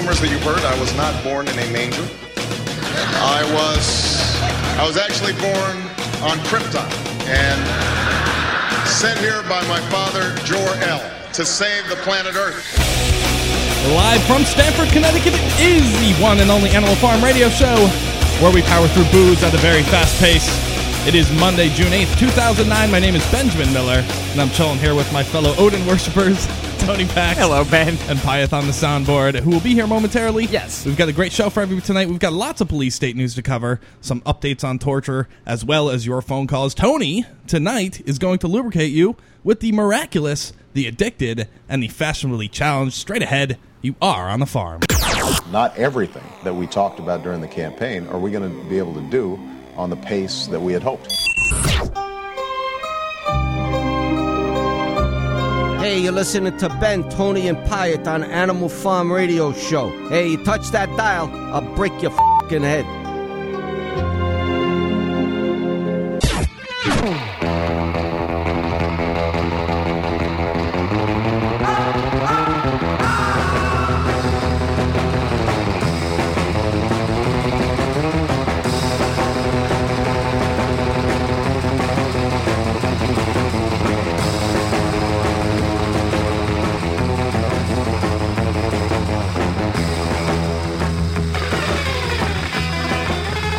rumors that you've heard, I was not born in a manger. I was I was actually born on Krypton and sent here by my father, Jor-El, to save the planet Earth. Live from Stamford, Connecticut, it is the one and only Animal Farm radio show where we power through booze at a very fast pace. It is Monday, June 8th, 2009. My name is Benjamin Miller, and I'm chilling here with my fellow Odin worshippers, Tony Pax. Hello, Ben. And Pyeth on the soundboard, who will be here momentarily. Yes. We've got a great show for everyone tonight. We've got lots of police state news to cover, some updates on torture, as well as your phone calls. Tony, tonight, is going to lubricate you with the miraculous, the addicted, and the fashionably challenged. Straight ahead, you are on the farm. Not everything that we talked about during the campaign are we going to be able to do on the pace that we had hoped. Hey, you're listening to Ben, Tony, and Pyatt on Animal Farm Radio Show. Hey, you touch that dial, I'll break your fing head.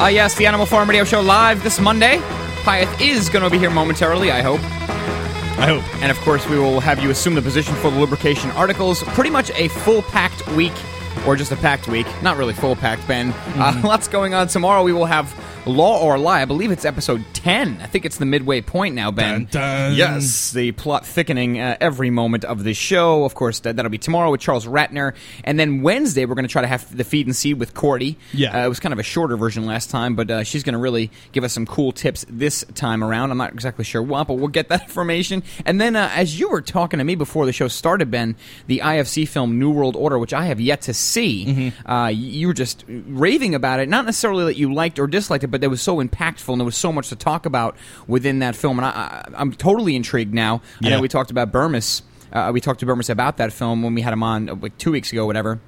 Ah, yes, the Animal Farm Radio Show live this Monday. Pyeth is going to be here momentarily, I hope. I hope. And of course, we will have you assume the position for the lubrication articles. Pretty much a full packed week, or just a packed week. Not really full packed, Ben. Uh, lots going on. Tomorrow we will have Law or Lie. I believe it's episode 10. I think it's the midway point now, Ben. Dun, dun. Yes, the plot thickening uh, every moment of the show. Of course, that, that'll be tomorrow with Charles Ratner. And then Wednesday, we're going to try to have the feed and seed with Cordy. Yeah. Uh, it was kind of a shorter version last time, but uh, she's going to really give us some cool tips this time around. I'm not exactly sure what, but we'll get that information. And then, uh, as you were talking to me before the show started, Ben, the IFC film New World Order, which I have yet to see, Mm-hmm. uh, you were just raving about it. Not necessarily that you liked or disliked it, but it was so impactful and there was so much to talk about within that film. And I, I'm totally intrigued now. I know we talked about Burmis. Uh, we talked to Burmis about that film when we had him on uh, like two weeks ago, whatever.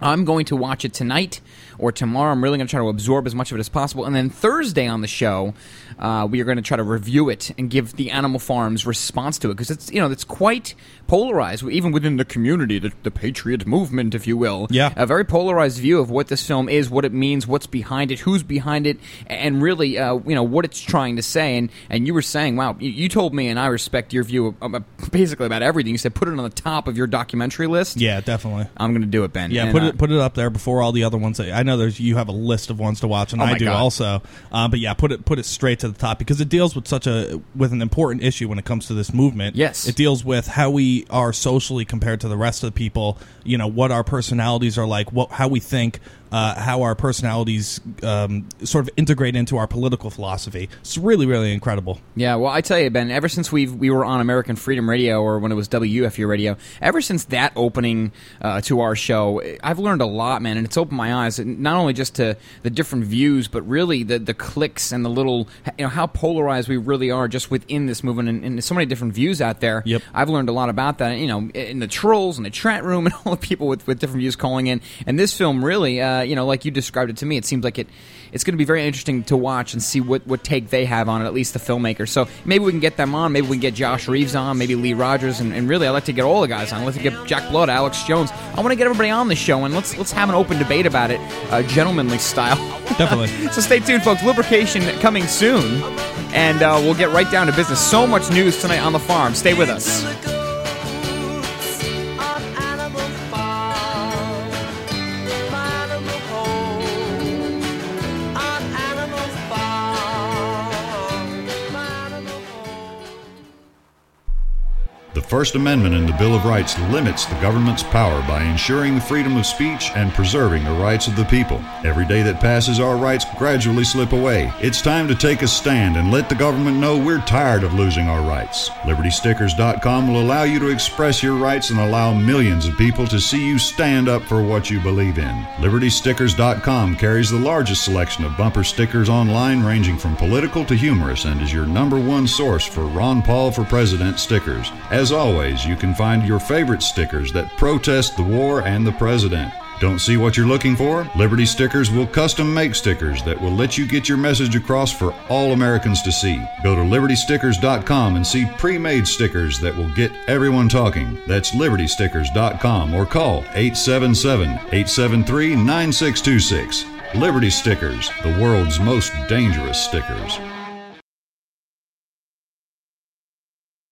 I'm going to watch it tonight or tomorrow. I'm really going to try to absorb as much of it as possible. And then Thursday on the show, uh, we are going to try to review it and give the Animal Farm's response to it because it's you know it's quite polarized, even within the community, the, the patriot movement, if you will. Yeah. a very polarized view of what this film is, what it means, what's behind it, who's behind it, and really uh, you know what it's trying to say. And and you were saying, wow, you, you told me, and I respect your view of, of basically about everything. You said put it on the top of your documentary list. Yeah, definitely. I'm going to do it, Ben. Yeah, And, put uh, it put it up there before all the other ones. That, I know there's you have a list of ones to watch, and Oh I do God. also. Uh, but yeah, put it put it straight to the top because it deals with such a with an important issue when it comes to this movement. Yes. it deals with how we are socially compared to the rest of the people. You know what our personalities are like, what how we think, uh, how our personalities um, sort of integrate into our political philosophy. It's really really incredible. Yeah, well, I tell you, Ben. Ever since we we were on American Freedom Radio, or when it was WFU Radio, ever since that opening uh, to our show, I've learned a lot, man, and it's opened my eyes not only just to the different views, but really the the clicks and the little, you know, how polarized we really are just within this movement, and, and there's so many different views out there. Yep. I've learned a lot about that, you know, in the trolls and the chat room and all the people with, with different views calling in. And this film really, uh, you know, like you described it to me, it seems like it it's going to be very interesting to watch and see what, what take they have on it, at least the filmmakers. So maybe we can get them on. Maybe we can get Josh Reeves on, maybe Lee Rogers, and, and really, I'd like to get all the guys on. I'd like to get Jack Blood, Alex Jones. I want to get everybody on the show, and let's let's have an open debate about it, uh, gentlemanly style. Definitely. so stay tuned, folks. Lubrication coming soon, and uh, we'll get right down to business. So much news tonight on the farm. Stay with us. The First Amendment in the Bill of Rights limits the government's power by ensuring the freedom of speech and preserving the rights of the people. Every day that passes, our rights gradually slip away. It's time to take a stand and let the government know we're tired of losing our rights. LibertyStickers.com will allow you to express your rights and allow millions of people to see you stand up for what you believe in. LibertyStickers.com carries the largest selection of bumper stickers online, ranging from political to humorous, and is your number one source for Ron Paul for President stickers. As always, you can find your favorite stickers that protest the war and the president. Don't see what you're looking for? Liberty Stickers will custom make stickers that will let you get your message across for all Americans to see. Go to libertystickers.com and see pre-made stickers that will get everyone talking. That's libertystickers.com or call 877-873-9626. Liberty Stickers, the world's most dangerous stickers.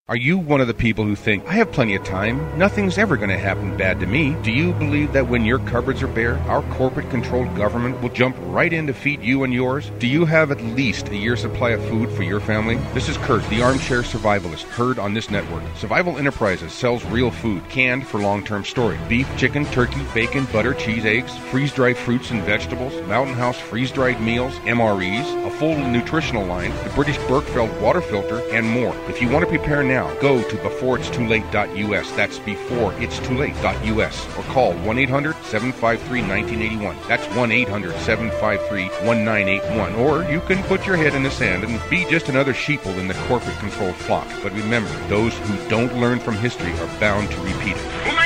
Are you one of the people who think, I have plenty of time, nothing's ever going to happen bad to me? Do you believe that when your cupboards are bare, our corporate controlled government will jump right in to feed you and yours? Do you have at least a year's supply of food for your family? This is Kurt, the armchair survivalist, heard on this network. Survival Enterprises sells real food, canned for long term storage beef, chicken, turkey, bacon, butter, cheese, eggs, freeze dried fruits and vegetables, Mountain House freeze dried meals, MREs, a full nutritional line, the British Berkefeld water filter, and more. If you want to prepare now, go to beforeitstolate.us. That's beforeitstolate.us. Or call 1 800 753 1981. That's 1 800 753 1981. Or you can put your head in the sand and be just another sheeple in the corporate controlled flock. But remember, those who don't learn from history are bound to repeat it.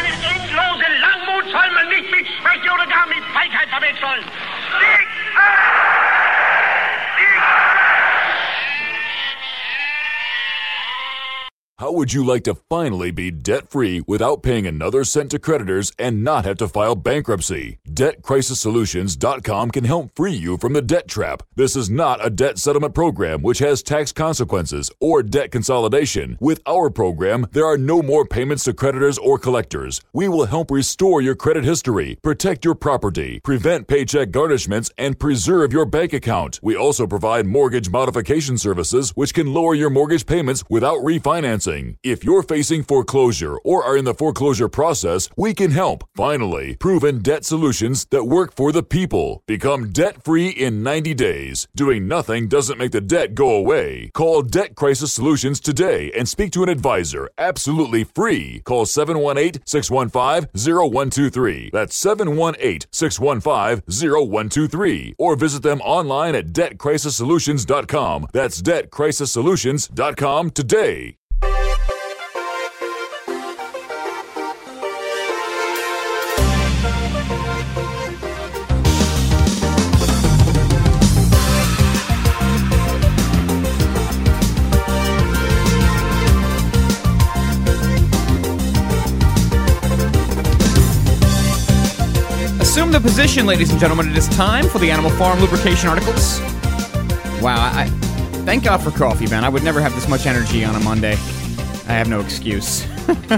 How would you like to finally be debt free without paying another cent to creditors and not have to file bankruptcy? DebtCrisisSolutions.com can help free you from the debt trap. This is not a debt settlement program which has tax consequences or debt consolidation. With our program, there are no more payments to creditors or collectors. We will help restore your credit history, protect your property, prevent paycheck garnishments, and preserve your bank account. We also provide mortgage modification services which can lower your mortgage payments without refinancing. If you're facing foreclosure or are in the foreclosure process, we can help. Finally, proven debt solutions that work for the people. Become debt free in 90 days. Doing nothing doesn't make the debt go away. Call Debt Crisis Solutions today and speak to an advisor absolutely free. Call 718 615 0123. That's 718 615 0123. Or visit them online at debtcrisissolutions.com. That's debtcrisissolutions.com today. Position, ladies and gentlemen. It is time for the Animal Farm lubrication articles. Wow, I, I thank God for coffee, man. I would never have this much energy on a Monday. I have no excuse.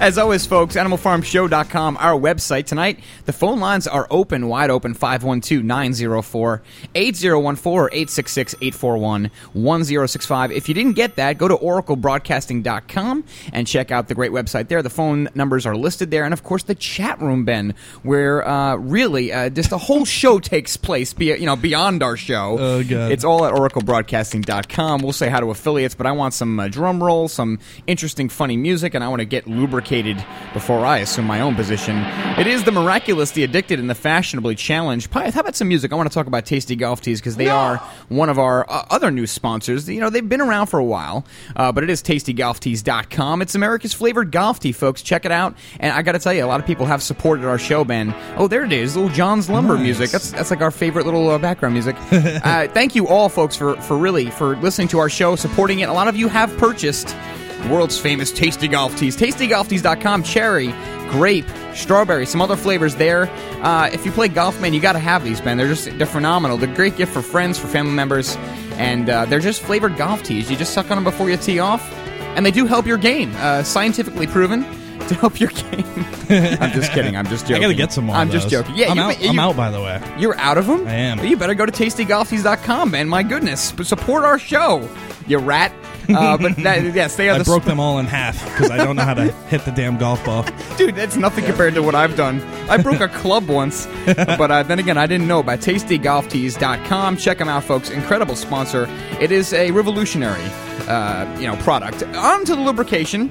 As always, folks, animalfarmshow.com, our website. Tonight, the phone lines are open, wide open 512 904 8014 or 866 841 1065. If you didn't get that, go to oraclebroadcasting.com and check out the great website there. The phone numbers are listed there. And of course, the chat room, Ben, where uh, really uh, just the whole show takes place, be, you know, beyond our show. Oh, God. It's all at oraclebroadcasting.com. We'll say hi to affiliates, but I want some uh, drum roll, some interesting, funny music, and I want to get lubricated before I assume my own position. It is the miraculous, the addicted, and the fashionably challenged. Pyth, how about some music? I want to talk about Tasty Golf Tees because they are one of our uh, other new sponsors. You know, they've been around for a while, uh, but it is tastygolftees.com. It's America's flavored golf tee, folks. Check it out. And I got to tell you, a lot of people have supported our show, Ben. Oh, there it is, little John's Lumber Nice. music. That's that's like our favorite little uh, background music. uh, thank you all, folks, for for really for listening to our show, supporting it. A lot of you have purchased world's famous Tasty Golf Tees. TastyGolfTees.com. Cherry, grape, strawberry, some other flavors there. Uh, if you play golf, man, you got to have these, man. They're just they're phenomenal. They're a great gift for friends, for family members, and uh, they're just flavored golf tees. You just suck on them before you tee off, and they do help your game. Uh, scientifically proven. To help your game. I'm just kidding. I'm just joking. I gotta get some more. I'm just joking. Yeah, I'm you, out. you, I'm out. By the way, you're out of them? I am. You better go to tastygolftees.com, man. My goodness. But support our show, you rat. Uh, but that, yes, they are I the broke them all in half because I don't know how to hit the damn golf ball. Dude, that's nothing compared to what I've done. I broke a club once, but uh, then again, I didn't know about TastyGolfTees.com. Check them out, folks. Incredible sponsor. It is a revolutionary, uh, you know, product. On to the lubrication.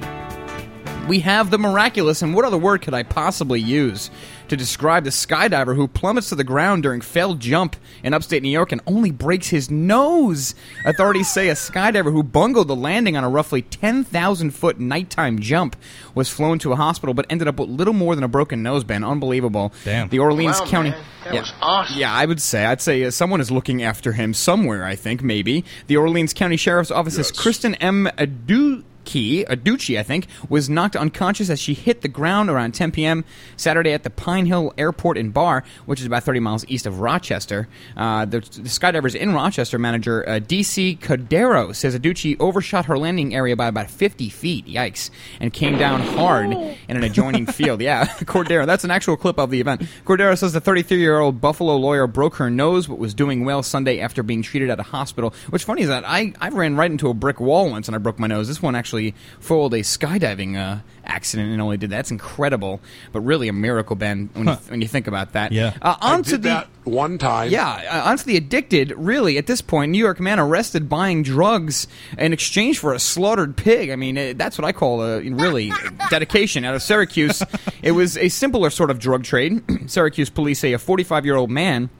We have the miraculous, and what other word could I possibly use to describe the skydiver who plummets to the ground during failed jump in upstate New York and only breaks his nose? Authorities say a skydiver who bungled the landing on a roughly 10,000 foot nighttime jump was flown to a hospital but ended up with little more than a broken nose, Ben. Unbelievable. Damn. The Orleans Wow, County. man. That yeah. was awesome. Yeah, I would say. I'd say uh, someone is looking after him somewhere, I think, maybe. The Orleans County Sheriff's Office Office's Kristen M. Adu. Aducci, I think, was knocked unconscious as she hit the ground around 10 p.m. Saturday at the Pine Hill Airport and Barre, which is about 30 miles east of Rochester. Uh, the, the skydivers in Rochester manager uh, D.C. Cordero says Aducci overshot her landing area by about 50 feet. Yikes! And came down hard in an adjoining field. Yeah, Cordero. That's an actual clip of the event. Cordero says the 33-year-old Buffalo lawyer broke her nose, but was doing well Sunday after being treated at a hospital. What's funny is that I, I ran right into a brick wall once and I broke my nose. This one actually foiled a skydiving uh, accident and only did that. That's incredible, but really a miracle, Ben, when, you, when you think about that. Yeah. Uh, I did the that one time. yeah, uh, onto the addicted. Really, at this point, New York man arrested buying drugs in exchange for a slaughtered pig. I mean, uh, that's what I call a really dedication. Out of Syracuse, it was a simpler sort of drug trade. Syracuse police say a 45 year old man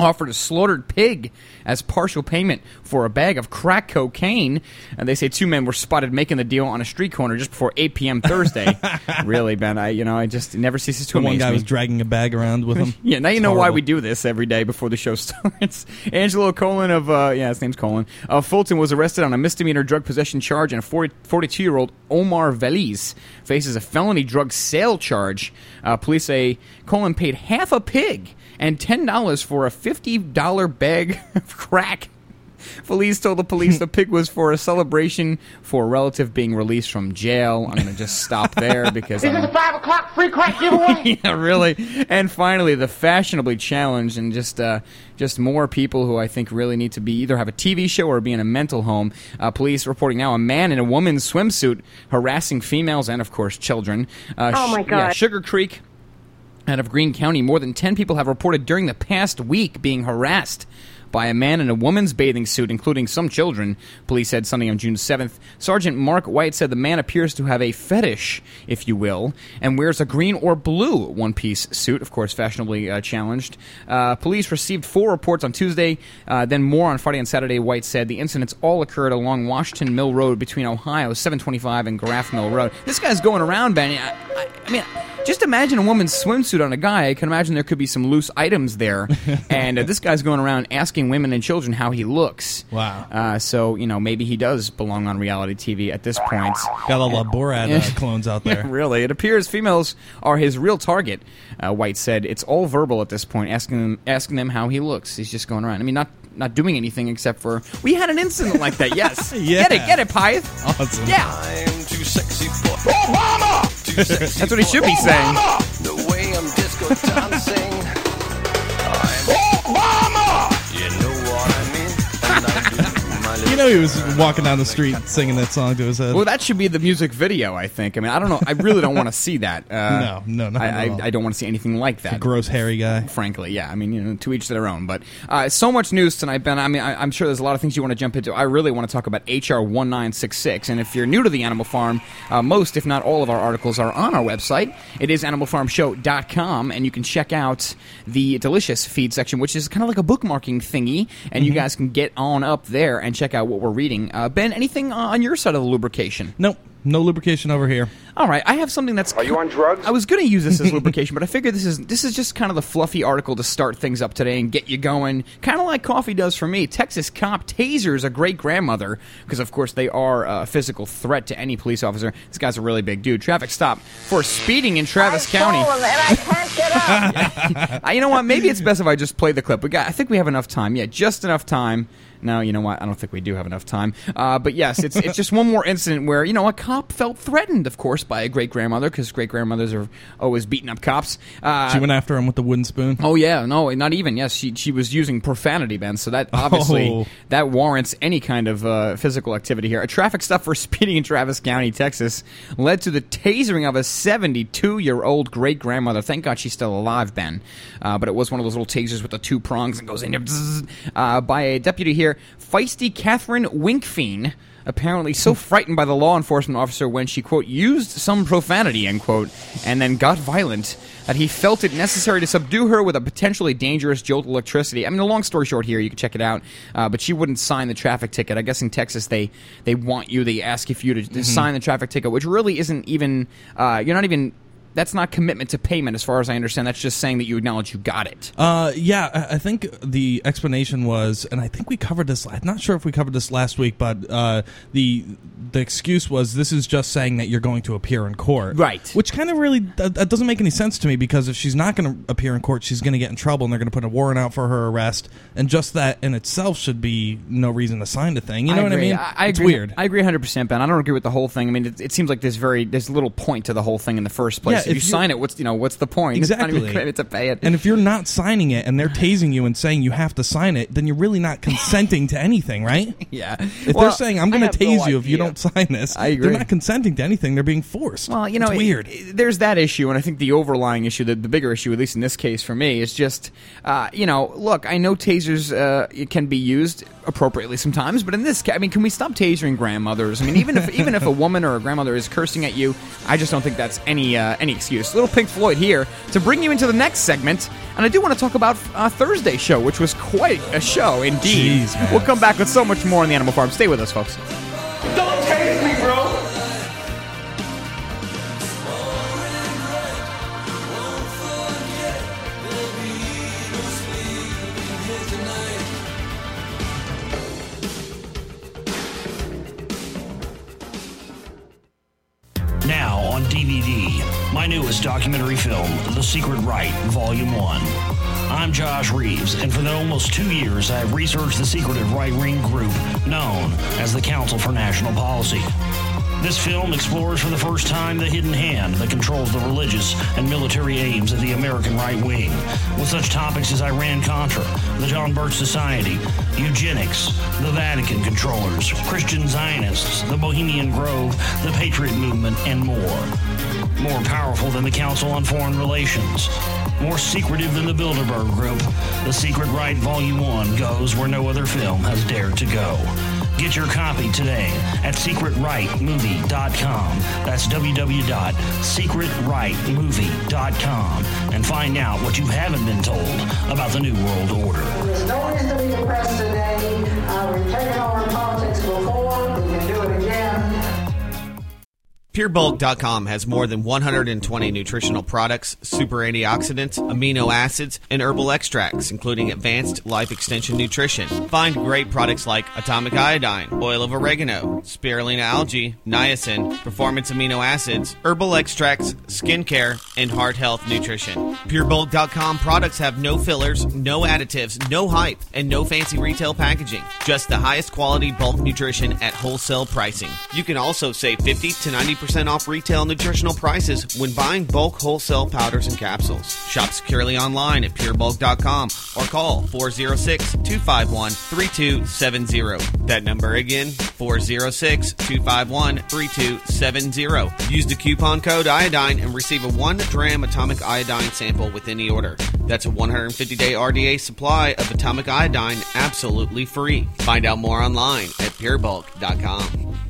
offered a slaughtered pig as partial payment for a bag of crack cocaine. And they say two men were spotted making the deal on a street corner just before 8 p.m. Thursday. really, Ben, I you know I just never ceases to The amaze one guy me. was dragging a bag around with him. Yeah, now you It's know why we do this every day before the show starts. Angelo Colin of, uh, yeah, his name's Colin, of Fulton was arrested on a misdemeanor drug possession charge, and 40, 42 year old Omar Veliz faces a felony drug sale charge. Uh, police say Colin paid half a pig and $10 for a $50 bag of crack. Felice told the police the pig was for a celebration for a relative being released from jail. I'm going to just stop there because this Is I'm, this a five o'clock free crack giveaway? yeah, really. And finally, the fashionably challenged, and just uh, just more people who I think really need to be either have a TV show or be in a mental home. Uh, police reporting now a man in a woman's swimsuit harassing females and, of course, children. Uh, Oh, my sh- yeah, God. Sugar Creek. Out of Greene County, more than 10 people have reported during the past week being harassed by a man in a woman's bathing suit, including some children. Police said Sunday on June 7th. Sergeant Mark White said the man appears to have a fetish, if you will, and wears a green or blue one piece suit, of course, fashionably uh, challenged. Uh, police received four reports on Tuesday, uh, then more on Friday and Saturday. White said the incidents all occurred along Washington Mill Road between Ohio 725 and Graff Mill Road. This guy's going around, Benny. I, I, I mean, just imagine a woman's swimsuit on a guy. I can imagine there could be some loose items there. and uh, this guy's going around asking women and children how he looks. Wow. Uh, so, you know, maybe he does belong on reality TV at this point. Got all the Borat uh, clones out there. really, it appears females are his real target. Uh, White said it's all verbal at this point, asking them, asking them how he looks. He's just going around. I mean, not not doing anything except for we had an incident like that. Yes, Yeah. get it, get it, Pyth. Awesome. Yeah, I'm too sexy for Obama. Too sexy That's what he should be for saying. The way I'm disco dancing. Know he was walking down the street singing that song to his head. Well, that should be the music video. I think. I mean, I don't know. I really don't want to see that. Uh, No, no, not I. I, I don't want to see anything like that. Gross hairy guy. Frankly, yeah. I mean, you know, to each their own. But uh, so much news tonight, Ben. I mean, I, I'm sure there's a lot of things you want to jump into. I really want to talk about HR 1966. And if you're new to the Animal Farm, uh, most, if not all, of our articles are on our website. It is animalfarmshow.com, and you can check out the delicious feed section, which is kind of like a bookmarking thingy. And you guys can get on up there and check out what we're reading. Uh, ben, anything on your side of the lubrication? Nope. No lubrication over here. All right, I have something that's. Are you on drugs? I was going to use this as lubrication, but I figured this is this is just kind of the fluffy article to start things up today and get you going, kind of like coffee does for me. Texas cop tasers a great grandmother because, of course, they are a physical threat to any police officer. This guy's a really big dude. Traffic stop for speeding in Travis County. and I can't get up. You know what? Maybe it's best if I just play the clip. We got. I think we have enough time. Yeah, just enough time No, you know what? I don't think we do have enough time. Uh, but yes, it's it's just one more incident where you know a cop felt threatened, of course, by a great grandmother because great grandmothers are always beating up cops. Uh, She went after him with the wooden spoon. Oh yeah, no, not even. Yes, she she was using profanity, Ben. So that obviously Oh. that warrants any kind of uh, physical activity here. A traffic stop for speeding in Travis County, Texas, led to the tasering of a 72-year-old great grandmother. Thank God she's still alive, Ben. Uh, but it was one of those little tasers with the two prongs and goes in there uh, by a deputy here, feisty Catherine Winkfein apparently so frightened by the law enforcement officer when she quote used some profanity end quote and then got violent that he felt it necessary to subdue her with a potentially dangerous jolt of electricity. I mean, a long story short here, you can check it out. Uh, but she wouldn't sign the traffic ticket. I guess in Texas they they want you, they ask if you to, to sign the traffic ticket, which really isn't even. Uh, you're not even. That's not commitment to payment, as far as I understand. That's just saying that you acknowledge you got it. Uh, yeah, I I think the explanation was, and I think we covered this. I'm not sure if we covered this last week, but uh, the the excuse was this is just saying that you're going to appear in court, Right. Which kind of really that, that doesn't make any sense to me because if she's not going to appear in court, she's going to get in trouble, and they're going to put a warrant out for her arrest, and just that in itself should be no reason to sign the thing. You know what I agree. mean? I, it's agree. weird. I agree 100, percent Ben. I don't agree with the whole thing. I mean, it, it seems like there's very there's little point to the whole thing in the first place. Yeah, if, if you sign it, what's you know what's the point? It's not Exactly. even to pay it. And if you're not signing it and they're tasing you and saying you have to sign it, then you're really not consenting to anything, right? yeah, If Well, they're saying I'm going to no tase you if you don't sign this, I agree. they're not consenting to anything. They're being forced. Well, you know, it's weird. it- there's that issue, and I think the overlying issue, the, the bigger issue, at least in this case for me, is just, uh, you know, look, I know tasers uh, can be used appropriately sometimes, but in this case, I mean, can we stop tasering grandmothers? I mean, even if even if a woman or a grandmother is cursing at you, I just don't think that's any uh, any excuse. Little Pink Floyd here to bring you into the next segment, and I do want to talk about uh, Thursday's show, which was quite a show indeed. Jeez, we'll come back with so much more on the Animal Farm. Stay with us, folks. Don't tase me, newest documentary film, The Secret Right, Volume 1. I'm Josh Reeves, and for the almost two years, I have researched the secretive right wing group known as the Council for National Policy. This film explores for the first time the hidden hand that controls the religious and military aims of the American right wing, with such topics as Iran Contra, the John Birch Society, eugenics, the Vatican controllers, Christian Zionists, the Bohemian Grove, the Patriot Movement, and more. More powerful than the Council on Foreign Relations. More secretive than the Bilderberg Group, The Secret Right Volume 1 goes where no other film has dared to go. Get your copy today at secretrightmovie.com. That's www.secretrightmovie.com and find out what you haven't been told about the New World Order. There's no reason to be depressed today. Uh, we've taken over politics before. PureBulk.com has more than 120 nutritional products, super antioxidants, amino acids, and herbal extracts, including advanced life extension nutrition. Find great products like atomic iodine, oil of oregano, spirulina algae, niacin, performance amino acids, herbal extracts, skincare, and heart health nutrition. PureBulk.com products have no fillers, no additives, no hype, and no fancy retail packaging. Just the highest quality bulk nutrition at wholesale pricing. You can also save 50 to 90% off retail nutritional prices when buying bulk wholesale powders and capsules. Shop securely online at purebulk.com or call 406 251 3270. That number again, 406 251 3270. Use the coupon code iodine and receive a 1 gram atomic iodine sample with any order. That's a 150 day RDA supply of atomic iodine absolutely free. Find out more online at purebulk.com.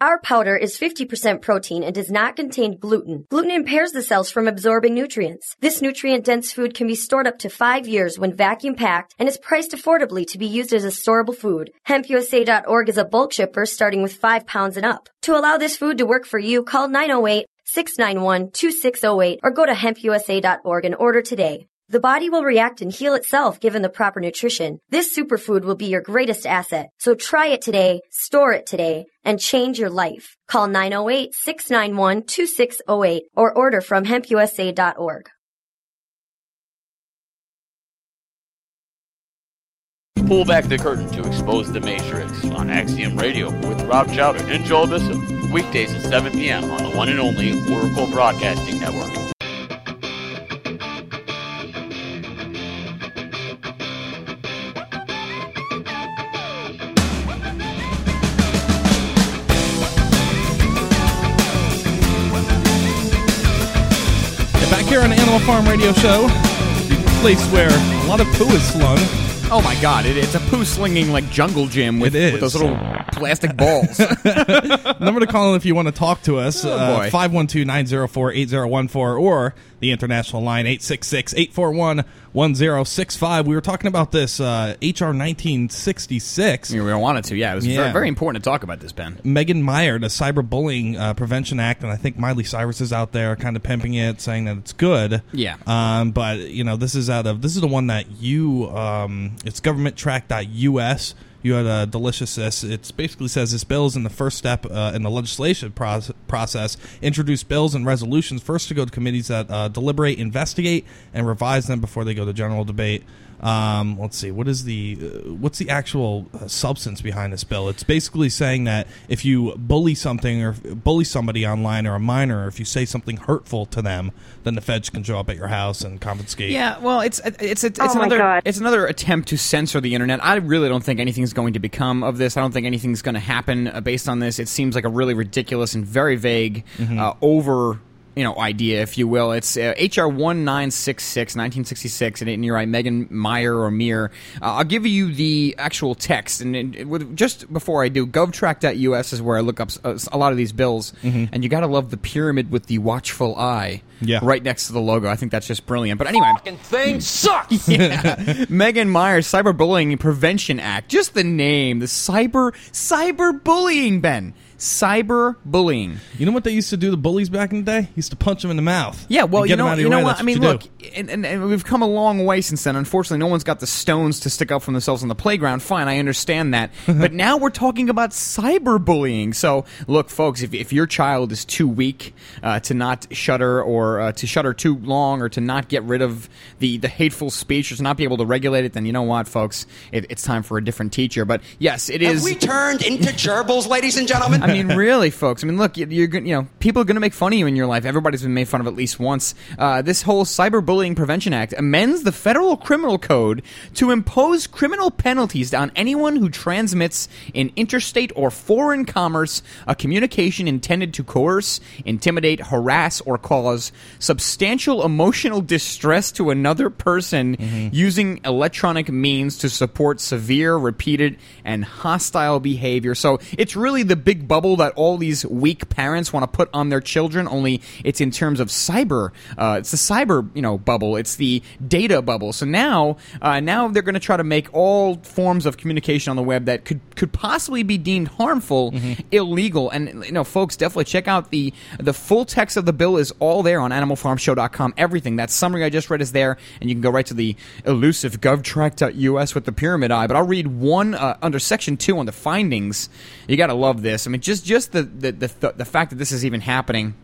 Our powder is 50% protein and does not contain gluten. Gluten impairs the cells from absorbing nutrients. This nutrient dense food can be stored up to five years when vacuum packed and is priced affordably to be used as a storable food. HempUSA.org is a bulk shipper starting with five pounds and up. To allow this food to work for you, call 908 691-2608 or go to hempusa.org and order today. The body will react and heal itself given the proper nutrition. This superfood will be your greatest asset. So try it today, store it today, and change your life. Call 908-691-2608 or order from hempusa.org. Pull back the curtain to expose the Matrix on Axiom Radio with Rob Chowder and Joel Bissell. Weekdays at 7 p.m. on the one and only Oracle Broadcasting Network. Farm Radio Show, the place where a lot of poo is slung. Oh my god, it, it's a poo slinging like jungle gym with, with those little plastic balls. Number to call in if you want to talk to us, uh, 512-904-8014 or the international line 866-841-1065. We were talking about this uh, HR 1966. we wanted to, yeah. It was Very, very important to talk about this, Ben. Megan Meier, the Cyberbullying uh, Prevention Act, and I think Miley Cyrus is out there kind of pimping it, saying that it's good. Yeah. Um, but you know, this is out of this is the one that you um, it's governmenttrack.us. You had a delicious. It basically says this bill is in the first step uh, in the legislation proce- process. Introduce bills and resolutions first to go to committees that uh, deliberate, investigate, and revise them before they go to general debate. Um, let's see. What is the uh, what's the actual uh, substance behind this bill? It's basically saying that if you bully something or bully somebody online or a minor, or if you say something hurtful to them, then the feds can show up at your house and confiscate. Yeah, well, it's it's it's, it's Oh another it's another attempt to censor the internet. I really don't think anything's going to become of this. I don't think anything's going to happen uh, based on this. It seems like a really ridiculous and very vague, Mm-hmm. uh, over you know idea, if you will. It's uh, HR one nine six six 1966, and you're right, Megan Meier or Meir. Uh, I'll give you the actual text, and, and with- just before I do, GovTrack.us is where I look up uh, a lot of these bills, Mhm. and you got to love the pyramid with the watchful eye. Yeah. right next to the logo. I think that's just brilliant. But anyway, thing sucks. yeah. Megan Myers Cyberbullying Prevention Act. Just the name, the cyber cyberbullying, Ben. Cyberbullying. You know what they used to do to bullies back in the day? Used to punch them in the mouth. Yeah, well, you know, you know way. what? That's I mean, you look, and, and, and we've come a long way since then. Unfortunately, no one's got the stones to stick up for themselves on the playground. Fine, I understand that. but now we're talking about cyberbullying. So, look, folks, if, if your child is too weak uh, to not shutter or uh, to shutter too long or to not get rid of the, the hateful speech or to not be able to regulate it, then you know what, folks? It, it's time for a different teacher. But yes, it Have is. we turned into gerbils, ladies and gentlemen? I mean, really, folks. I mean, look, you- you're you know, people are going to make fun of you in your life. Everybody's been made fun of at least once. Uh, this whole Cyberbullying Prevention Act amends the federal criminal code to impose criminal penalties on anyone who transmits in interstate or foreign commerce a communication intended to coerce, intimidate, harass, or cause substantial emotional distress to another person using electronic means to support severe, repeated, and hostile behavior. So it's really the big bubble that all these weak parents want to put on their children. Only it's in terms of cyber. Uh, it's the cyber, you know, bubble. It's the data bubble. So now, uh, now they're going to try to make all forms of communication on the web that could could possibly be deemed harmful illegal. And you know, folks, definitely check out the the full text of the bill is all there on AnimalFarmShow.com. Everything that summary I just read is there, and you can go right to the elusive GovTrack.us with the pyramid eye. But I'll read one uh, under section two on the findings. You got to love this. I mean, just just the the, the the fact that this is even happening.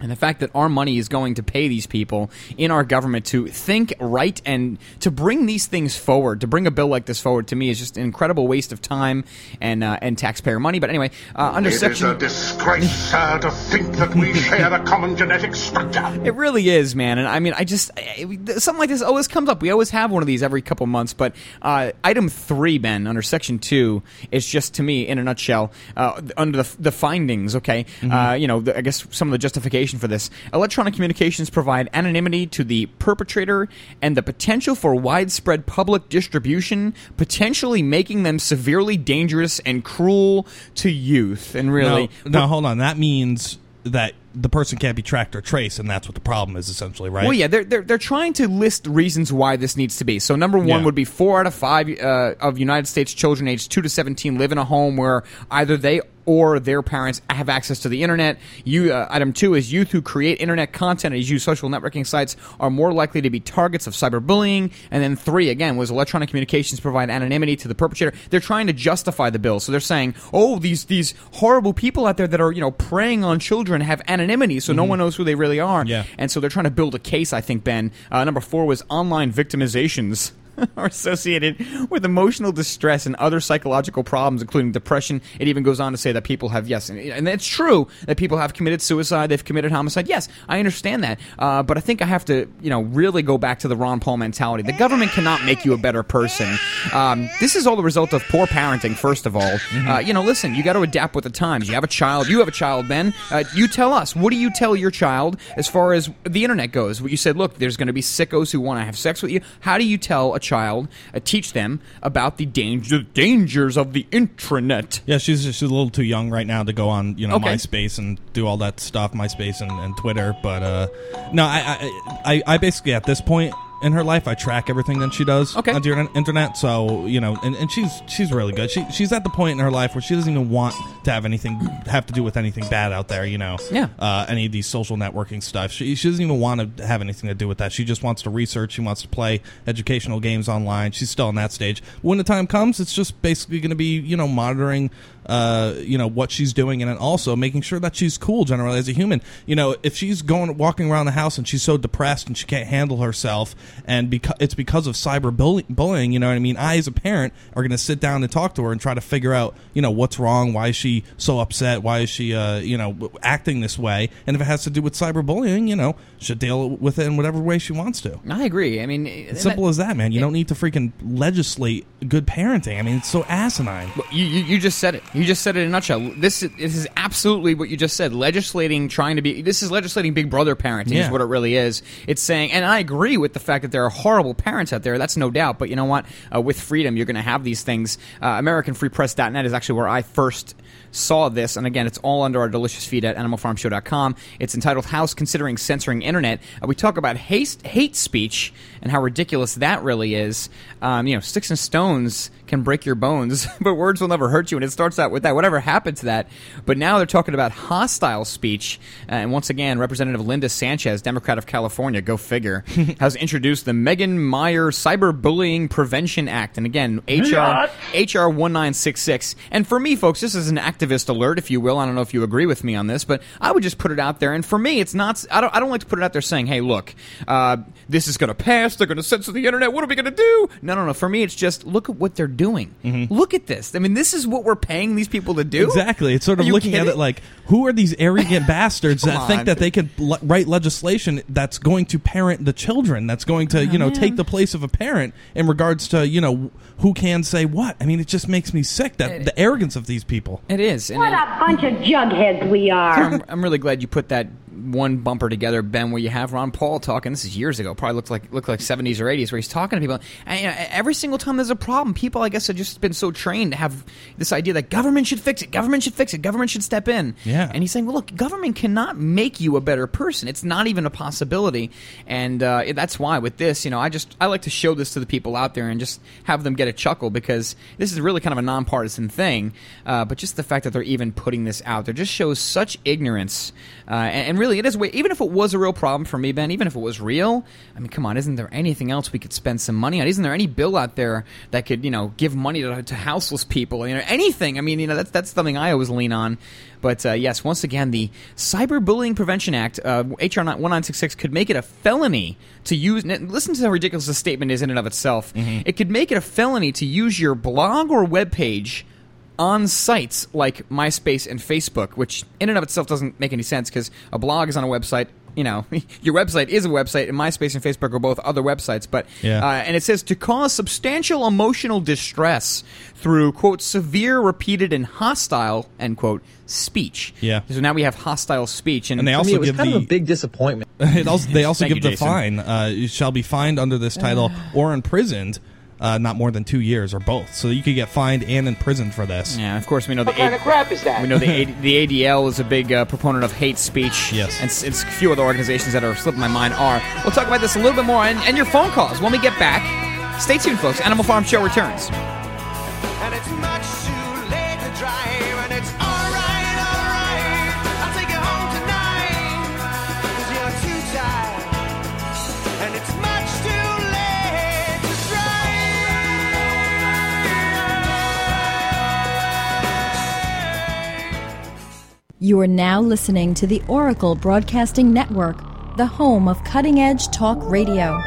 And the fact that our money is going to pay these people in our government to think right and to bring these things forward, to bring a bill like this forward, to me is just an incredible waste of time and uh, and taxpayer money. But anyway, uh, under It is section it is a disgrace, sir, to think that we share a common genetic structure. It really is, man. And I mean, I just it- something like this always comes up. We always have one of these every couple months. But uh, item three, Ben, under section two, is just to me, in a nutshell, uh, under the, the findings. Okay, uh, you know, the, I guess some of the justification for this: electronic communications provide anonymity to the perpetrator and the potential for widespread public distribution, potentially making them severely dangerous and cruel to youth. And really, no, no, hold on. That means that the person can't be tracked or traced, and that's what the problem is essentially, right? Well, yeah, they're, they're they're trying to list reasons why this needs to be. So, number one Yeah. would be four out of five uh, of United States children aged two to seventeen live in a home where either they or their parents have access to the internet. You, uh, item two is youth who create internet content and use social networking sites are more likely to be targets of cyberbullying. And then three, again, was electronic communications provide anonymity to the perpetrator. They're trying to justify the bill, so they're saying, oh, these these horrible people out there that are you know preying on children have anonymity, so no Mhm. one knows who they really are. Yeah. And so they're trying to build a case, I think, Ben. Uh, number four was online victimizations. are associated with emotional distress and other psychological problems, including depression. It even goes on to say that people have, yes, and, and it's true that people have committed suicide, they've committed homicide. Yes, I understand that. Uh, but I think I have to, you know, really go back to the Ron Paul mentality. The government cannot make you a better person. Um, this is all the result of poor parenting, first of all. Uh, you know, listen, you got to adapt with the times. You have a child, you have a child, Ben. Uh, you tell us, what do you tell your child as far as the internet goes? You said, look, there's going to be sickos who want to have sex with you. How do you tell a child, uh, teach them about the danger, dangers of the intranet? Yeah, she's she's a little too young right now to go on you know Okay. MySpace and do all that stuff, MySpace and, and Twitter. But uh, no, I, I I I basically at this point in her life, I track everything that she does Okay. on the internet-. So you know, and, and she's she's really good. She she's at the point in her life where she doesn't even want to have anything have to do with anything bad out there. You know, Yeah. uh, any of these social networking stuff. She, she doesn't even want to have anything to do with that. She just wants to research. She wants to play educational games online. She's still in that stage. When the time comes, it's just basically going to be you know monitoring. Uh, you know what she's doing, and also making sure that she's cool generally as a human. You know, if she's going walking around the house and she's so depressed and she can't handle herself, and because it's because of cyber bully- bullying, you know what I mean. I, as a parent, are going to sit down and talk to her and try to figure out, you know, what's wrong. Why is she so upset? Why is she, uh, you know, acting this way? And if it has to do with cyberbullying, you know, should deal with it in whatever way she wants to. I agree. I mean, It's simple as that, man. You don't need to freaking legislate good parenting. I mean, it's so asinine. You, you, you just said it. You just said it in a nutshell. This is, this is absolutely what you just said. Legislating, trying to be. This is legislating Big Brother parenting. Yeah. Is what it really is. It's saying, and I agree with the fact that there are horrible parents out there. That's no doubt. But you know what? Uh, with freedom, you're going to have these things. Uh, AmericanFreePress.net is actually where I first saw this, and again, it's all under our delicious feed at AnimalFarmShow.com. It's entitled "House Considering Censoring Internet." Uh, we talk about hate, hate speech and how ridiculous that really is. Um, you know, sticks and stones can break your bones, but words will never hurt you. And it starts out with that. Whatever happened to that? But now they're talking about hostile speech. Uh, and once again, Representative Linda Sanchez, Democrat of California, go figure, has introduced the Megan Meier Cyberbullying Prevention Act. And again, HR HR 1966. And for me, folks, this is an activist alert, if you will. I don't know if you agree with me on this, but I would just put it out there. And for me, it's not. I don't. I don't like to put it out there saying, "Hey, look, uh, this is going to pass. They're going to censor the internet. What are we going to do?" No, no, no. For me, it's just look at what they're doing. Mm-hmm. Look at this. I mean, this is what we're paying these people to do. Exactly. It's sort of you looking at it like, who are these arrogant bastards that Come think that they can le- write legislation that's going to parent the children, that's going to, oh, you know, man. take the place of a parent in regards to, you know, who can say what? I mean, it just makes me sick that the arrogance of these people. It is. And What a bunch of jugheads we are. I'm, I'm really glad you put that one bumper together, Ben, where you have Ron Paul talking. This is years ago. Probably looked like looked like 70s or 80s, where he's talking to people. And you know, every single time there's a problem, people, I guess, have just been so trained to have this idea that government should fix it, government should fix it, government should step in. Yeah. And he's saying, well, look, government cannot make you a better person. It's not even a possibility. And uh, that's why with this, you know, I just I like to show this to the people out there and just have them get a chuckle because this is really kind of a nonpartisan thing. Uh, but just the fact that they're even putting this out there just shows such ignorance. Uh, and, and really, it is. way- Even if it was a real problem for me, Ben, even if it was real, I mean, come on, isn't there anything else we could spend some money on? Isn't there any bill out there that could, you know, give money to, to houseless people? You know, anything. I mean, you know, that's that's something I always lean on. But uh, yes, once again, the Cyberbullying Prevention Act, uh, HR 1966, could make it a felony to use. Listen to how ridiculous this statement is in and of itself. It could make it a felony to use your blog or web page on sites like MySpace and Facebook, which in and of itself doesn't make any sense because a blog is on a website. You know, your website is a website, and MySpace and Facebook are both other websites. But Yeah. uh, and it says to cause substantial emotional distress through quote severe, repeated, and hostile end quote speech. Yeah. So now we have hostile speech, and, And they also give kind the big disappointment. it also, they also give you, the Jason. fine. Uh, you shall be fined under this title or imprisoned uh, not more than two years or both. So you could get fined and imprisoned for this. Yeah, of course we know the What kind of crap is that? We know the AD, the ADL is a big uh, proponent of hate speech. Yes, and s- it's a few other organizations that are slipping my mind are. We'll talk about this a little bit more and, and your phone calls when we get back. Stay tuned, folks. Animal Farm Show returns. You are now listening to the Oracle Broadcasting Network, the home of cutting edge talk radio.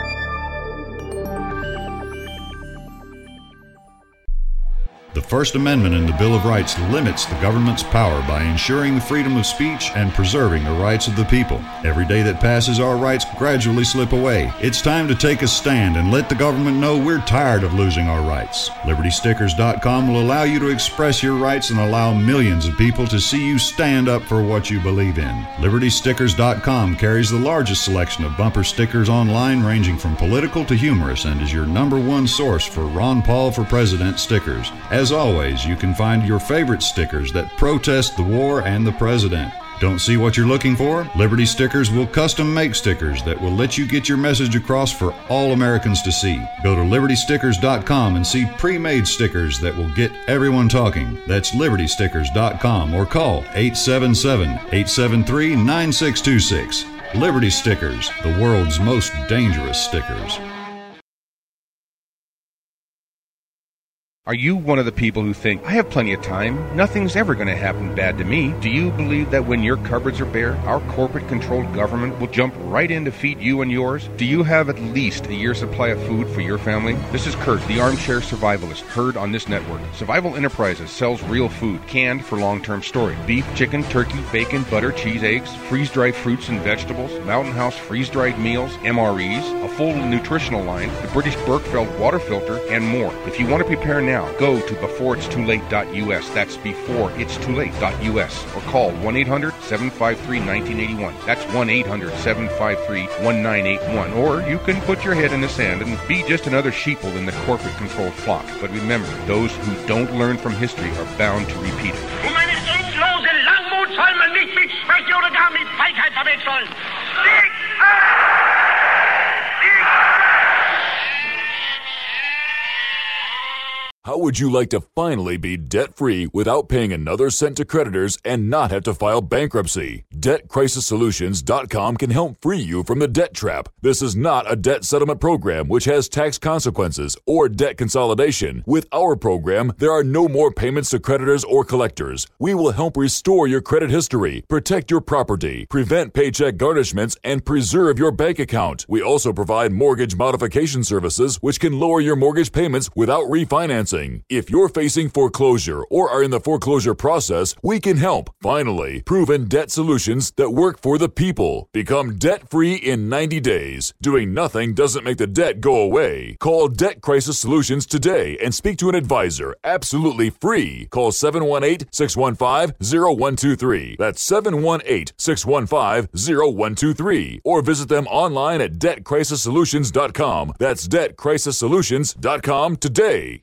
The First Amendment in the Bill of Rights limits the government's power by ensuring the freedom of speech and preserving the rights of the people. Every day that passes, our rights gradually slip away. It's time to take a stand and let the government know we're tired of losing our rights. LibertyStickers.com will allow you to express your rights and allow millions of people to see you stand up for what you believe in. LibertyStickers.com carries the largest selection of bumper stickers online, ranging from political to humorous, and is your number one source for Ron Paul for President stickers. As always, you can find your favorite stickers that protest the war and the president. Don't see what you're looking for? Liberty Stickers will custom make stickers that will let you get your message across for all Americans to see. Go to libertystickers.com and see pre made stickers that will get everyone talking. That's libertystickers.com or call 877 873 9626. Liberty Stickers, the world's most dangerous stickers. Are you one of the people who think, I have plenty of time, nothing's ever going to happen bad to me? Do you believe that when your cupboards are bare, our corporate controlled government will jump right in to feed you and yours? Do you have at least a year's supply of food for your family? This is Kurt, the armchair survivalist, heard on this network. Survival Enterprises sells real food, canned for long term storage beef, chicken, turkey, bacon, butter, cheese, eggs, freeze dried fruits and vegetables, Mountain House freeze dried meals, MREs, a full nutritional line, the British Berkefeld water filter, and more. If you want to prepare now, go to beforeitstoolate.us. That's beforeitstoolate.us. Or call 1 800 753 1981. That's 1 800 753 1981. Or you can put your head in the sand and be just another sheeple in the corporate controlled flock. But remember, those who don't learn from history are bound to repeat it. How would you like to finally be debt free without paying another cent to creditors and not have to file bankruptcy? DebtCrisisSolutions.com can help free you from the debt trap. This is not a debt settlement program which has tax consequences or debt consolidation. With our program, there are no more payments to creditors or collectors. We will help restore your credit history, protect your property, prevent paycheck garnishments, and preserve your bank account. We also provide mortgage modification services which can lower your mortgage payments without refinancing. If you're facing foreclosure or are in the foreclosure process, we can help. Finally, proven debt solutions that work for the people. Become debt free in 90 days. Doing nothing doesn't make the debt go away. Call Debt Crisis Solutions today and speak to an advisor absolutely free. Call 718 615 0123. That's 718 615 0123. Or visit them online at debtcrisissolutions.com. That's debtcrisissolutions.com today.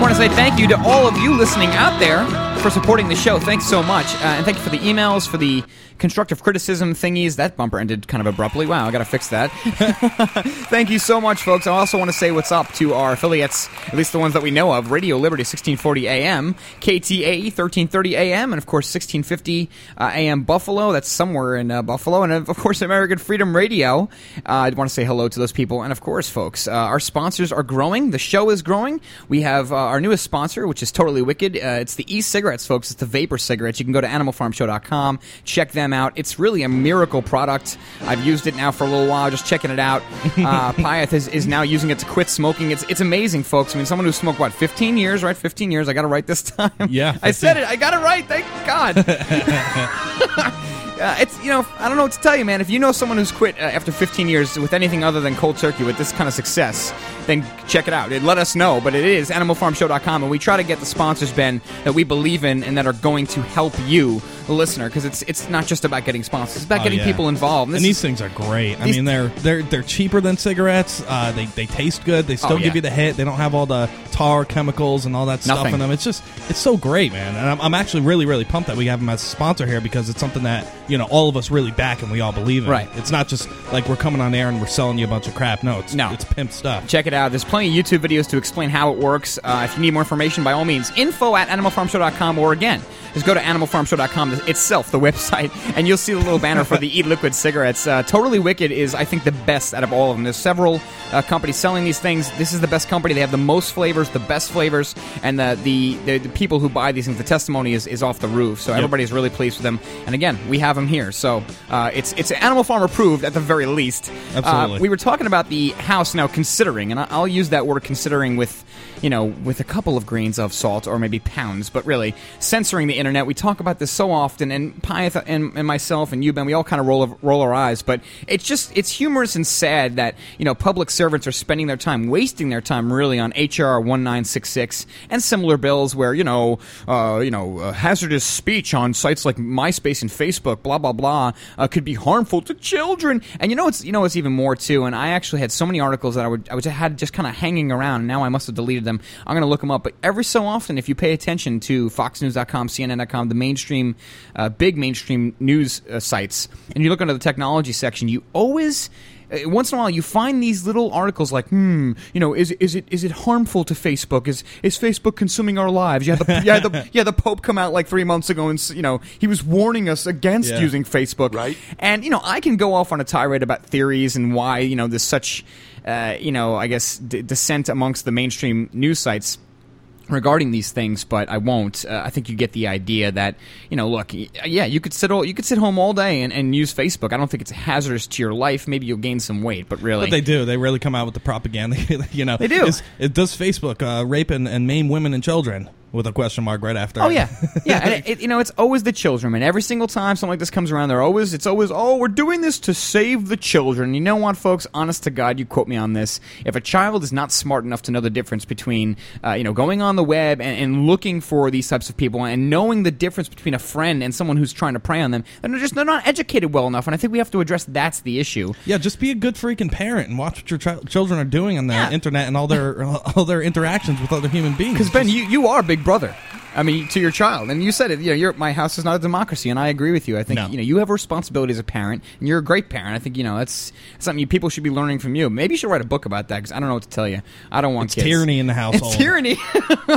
Just want to say thank you to all of you listening out there for supporting the show. Thanks so much. Uh, and thank you for the emails, for the constructive criticism thingies. That bumper ended kind of abruptly. Wow, I got to fix that. thank you so much, folks. I also want to say what's up to our affiliates, at least the ones that we know of Radio Liberty 1640 AM, KTAE 1330 AM, and of course 1650 uh, AM Buffalo. That's somewhere in uh, Buffalo. And of course, American Freedom Radio. Uh, I want to say hello to those people. And of course, folks, uh, our sponsors are growing. The show is growing. We have uh, our newest sponsor, which is Totally Wicked. Uh, it's the e cigarettes, folks. It's the vapor cigarettes. You can go to animalfarmshow.com, check them out. It's really a miracle product. I've used it now for a little while, just checking it out. Uh, Pyth is, is now using it to quit smoking. It's it's amazing, folks. I mean, someone who smoked what 15 years, right? 15 years. I got it right this time. Yeah, I said it. I got it right. Thank God. Uh, it's you know I don't know what to tell you, man. If you know someone who's quit uh, after 15 years with anything other than cold turkey with this kind of success, then check it out. It, let us know. But it is animalfarmshow.com, and we try to get the sponsors, Ben, that we believe in and that are going to help you, the listener, because it's it's not just about getting sponsors; it's about Oh, getting yeah. people involved. And, these is- things are great. I mean, they're they're they're cheaper than cigarettes. Uh, they they taste good. They still Oh, yeah. give you the hit. They don't have all the tar chemicals and all that stuff in them. It's just it's so great, man. And I'm, I'm actually really really pumped that we have them as a sponsor here because it's something that you know all of us really back and we all believe in. Right. It's not just like we're coming on air and we're selling you a bunch of crap. No, it's No. it's pimp stuff. Check it out. There's plenty of YouTube videos to explain how it works. Uh, if you need more information, by all means, info at animalfarmshow.com or again, just go to animalfarmshow.com itself, the website, and you'll see the little banner for the Eat Liquid cigarettes. Uh, totally Wicked is, I think, the best out of all of them. There's several uh, companies selling these things. This is the best company. They have the most flavors, the best flavors, and the the, the, the people who buy these things, the testimony is, is off the roof. So Yep. everybody's really pleased with them. And again, we have them here. So uh, it's it's Animal Farm approved at the very least. Absolutely. Uh, we were talking about the house now considering, and I- I'll use that word considering with, you know, with a couple of grains of salt or maybe pounds, but really censoring the internet. We talk about this so often, and Pyth and, and myself and you, Ben, we all kind of roll roll our eyes, but it's just it's humorous and sad that you know public servants are spending their time, wasting their time, really on HR one nine six six and similar bills where you know, uh, you know, uh, hazardous speech on sites like MySpace and Facebook, blah blah blah, uh, could be harmful to children. And you know, it's you know, it's even more too. And I actually had so many articles that I would I would had just kind of hanging around. And now I must have deleted them. I'm going to look them up. But every so often, if you pay attention to FoxNews.com, CNN.com, the mainstream, uh, big mainstream news uh, sites, and you look under the technology section, you always uh, once in a while you find these little articles like, hmm, you know, is is it is it harmful to Facebook? Is is Facebook consuming our lives? Yeah, the yeah the yeah the Pope come out like three months ago and s- you know he was warning us against Yeah. using Facebook. Right. And you know I can go off on a tirade about theories and why you know there's such uh, you know I guess d- dissent amongst the mainstream news sites regarding these things, but I won't. Uh, I think you get the idea that you know, look, yeah, you could sit all, you could sit home all day and, and use Facebook. I don't think it's hazardous to your life. Maybe you'll gain some weight, but really, But they do. They really come out with the propaganda. you know, They do. It does Facebook uh, rape and, and maim women and children with a question mark right after. Oh yeah, yeah, and it, it, you know it's always the children, and every single time something like this comes around, they're always it's always oh we're doing this to save the children. You know what, folks? Honest to God, you quote me on this. If a child is not smart enough to know the difference between uh, you know going on the web and, and looking for these types of people and knowing the difference between a friend and someone who's trying to prey on them, then they're just they're not educated well enough. And I think we have to address that's the issue. Yeah, just be a good freaking parent and watch what your chi- children are doing on the internet and all their all their interactions with other human beings. Because Ben, you, you are Big Brother. I mean, to your child, and you said it. You know, your my house is not a democracy, and I agree with you. I think No. you know you have a responsibility as a parent, and you're a great parent. I think you know that's something you, people should be learning from you. Maybe you should write a book about that because I don't know what to tell you. I don't want It's kids. tyranny in the household. It's tyranny.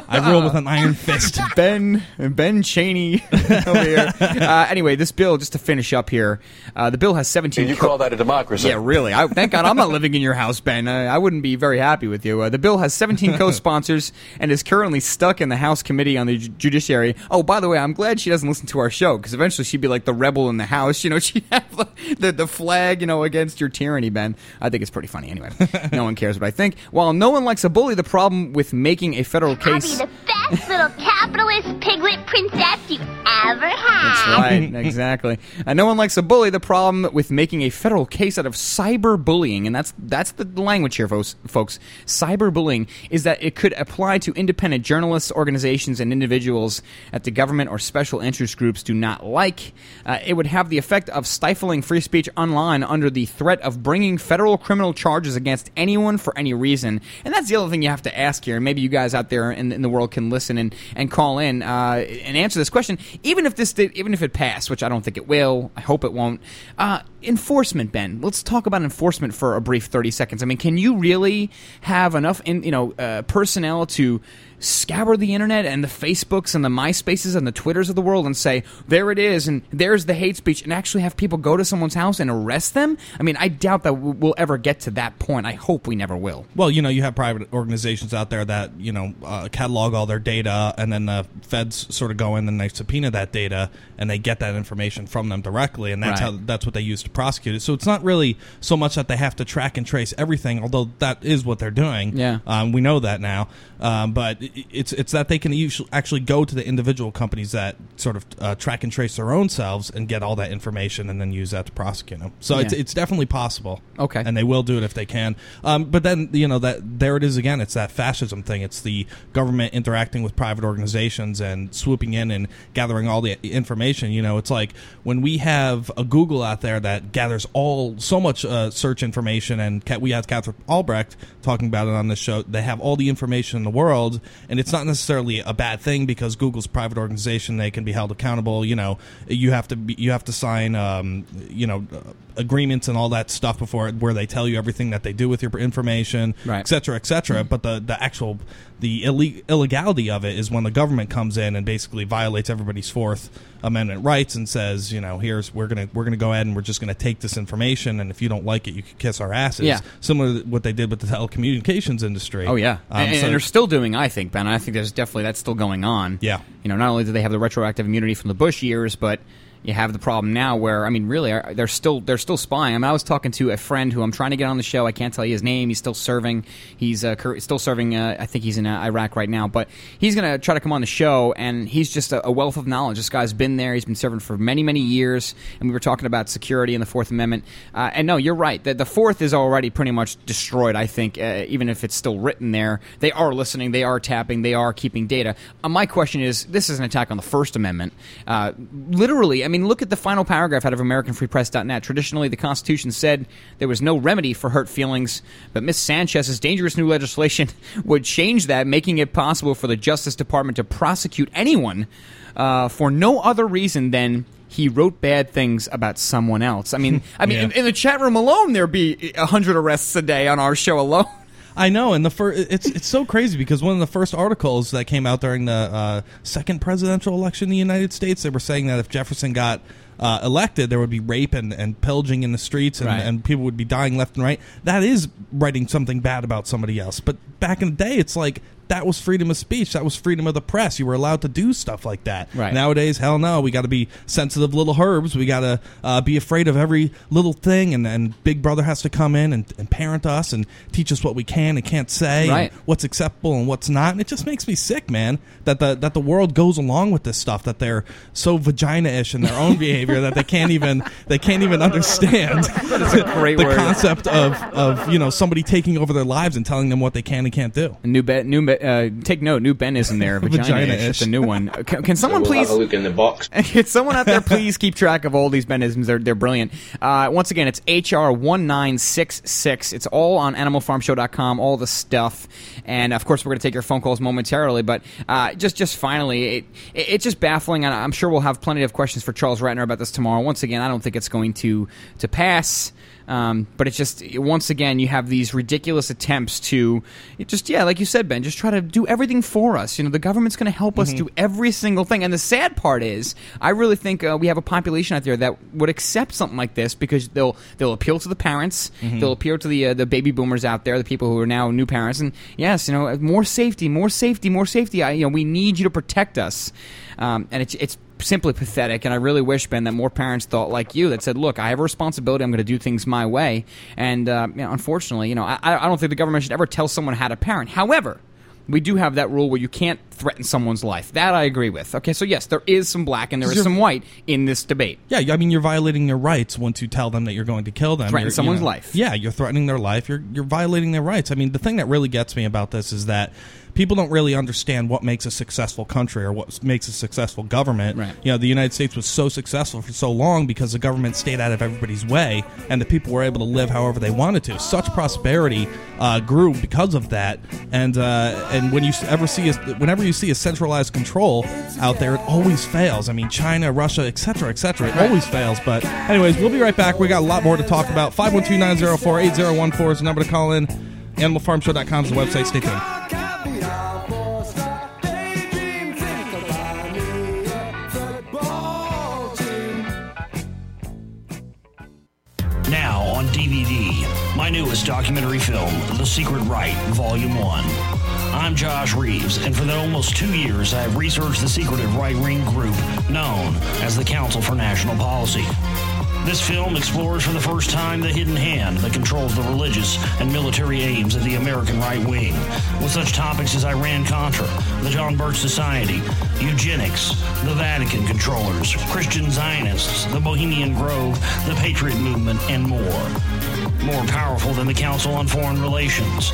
I rule with an iron fist. Ben Ben Cheney over here. Uh, anyway, this bill, just to finish up here, uh, the bill has 17. And you co- call that a democracy? Yeah, really. I, thank God I'm not living in your house, Ben. Uh, I wouldn't be very happy with you. Uh, the bill has 17 co-sponsors and is currently stuck in the House Committee on the Ju- Judiciary. Oh, by the way, I'm glad she doesn't listen to our show because eventually she'd be like the rebel in the House. You know, she'd have the, the, the flag, you know, against your tyranny, Ben. I think it's pretty funny. Anyway, no one cares what I think. While no one likes a bully, the problem with making a federal I'll case. be the best little capitalist piglet princess you ever had. That's right, exactly. Uh, no one likes a bully. The problem with making a federal case out of cyberbullying, and that's that's the language here, folks. folks. Cyberbullying is that it could apply to independent journalists, organizations, and individuals that the government or special interest groups do not like. Uh, it would have the effect of stifling free speech online under the threat of bringing federal criminal charges against anyone for any reason. And that's the other thing you have to ask here. And maybe you guys out there in, in the world can listen and, and call in uh, and answer this question. Even if this did, even if it passed, which I don't think it will, I hope it won't. Uh, enforcement, Ben. Let's talk about enforcement for a brief thirty seconds. I mean, can you really have enough, in, you know, uh, personnel to scour the internet and the Facebooks and the MySpaces and the Twitters of the world and say, there it is, and there's the hate speech, and actually have people go to someone's house and arrest them? I mean, I doubt that we'll ever get to that point. I hope we never will. Well, you know, you have private organizations out there that you know uh, catalog all their data and then the feds sort of go in and they subpoena that data and they get that information from them directly, and that's Right. how that's what they use to prosecute it. So it's not really so much that they have to track and trace everything, although that is what they're doing. Yeah. um, we know that now. Um, but it's it's that they can actually go to the individual companies that sort of uh, track and trace their own selves and get all that information and then use that to prosecute them. So it's Yeah. it's definitely possible. Okay. and they will do it if they can. Um, but then you know that there it is again. It's that fascism thing. It's the government interacting with private organizations and swooping in and gathering all the information. You know, it's like when we have a Google out there that gathers all so much uh, search information, and we had Katherine Albrecht talking about it on this show. They have all the information in the world, and it's not necessarily a bad thing because Google's private organization. They can be held accountable. You know, you have to be, you have to sign, um, you know, agreements and all that stuff before where they tell you everything that they do with your information, Right. et cetera, et cetera. But the the actual the ille- illegality of it is when the government comes in and basically violates everybody's Fourth Amendment rights and says, you know, here's we're gonna we're gonna go ahead and we're just gonna take this information, and if you don't like it, you can kiss our asses. Yeah. similar to what they did with the telecommunications industry. Oh yeah, Um, and, so- and they're still doing. I think Ben. I think there's definitely that's still going on. Yeah. You know, not only do they have the retroactive immunity from the Bush years, but you have the problem now where I mean, really, they're still they're still spying. I mean, I was talking to a friend who I'm trying to get on the show. I can't tell you his name. He's still serving. He's uh, still serving. Uh, I think he's in uh, Iraq right now, but he's going to try to come on the show, and he's just a, a wealth of knowledge. This guy's been there. He's been serving for many many years, and we were talking about security and the Fourth Amendment. Uh, and no, you're right. The, the Fourth is already pretty much destroyed. I think, uh, even if it's still written there, they are listening. They are tapping. They are keeping data. Uh, my question is: This is an attack on the First Amendment. Literally, I mean, look at the final paragraph out of AmericanFreePress.net. Traditionally, the Constitution said there was no remedy for hurt feelings, but Miss Sanchez's dangerous new legislation would change that, making it possible for the Justice Department to prosecute anyone uh, for no other reason than he wrote bad things about someone else. I mean, I mean, Yeah. in, in the chat room alone, there'd be hundred arrests a day on our show alone. I know, and the first it's it's so crazy because one of the first articles that came out during the uh, second presidential election in the United States, they were saying that if Jefferson got uh, elected, there would be rape and, and pillaging in the streets, and, Right. and people would be dying left and right. That is writing something bad about somebody else. But back in the day, it's like that was freedom of speech. That was freedom of the press. You were allowed to do stuff like that. Right. Nowadays, hell no. We got to be sensitive little herbs. We got to uh, be afraid of every little thing. And, and Big Brother has to come in and, and parent us and teach us what we can and can't say, Right. and what's acceptable and what's not. And it just makes me sick, man, that the that the world goes along with this stuff. That they're so vagina-ish in their own behavior that they can't even they can't even understand the word. concept of of you know somebody taking over their lives and telling them what they can and can't do. New Ben, new uh, take note. New Ben isn't there. Vagina-ish. Vagina-ish. It's a new one. Uh, Can, can someone We'll please have a look in the box. Can someone out there please keep track of all these Benisms? They're they're brilliant. Uh, once again, it's HR one nine six six. It's all on AnimalFarmShow.com. All the stuff, and of course, we're going to take your phone calls momentarily. But uh, just just finally, it, it, it's just baffling, and I'm sure we'll have plenty of questions for Charles Ratner about this tomorrow. Once again, I don't think it's going to to pass. Um, but it's just once again you have these ridiculous attempts to it just yeah like you said Ben just try to do everything for us. You know the government's going to help us do every single thing. And the sad part is I really think uh, we have a population out there that would accept something like this because they'll they'll appeal to the parents. Mhm. they'll appeal to the uh, the baby boomers out there the people who are now new parents. And yes you know more safety more safety more safety. I, you know we need you to protect us. Um, and it's it's simply pathetic. And I really wish, Ben, that more parents thought like you that said, "Look, I have a responsibility. I'm going to do things my way." And uh, you know, unfortunately, you know, I, I don't think the government should ever tell someone how to parent. However. We do have that rule where you can't threaten someone's life. That I agree with. Okay, so yes, there is some black and there is some white in this debate. Yeah, I mean, you're violating their rights once you tell them that you're going to kill them. Threaten You're- you someone's know, life. Yeah, you're threatening their life. You're you're violating their rights. I mean, the thing that really gets me about this is that people don't really understand what makes a successful country or what makes a successful government. Right. You know, the United States was so successful for so long because the government stayed out of everybody's way, and the people were able to live however they wanted to. Such prosperity uh, grew because of that. And uh, and when you ever see a, whenever you see a centralized control out there, it always fails. I mean, China, Russia, etc., cetera, et cetera. It always fails. But anyways, we'll be right back. We got a lot more to talk about. 512-904-8014 is the number to call in. AnimalFarmShow.com is the website. Stay tuned. Now on DVD. My newest documentary film, The Secret Right, Volume 1. I'm Josh Reeves, and for the almost two years, I have researched the secretive right wing group known as the Council for National Policy. This film explores for the first time the hidden hand that controls the religious and military aims of the American right wing, with such topics as Iran Contra, the John Birch Society, eugenics, the Vatican controllers, Christian Zionists, the Bohemian Grove, the Patriot Movement, and more. More powerful than the Council on Foreign Relations.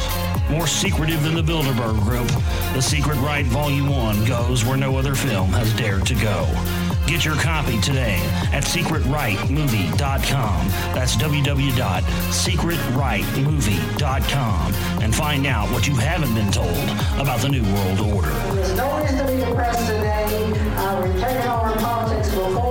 More secretive than the Bilderberg Group, The Secret Right Volume 1 goes where no other film has dared to go. Get your copy today at secretrightmovie.com. That's www.secretrightmovie.com and find out what you haven't been told about the New World Order. There's no reason to be depressed today. Uh, we've taken over politics before.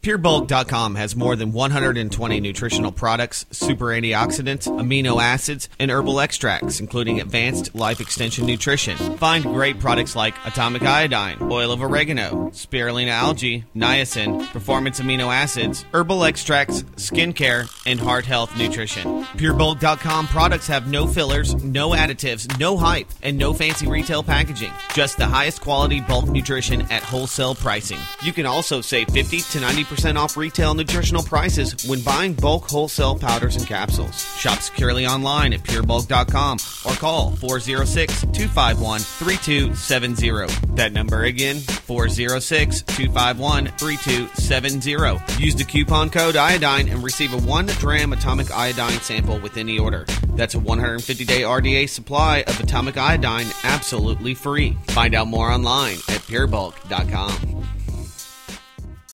PureBulk.com has more than 120 nutritional products, super antioxidants, amino acids, and herbal extracts, including advanced life extension nutrition. Find great products like atomic iodine, oil of oregano, spirulina algae, niacin, performance amino acids, herbal extracts, skincare, and heart health nutrition. PureBulk.com products have no fillers, no additives, no hype, and no fancy retail packaging. Just the highest quality bulk nutrition at wholesale pricing. You can also save 50 to 90% off retail nutritional prices when buying bulk wholesale powders and capsules. Shop securely online at purebulk.com or call 406 251 3270. That number again, 406 251 3270. Use the coupon code iodine and receive a 1 gram atomic iodine sample with any order. That's a 150 day RDA supply of atomic iodine absolutely free. Find out more online at purebulk.com.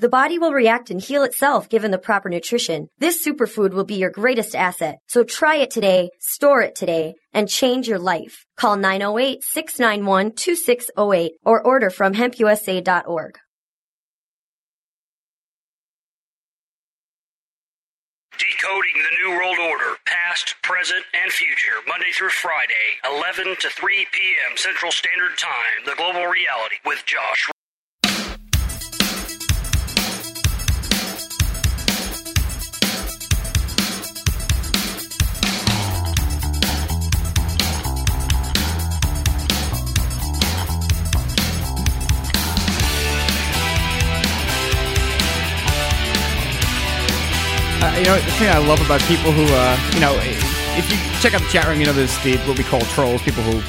The body will react and heal itself given the proper nutrition. This superfood will be your greatest asset. So try it today, store it today, and change your life. Call 908-691-2608 or order from hempusa.org. Decoding the New World Order, past, present, and future, Monday through Friday, 11 to 3 p.m. Central Standard Time, The Global Reality with Josh. Uh, you know, the thing I love about people who, uh, you know, if you check out the chat room, you know, there's the what we call trolls, people who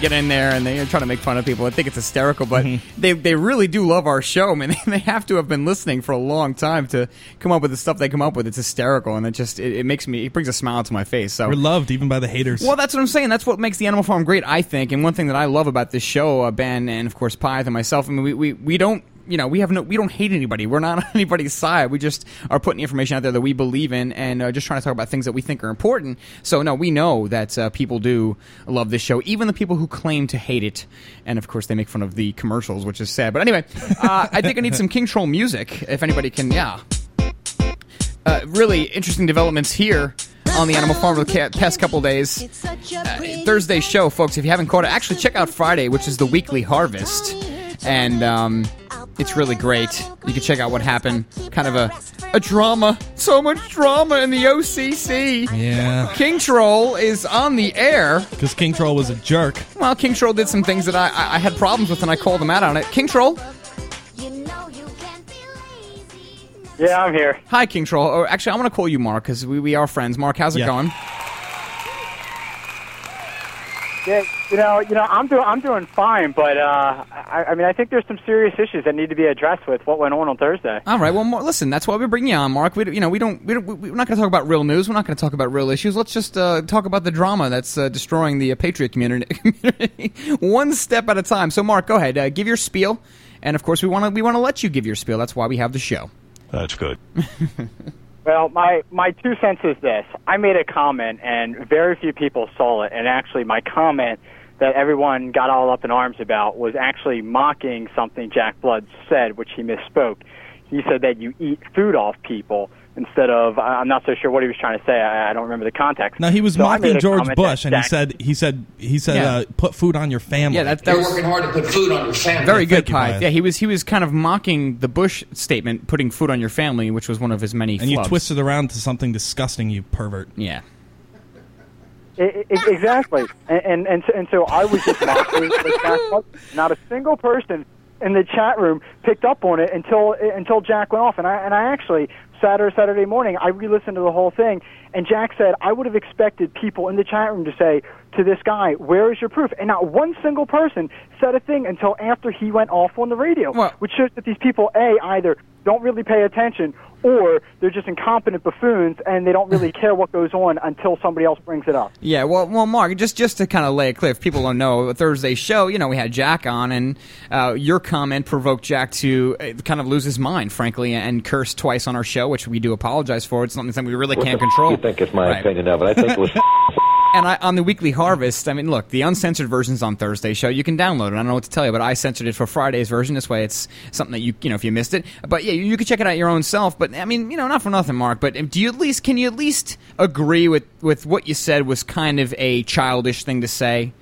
get in there and they're trying to make fun of people. I think it's hysterical, but they they really do love our show, I man. They have to have been listening for a long time to come up with the stuff they come up with. It's hysterical, and it just it, it makes me it brings a smile to my face. So We're loved even by the haters. well, that's what I'm saying. That's what makes the Animal Farm great, I think. And one thing that I love about this show, uh, Ben, and of course Pyth and myself, I mean, we, we, we don't. You know, we have no, we don't hate anybody. We're not on anybody's side. We just are putting information out there that we believe in, and uh, just trying to talk about things that we think are important. So, no, we know that uh, people do love this show, even the people who claim to hate it. And of course, they make fun of the commercials, which is sad. But anyway, uh, I think I need some King Troll music. If anybody can, yeah. Uh, really interesting developments here on the Animal Farm the past couple days. Uh, Thursday's show, folks, if you haven't caught it, actually check out Friday, which is the weekly harvest. And um, it's really great. You can check out what happened. Kind of a, a drama. So much drama in the OCC. Yeah. King Troll is on the air. Because King Troll was a jerk. Well, King Troll did some things that I, I, I had problems with, and I called him out on it. King Troll? Yeah, I'm here. Hi, King Troll. Or actually, I want to call you Mark because we, we are friends. Mark, how's it Yeah. going? Yeah, you know, you know, I'm doing, I'm doing fine, but uh, I, I mean, I think there's some serious issues that need to be addressed with what went on on Thursday. All right. Well, Mar- listen. That's why we're bringing you on, Mark. We, you know, we don't. We don't we- we're not going to talk about real news. We're not going to talk about real issues. Let's just uh, talk about the drama that's uh, destroying the uh, Patriot community, community one step at a time. So, Mark, go ahead. Uh, give your spiel, and of course, we want to we want to let you give your spiel. That's why we have the show. That's good. Well, my my two cents is this: I made a comment, and very few people saw it. And actually, my comment that everyone got all up in arms about was actually mocking something Jack Blood said, which he misspoke. He said that you eat food off people instead of. I- I'm not so sure what he was trying to say. I, I don't remember the context. No, he was So mocking George Bush, and he said he said he said Yeah. uh, put food on your family. Yeah, that, that was hard to put food on your family. Very good, Thank Pi. Yeah, he was he was kind of mocking the Bush statement, putting food on your family, which was one of his many. and you flubs. twisted around to something disgusting, you pervert. Yeah. I- I- exactly, and and and so, and so I was just mocking the Jack Blood. Not a single person in the chat room picked up on it until until Jack went off, and I and I actually Saturday Saturday morning I re-listened to the whole thing, and Jack said I would have expected people in the chat room to say to this guy, "Where is your proof?" And not one single person said a thing until after he went off on the radio, which shows that these people a either don't really pay attention or they're just incompetent buffoons and they don't really care what goes on until somebody else brings it up. Yeah, well, well, Mark, just just to kind of lay it clear, if people don't know, Thursday's show, you know, we had Jack on, and uh, your comment provoked Jack to uh, kind of lose his mind, frankly, and curse twice on our show, which we do apologize for. It's something we really can't control. You think it's my Right. opinion of it? I think it was. And I, on the weekly harvest, I mean, look, the uncensored version's on Thursday show. You can download it. I don't know what to tell you, but I censored it for Friday's version. This way, it's something that you, you know, if you missed it. But yeah, you, you can check it out your own self. But I mean, you know, not for nothing, Mark. But um, do you at least can you at least agree with with what you said was kind of a childish thing to say?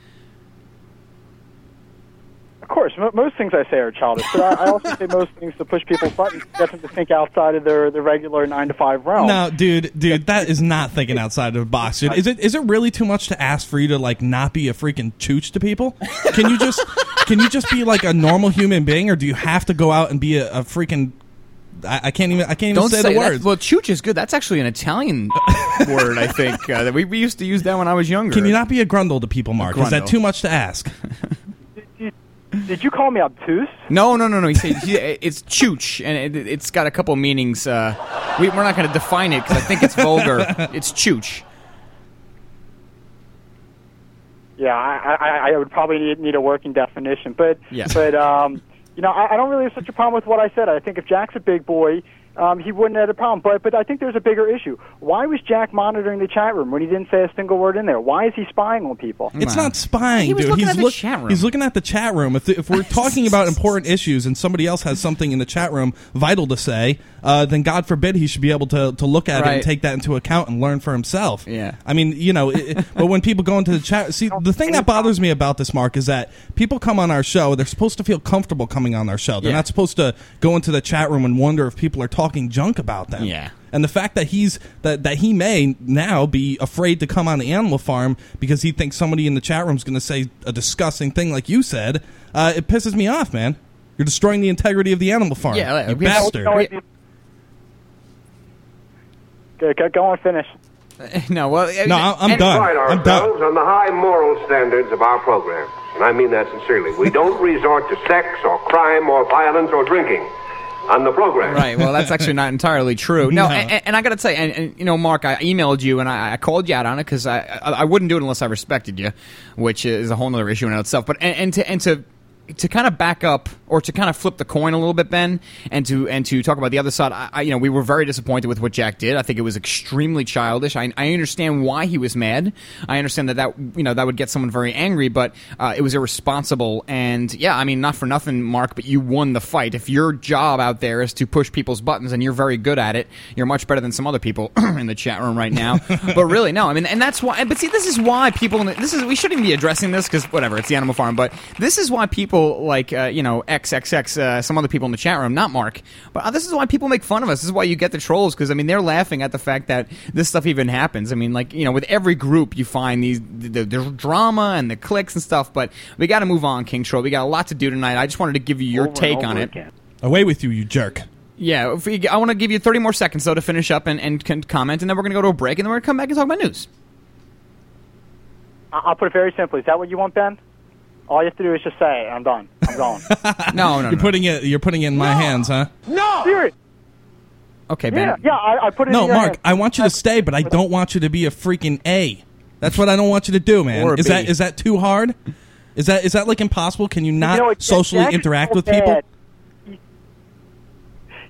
Of course, mo most things I say are childish, but I, I also say most things to push people's buttons, to get them to think outside of their, their regular nine to five realm. No, dude, dude, that is not thinking outside of the box, dude. Is it is it really too much to ask for you to like not be a freaking chooch to people? Can you just can you just be like a normal human being, or do you have to go out and be a, a freaking? I, I can't even I can't even Don't say, say the that. words. Well, chooch is good. That's actually an Italian word, I think. Uh, that we, we used to use that when I was younger. Can you not be a grundle to people, Mark? Is that too much to ask? Did you call me obtuse? No, no, no, no. He said he, it's chooch, and it, it's got a couple meanings. Uh, we, we're not going to define it because I think it's vulgar. it's chooch. Yeah, I, I, I would probably need, need a working definition, but Yeah. but um, you know, I, I don't really have such a problem with what I said. I think if Jack's a big boy, um, he wouldn't have had a problem. But but I think there's a bigger issue. Why was Jack monitoring the chat room when he didn't say a single word in there? Why is he spying on people? It's not spying, He was dude. looking he's at the look- chat room. He's looking at the chat room. If, if we're talking about important issues and somebody else has something in the chat room vital to say, uh, then God forbid he should be able to, to look at it Right. and take that into account and learn for himself. Yeah. I mean, you know, it, it- but when people go into the chat, see, the thing that bothers me about this, Mark, is that people come on our show. They're supposed to feel comfortable coming on our show. They're Yeah. not supposed to go into the chat room and wonder if people are talking junk about them. Yeah. And the fact that he's that that he may now be afraid to come on the animal farm because he thinks somebody in the chat room is going to say a disgusting thing like you said, uh, it pisses me off, man. You're destroying the integrity of the animal farm. Yeah, you we have- bastard. Go, go, go on, finish. no, well, No, I'm- I'm done. pride I'm done. ourselves on the high moral standards of our program. And I mean that sincerely. We don't resort to sex or crime or violence or drinking on the program. Right. Well, that's actually not entirely true. No, No. And, and I got to say, and, and you know, Mark, I emailed you and I, I called you out on it because I, I I wouldn't do it unless I respected you, which is a whole other issue in itself. But and, and to and to to kind of back up or to kind of flip the coin a little bit, Ben, and to and to talk about the other side, I, I, you know, we were very disappointed with what Jack did. I think it was extremely childish. I, I understand why he was mad. I understand that that you know that would get someone very angry, but uh, it was irresponsible. And yeah, I mean, not for nothing, Mark, but you won the fight. If your job out there is to push people's buttons and you're very good at it, you're much better than some other people in the chat room right now. but really, no, I mean, and that's why. But see, this is why people. This is we shouldn't be addressing this because whatever, it's the Animal Farm. But this is why people like uh, you know XXX, uh, some other people in the chat room, not Mark. But uh, this is why people make fun of us. This is why you get the trolls because I mean they're laughing at the fact that this stuff even happens. I mean, like you know, with every group you find these the, the, the drama and the clicks and stuff. But we got to move on, King Troll. We got a lot to do tonight. I just wanted to give you your Over take on it. again. Away with you, you jerk. Yeah, if we, I want to give you 30 more seconds though to finish up and, and can comment, and then we're going to go to a break, and then we're going to come back and talk about news. I'll put it very simply. Is that what you want, Ben? All you have to do is just say. I'm done. I'm going. no, no, You're putting it. You're putting it in my hands, huh? no. Serious. Okay, Yeah, yeah. I, I put it. No, in your Mark. hands. I want you to stay, but I don't want you to be a freaking A. That's what I don't want you to do, man. Or a is that B. is that too hard? Is that is that like impossible? Can you not You know, it's- socially Jack interact so with people? bad.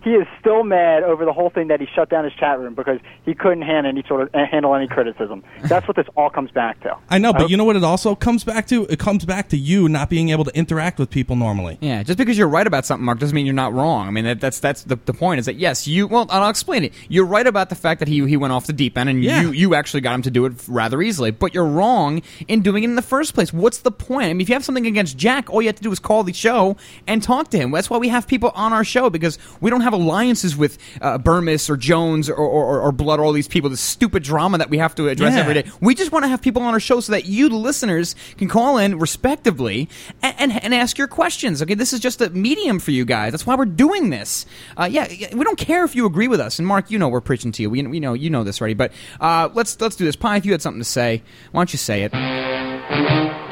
He- He is still mad over the whole thing that he shut down his chat room because he couldn't handle any sort of uh, handle any criticism. That's what this all comes back to. I know, but you know what it also comes back to? It comes back to you not being able to interact with people normally. Yeah, just because you're right about something, Mark, doesn't mean you're not wrong. I mean, that, that's that's the, the point. Is that yes, you well, and I'll explain it. You're right about the fact that he he went off the deep end, and Yeah. you you actually got him to do it rather easily. But you're wrong in doing it in the first place. What's the point? I mean, if you have something against Jack, all you have to do is call the show and talk to him. That's why we have people on our show because we don't have alliances with uh, Bermas or Jones or, or, or Blood or all these people. The stupid drama that we have to address Yeah. every day. We just want to have people on our show so that you, the listeners, can call in respectively and, and, and ask your questions. Okay, this is just a medium for you guys. That's why we're doing this. Uh, yeah, yeah, we don't care if you agree with us. And Mark, you know we're preaching to you. We, we know you know this already. But uh, let's let's do this. Pie, if you had something to say, why don't you say it?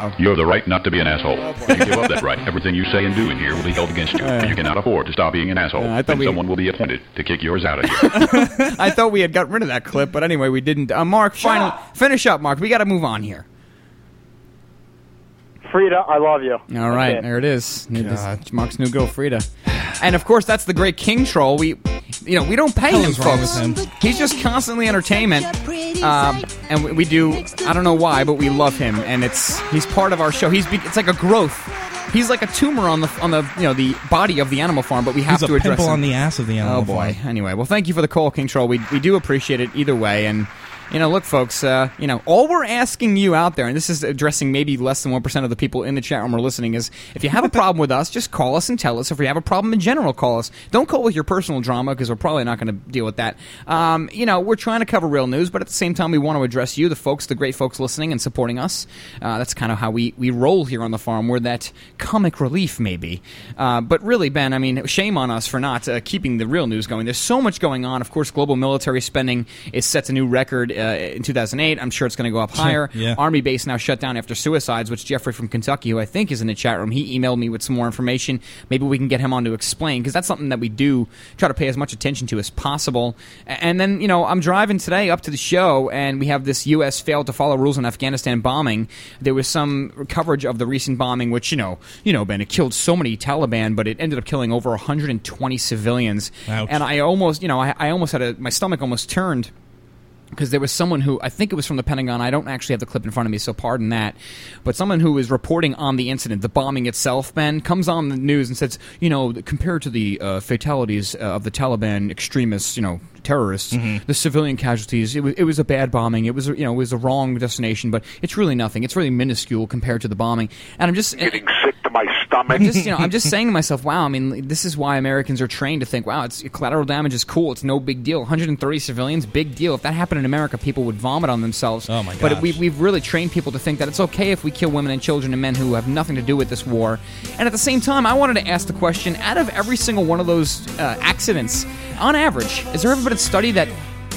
Uh-oh. You have the right not to be an asshole. you give up that right. Everything you say and do in here will be held against you. Uh. you cannot afford to stop being an asshole. Uh, I thought then we- someone will be appointed to kick yours out of here. I thought we had got rid of that clip, but anyway, we didn't. Uh, Mark, final finish up, Mark. We got to move on here. Frida, I love you. All right, it. there it is. It is Mark's new girl, Frida. And of course, that's the great King Troll. We, you know, we don't pay him, is folks. him? He's just constantly entertainment, um, and we, we do. I don't know why, but we love him, and it's he's part of our show. He's be- it's like a growth. He's like a tumor on the on the you know the body of the animal farm, but we have He's a to address pimple him. on the ass of the animal Oh boy. farm. Anyway, well, thank you for the call, King Troll. We we do appreciate it either way, and. You know, look, folks. Uh, you know, all we're asking you out there, and this is addressing maybe less than one percent of the people in the chat room are listening, is if you have a problem with us, just call us and tell us. If you have a problem in general, call us. Don't call with your personal drama because we're probably not going to deal with that. Um, you know, we're trying to cover real news, but at the same time, we want to address you, the folks, the great folks listening and supporting us. Uh, that's kind of how we we roll here on the farm. We're that comic relief, maybe. Uh, but really, Ben, I mean, shame on us for not uh, keeping the real news going. There's so much going on. Of course, global military spending is set a new record uh, Uh, in 2008. I'm sure it's going to go up higher. Yeah. Army base now shut down after suicides, which Jeffrey from Kentucky, who I think is in the chat room, he emailed me with some more information. Maybe we can get him on to explain because that's something that we do try to pay as much attention to as possible. And then, you know, I'm driving today up to the show, and we have this U.S. failed to follow rules on Afghanistan bombing. There was some coverage of the recent bombing, which you know, you know, Ben, it killed so many Taliban, but it ended up killing over 120 civilians. Ouch. And I almost, you know, I, I almost had a my stomach almost turned because there was someone who I think it was from the Pentagon. I don't actually have the clip in front of me, so pardon that. But someone who was reporting on the incident, the bombing itself, Ben, comes on the news and says, you know, compared to the uh, fatalities uh, of the Taliban extremists, you know, terrorists, Mm-hmm. the civilian casualties, it was, it was a bad bombing. It was, you know, it was a wrong destination, but it's really nothing. It's really minuscule compared to the bombing. And I'm just Getting sick to my stomach. I'm just, you know, I'm just saying to myself, wow. I mean, this is why Americans are trained to think, wow, it's collateral damage is cool. It's no big deal. 130 civilians, big deal. If that happened in America, people would vomit on themselves. Oh, my god! But we, we've really trained people to think that it's okay if we kill women and children and men who have nothing to do with this war. And at the same time, I wanted to ask the question: out of every single one of those uh, accidents, on average, is there ever been a study that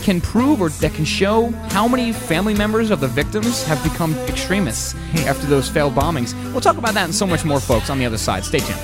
can prove or that can show how many family members of the victims have become extremists hmm. after those failed bombings. We'll talk about that and so much more, folks, on the other side. Stay tuned.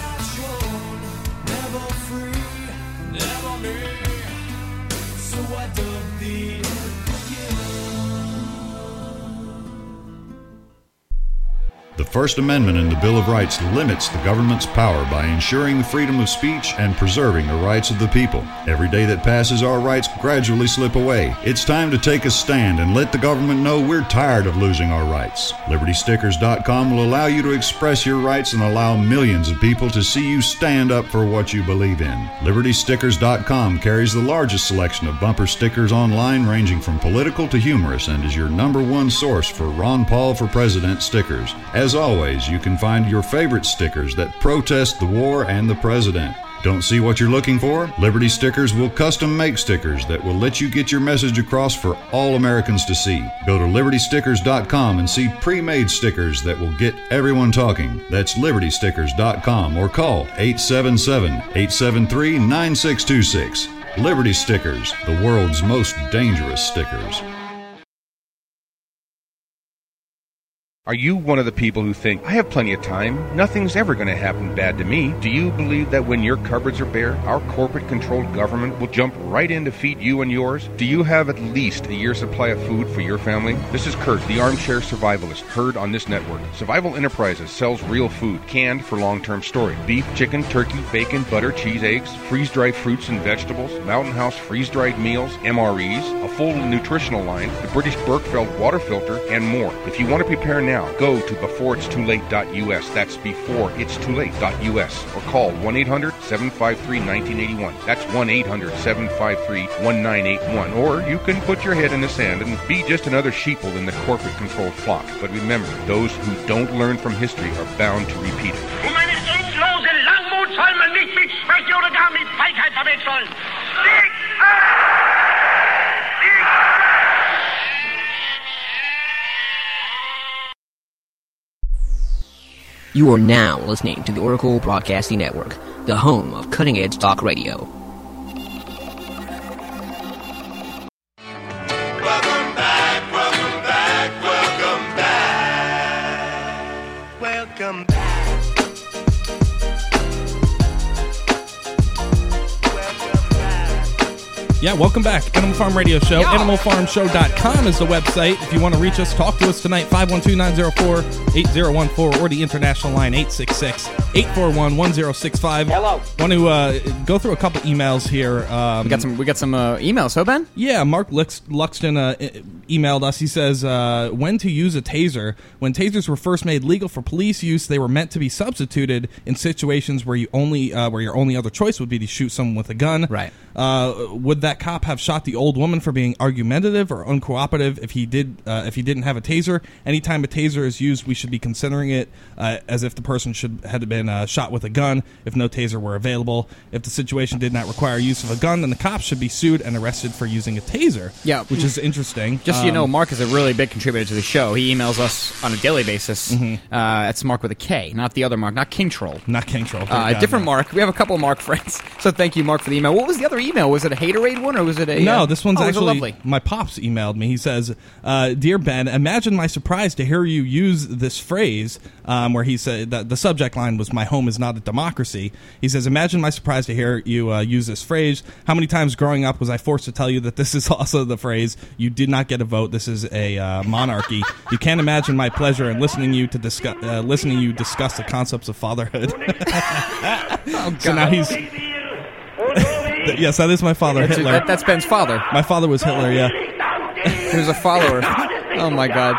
The First Amendment in the Bill of Rights limits the government's power by ensuring the freedom of speech and preserving the rights of the people. Every day that passes, our rights gradually slip away. It's time to take a stand and let the government know we're tired of losing our rights. LibertyStickers.com will allow you to express your rights and allow millions of people to see you stand up for what you believe in. LibertyStickers.com carries the largest selection of bumper stickers online, ranging from political to humorous, and is your number one source for Ron Paul for President stickers. Always, you can find your favorite stickers that protest the war and the president. Don't see what you're looking for? Liberty Stickers will custom make stickers that will let you get your message across for all Americans to see. Go to libertystickers.com and see pre-made stickers that will get everyone talking. That's libertystickers.com or call 877-873-9626. Liberty Stickers, the world's most dangerous stickers. Are you one of the people who think, I have plenty of time, nothing's ever going to happen bad to me? Do you believe that when your cupboards are bare, our corporate controlled government will jump right in to feed you and yours? Do you have at least a year's supply of food for your family? This is Kurt, the armchair survivalist, heard on this network. Survival Enterprises sells real food, canned for long term storage beef, chicken, turkey, bacon, butter, cheese, eggs, freeze dried fruits and vegetables, Mountain House freeze dried meals, MREs, a full nutritional line, the British Berkefeld water filter, and more. If you want to prepare now, go to beforeitstoolate.us. That's beforeitstoolate.us. Or call 1 800 753 1981. That's 1 800 753 1981. Or you can put your head in the sand and be just another sheeple in the corporate controlled flock. But remember, those who don't learn from history are bound to repeat it. Verwechseln. Sieg! You are now listening to the Oracle Broadcasting Network, the home of cutting edge talk radio. Welcome back. Yeah, welcome back. Animal Farm Radio Show. AnimalFarmShow.com is the website. If you want to reach us, talk to us tonight, 512-904-8014 or the international line, 866-841-1065. Hello. Want to uh, go through a couple emails here. Um, We got some. We got some uh, emails. Huh, Ben? yeah, Mark Lux- Luxton uh, e- emailed us. He says, uh, when to use a taser. When tasers were first made legal for police use, they were meant to be substituted in situations where you only uh, where your only other choice would be to shoot someone with a gun. Right. Uh, would that cop have shot the old woman for being argumentative or uncooperative if he did uh, if he didn't have a taser? Anytime a taser is used, we should be considering it uh, as if the person should had been uh, shot with a gun if no taser were available. If the situation did not require use of a gun, then the cop should be sued and arrested for using a taser. Yeah. which is interesting. Just so you Um, know, Mark is a really big contributor to the show. He emails us on a daily basis. Mhm. Uh, that's Mark with a K, not the other Mark, not King Troll. Not King Troll. Uh, different. Mark. We have a couple of Mark friends. So thank you, Mark, for the email. What was the other email? Was it a haterade one or was it a. No, uh, this one's oh, it was a actually lovely. my pops emailed me. He says, uh, "Dear Ben, imagine my surprise to hear you use this phrase." Um, where he said that the subject line was "My home is not a democracy." He says, "Imagine my surprise to hear you uh, use this phrase. How many times growing up was I forced to tell you that this is also the phrase you did not get a vote. This is a uh, monarchy. you can't imagine my pleasure in listening you to discuss uh, listening you discuss the concepts of fatherhood." Oh, So now he's. yes, that is my father, That's, Hitler. that- that's Ben's father. My father was Hitler. Yeah. He was a follower. oh my god.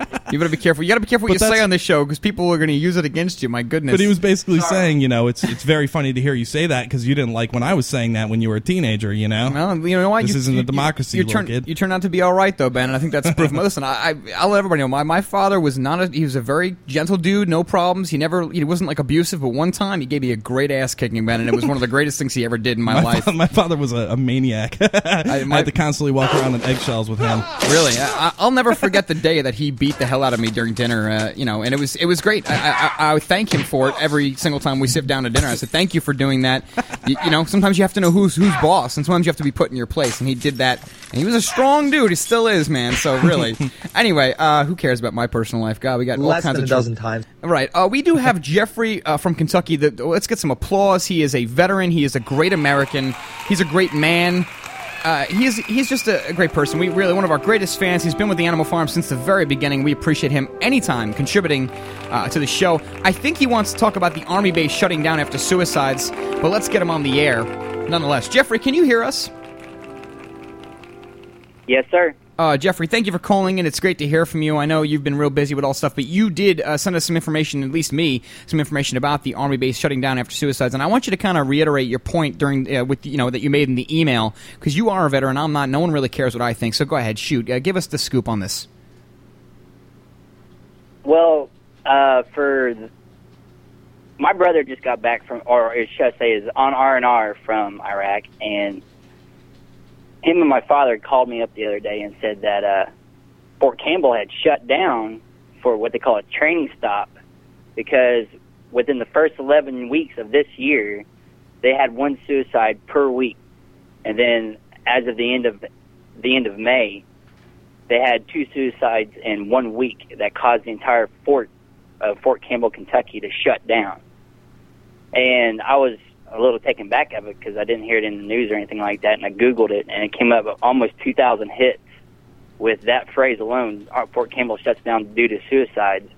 You better be careful. You got to be careful what But you say on this show because people are going to use it against you. My goodness. But he was basically saying, you know, it's it's very funny to hear you say that because you didn't like when I was saying that when you were a teenager, you know. Well, you know what? This You- isn't you- a democracy, You, little turn, kid. you turned out to be all right, though, Ben, and I think that's proof. Listen, I, I, I'll let everybody know. My, my father was not a. He was a very gentle dude, no problems. He never. He wasn't like abusive. But one time, he gave me a great ass kicking, Ben, and it was one of the greatest things he ever did in my, my, life. fa- my father was a, a maniac. I, my- had to constantly walk around on eggshells with him. Really, I, I'll never forget the day that he beat the hell out of me during dinner. Uh, you know, and it was it was great. I, I, I thank him for it every single time we sit down to dinner. I said, "Thank you for doing that." You, you know, sometimes you have to know who's who's boss, and sometimes you have to be put in your place. And he did that, and he was a strong dude. He still is, man. So really, anyway, uh, who cares about my personal life? God, we got all kinds than of a dozen times. Right. Uh, we do have Jeffrey uh, from Kentucky. The, let's get some applause. He is a veteran. He is a great American. He's a great man. Uh, he's he's just a, a great person. We really one of our greatest fans. He's been with the Animal Farm since the very beginning. We appreciate him anytime contributing uh, to the show. I think he wants to talk about the army base shutting down after suicides, but let's get him on the air. Nonetheless, Jeffrey, can you hear us? Yes, sir. Uh, Jeffrey, thank you for calling in. It's great to hear from you. I know you've been real busy with all stuff, but you did uh, send us some information, at least me, some information about the Army base shutting down after suicides. And I want you to kind of reiterate your point during uh, with you know that you made in the email because you are a veteran. I'm not. No one really cares what I think. So go ahead, shoot. Uh, give us the scoop on this. Well, uh, for th- my brother just got back from, or should I say, is on R and R from Iraq, and him and my father called me up the other day and said that uh, Fort Campbell had shut down for what they call a training stop because within the first 11 weeks of this year, they had one suicide per week, and then as of the end of the end of May, they had two suicides in one week that caused the entire fort of Fort Campbell, Kentucky, to shut down. And I was a little taken back of it because I didn't hear it in the news or anything like that, and I googled it, and it came up almost 2,000 hits with that phrase alone. Fort Campbell shuts down due to suicides.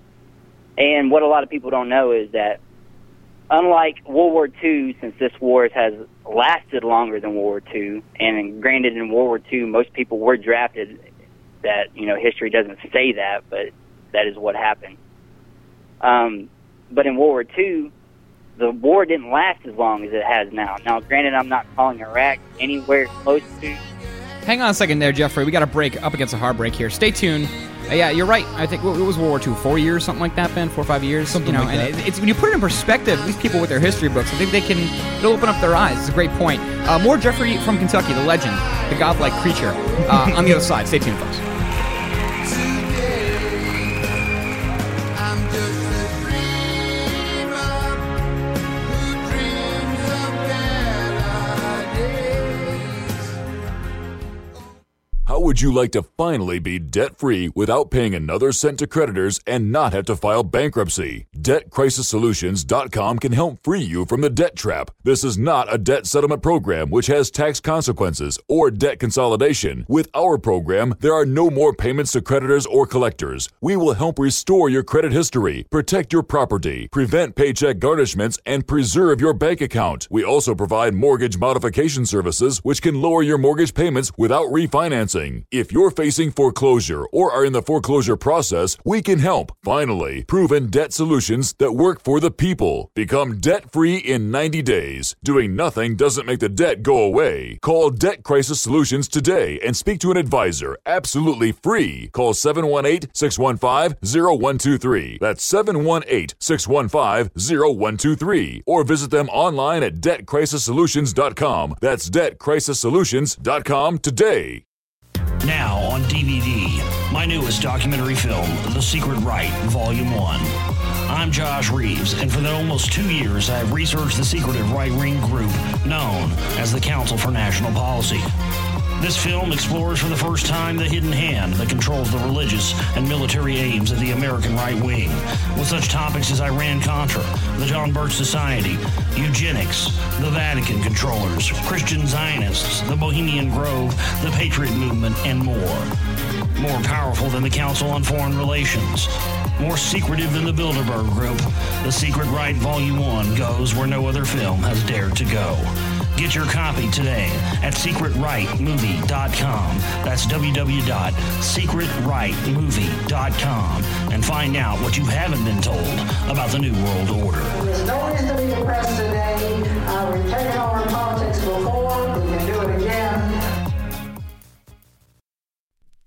And what a lot of people don't know is that unlike World War II, since this war has lasted longer than World War II, and granted in World War II most people were drafted, that you know history doesn't say that, but that is what happened. Um, but in World War II, the war didn't last as long as it has now. Now, granted, I'm not calling Iraq anywhere close to Hang on a second there, Jeffrey. We got a break up against a hard break here. Stay tuned. Uh, yeah, you're right. I think what it was World War II, four years, something like that, Ben, four or five years, Something you know. like and that. it- it's when you put it in perspective. These people with their history books, I think they can it'll open up their eyes. It's a great point. Uh, more Jeffrey from Kentucky, the legend, the godlike creature. Uh, on the other side. Stay tuned, folks. Would you like to finally be debt free without paying another cent to creditors and not have to file bankruptcy? DebtCrisisSolutions.com can help free you from the debt trap. This is not a debt settlement program which has tax consequences or debt consolidation. With our program, there are no more payments to creditors or collectors. We will help restore your credit history, protect your property, prevent paycheck garnishments, and preserve your bank account. We also provide mortgage modification services which can lower your mortgage payments without refinancing. If you're facing foreclosure or are in the foreclosure process, we can help. Finally, proven debt solutions that work for the people. Become debt free in 90 days. Doing nothing doesn't make the debt go away. Call Debt Crisis Solutions today and speak to an advisor absolutely free. Call 718 615 0123. That's 718 615 0123. Or visit them online at debtcrisissolutions.com. That's debtcrisissolutions.com today. Now on DVD, my newest documentary film, The Secret Right, Volume 1. I'm Josh Reeves, and for the almost two years, I have researched the secretive right wing group known as the Council for National Policy. This film explores for the first time the hidden hand that controls the religious and military aims of the American right wing, with such topics as Iran Contra, the John Birch Society, eugenics, the Vatican controllers, Christian Zionists, the Bohemian Grove, the Patriot Movement, and more. More powerful than the Council on Foreign Relations. More secretive than the Bilderberg Group, The Secret Right Volume 1 goes where no other film has dared to go. Get your copy today at secretrightmovie.com. That's www.secretrightmovie.com and find out what you haven't been told about the New World Order. There's no reason to be depressed today. Uh, we've taken over politics before.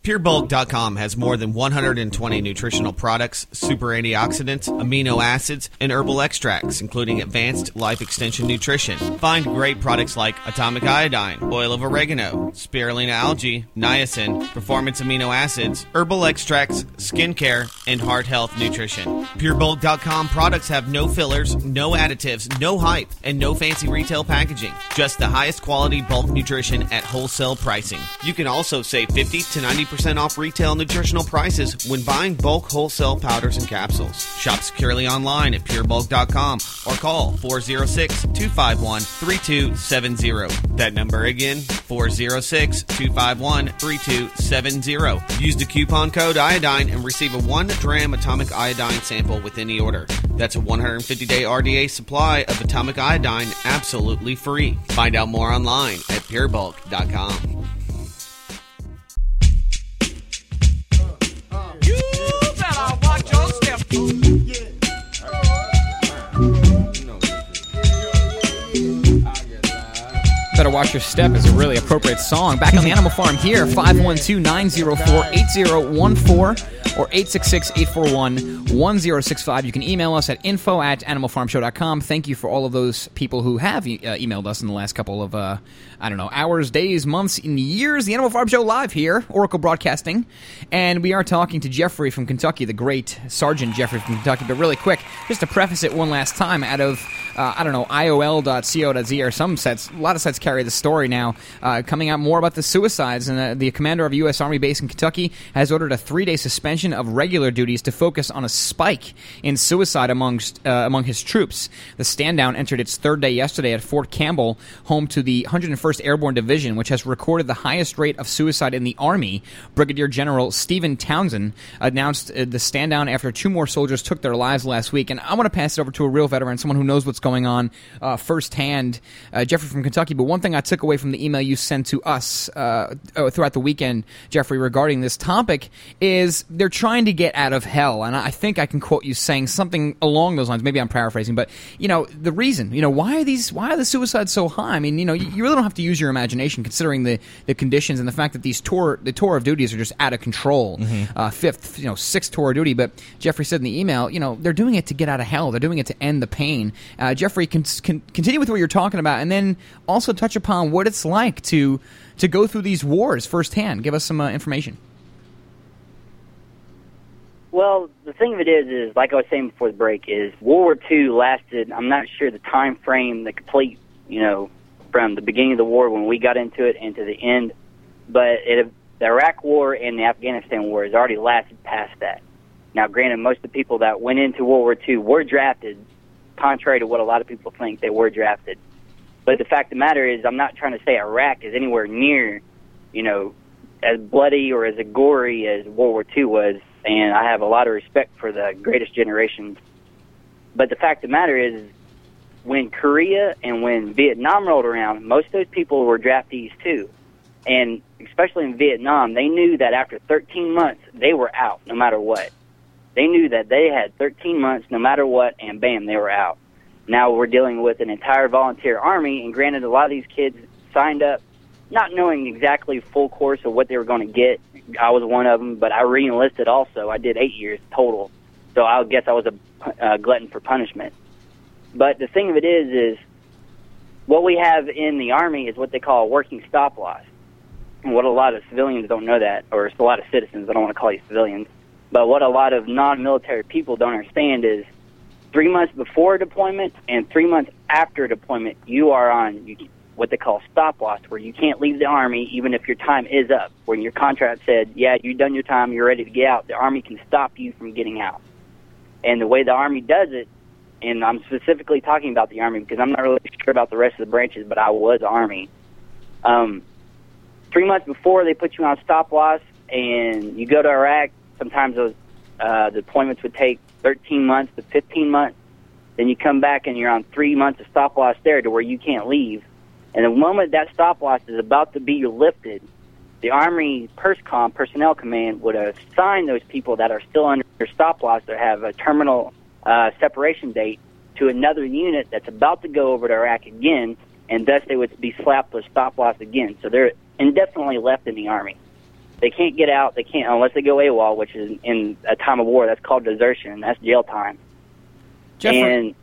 PureBulk.com has more than 120 nutritional products, super antioxidants, amino acids, and herbal extracts, including advanced life extension nutrition. Find great products like atomic iodine, oil of oregano, spirulina algae, niacin, performance amino acids, herbal extracts, skincare, and heart health nutrition. PureBulk.com products have no fillers, no additives, no hype, and no fancy retail packaging. Just the highest quality bulk nutrition at wholesale pricing. You can also save 50 to 90% off retail nutritional prices when buying bulk wholesale powders and capsules. Shop securely online at purebulk.com or call 406 251 3270. That number again, 406 251 3270. Use the coupon code iodine and receive a 1 gram atomic iodine sample with any order. That's a 150 day RDA supply of atomic iodine absolutely free. Find out more online at purebulk.com. your Better Watch Your Step is a really appropriate song. Back on the Animal Farm here, 512 904 8014 or 866 841 1065. You can email us at info at animalfarmshow.com. Thank you for all of those people who have e- uh, emailed us in the last couple of, uh, I don't know, hours, days, months, and years. The Animal Farm Show live here, Oracle Broadcasting. And we are talking to Jeffrey from Kentucky, the great Sergeant Jeffrey from Kentucky. But really quick, just to preface it one last time, out of uh, I don't know, IOL.co.z or some sets. A lot of sets carry the story now, uh, coming out more about the suicides. And uh, the commander of a U.S. Army base in Kentucky has ordered a three-day suspension of regular duties to focus on a spike in suicide amongst uh, among his troops. The stand down entered its third day yesterday at Fort Campbell, home to the 101st Airborne Division, which has recorded the highest rate of suicide in the Army. Brigadier General Stephen Townsend announced uh, the stand down after two more soldiers took their lives last week. And I want to pass it over to a real veteran, someone who knows what's going on uh, firsthand, uh, Jeffrey from Kentucky. But one thing I took away from the email you sent to us uh, uh, throughout the weekend, Jeffrey, regarding this topic is they're trying to get out of hell. And I think I can quote you saying something along those lines. Maybe I'm paraphrasing, but you know the reason. You know why are these? Why are the suicides so high? I mean, you know, you, you really don't have to use your imagination considering the, the conditions and the fact that these tour the tour of duties are just out of control. Uh, fifth, you know, sixth tour of duty. But Jeffrey said in the email, you know, they're doing it to get out of hell. They're doing it to end the pain. Uh, Jeffrey, can, can continue with what you're talking about, and then also touch upon what it's like to to go through these wars firsthand. Give us some uh, information. Well, the thing of it is, is like I was saying before the break, is World War II lasted. I'm not sure the time frame, the complete, you know, from the beginning of the war when we got into it and to the end, but it, the Iraq War and the Afghanistan War has already lasted past that. Now, granted, most of the people that went into World War II were drafted, contrary to what a lot of people think they were drafted. But the fact of the matter is, I'm not trying to say Iraq is anywhere near, you know, as bloody or as gory as World War II was, and I have a lot of respect for the greatest generations. But the fact of the matter is, when Korea and when Vietnam rolled around, most of those people were draftees too. And especially in Vietnam, they knew that after 13 months, they were out no matter what. They knew that they had 13 months no matter what, and bam, they were out. Now we're dealing with an entire volunteer army, and granted, a lot of these kids signed up not knowing exactly full course of what they were going to get. I was one of them, but I re-enlisted also. I did eight years total, so I guess I was a uh, glutton for punishment. But the thing of it is, is what we have in the army is what they call a working stop loss. And what a lot of civilians don't know that, or a lot of citizens. I don't want to call you civilians, but what a lot of non-military people don't understand is three months before deployment and three months after deployment, you are on what they call stop loss, where you can't leave the army even if your time is up. When your contract said, "Yeah, you've done your time, you're ready to get out," the army can stop you from getting out. And the way the army does it, and I'm specifically talking about the army because I'm not really sure about the rest of the branches, but I was army. Um, three months before they put you on stop loss, and you go to Iraq. Sometimes those uh, deployments would take 13 months to 15 months. Then you come back and you're on three months of stop loss there to where you can't leave. And the moment that stop loss is about to be lifted, the Army PERSCOM, Personnel Command, would assign those people that are still under stop loss that have a terminal uh, separation date to another unit that's about to go over to Iraq again, and thus they would be slapped with stop loss again. So they're indefinitely left in the Army. They can't get out. They can't unless they go AWOL, which is in a time of war. That's called desertion. That's jail time. Jeffrey- And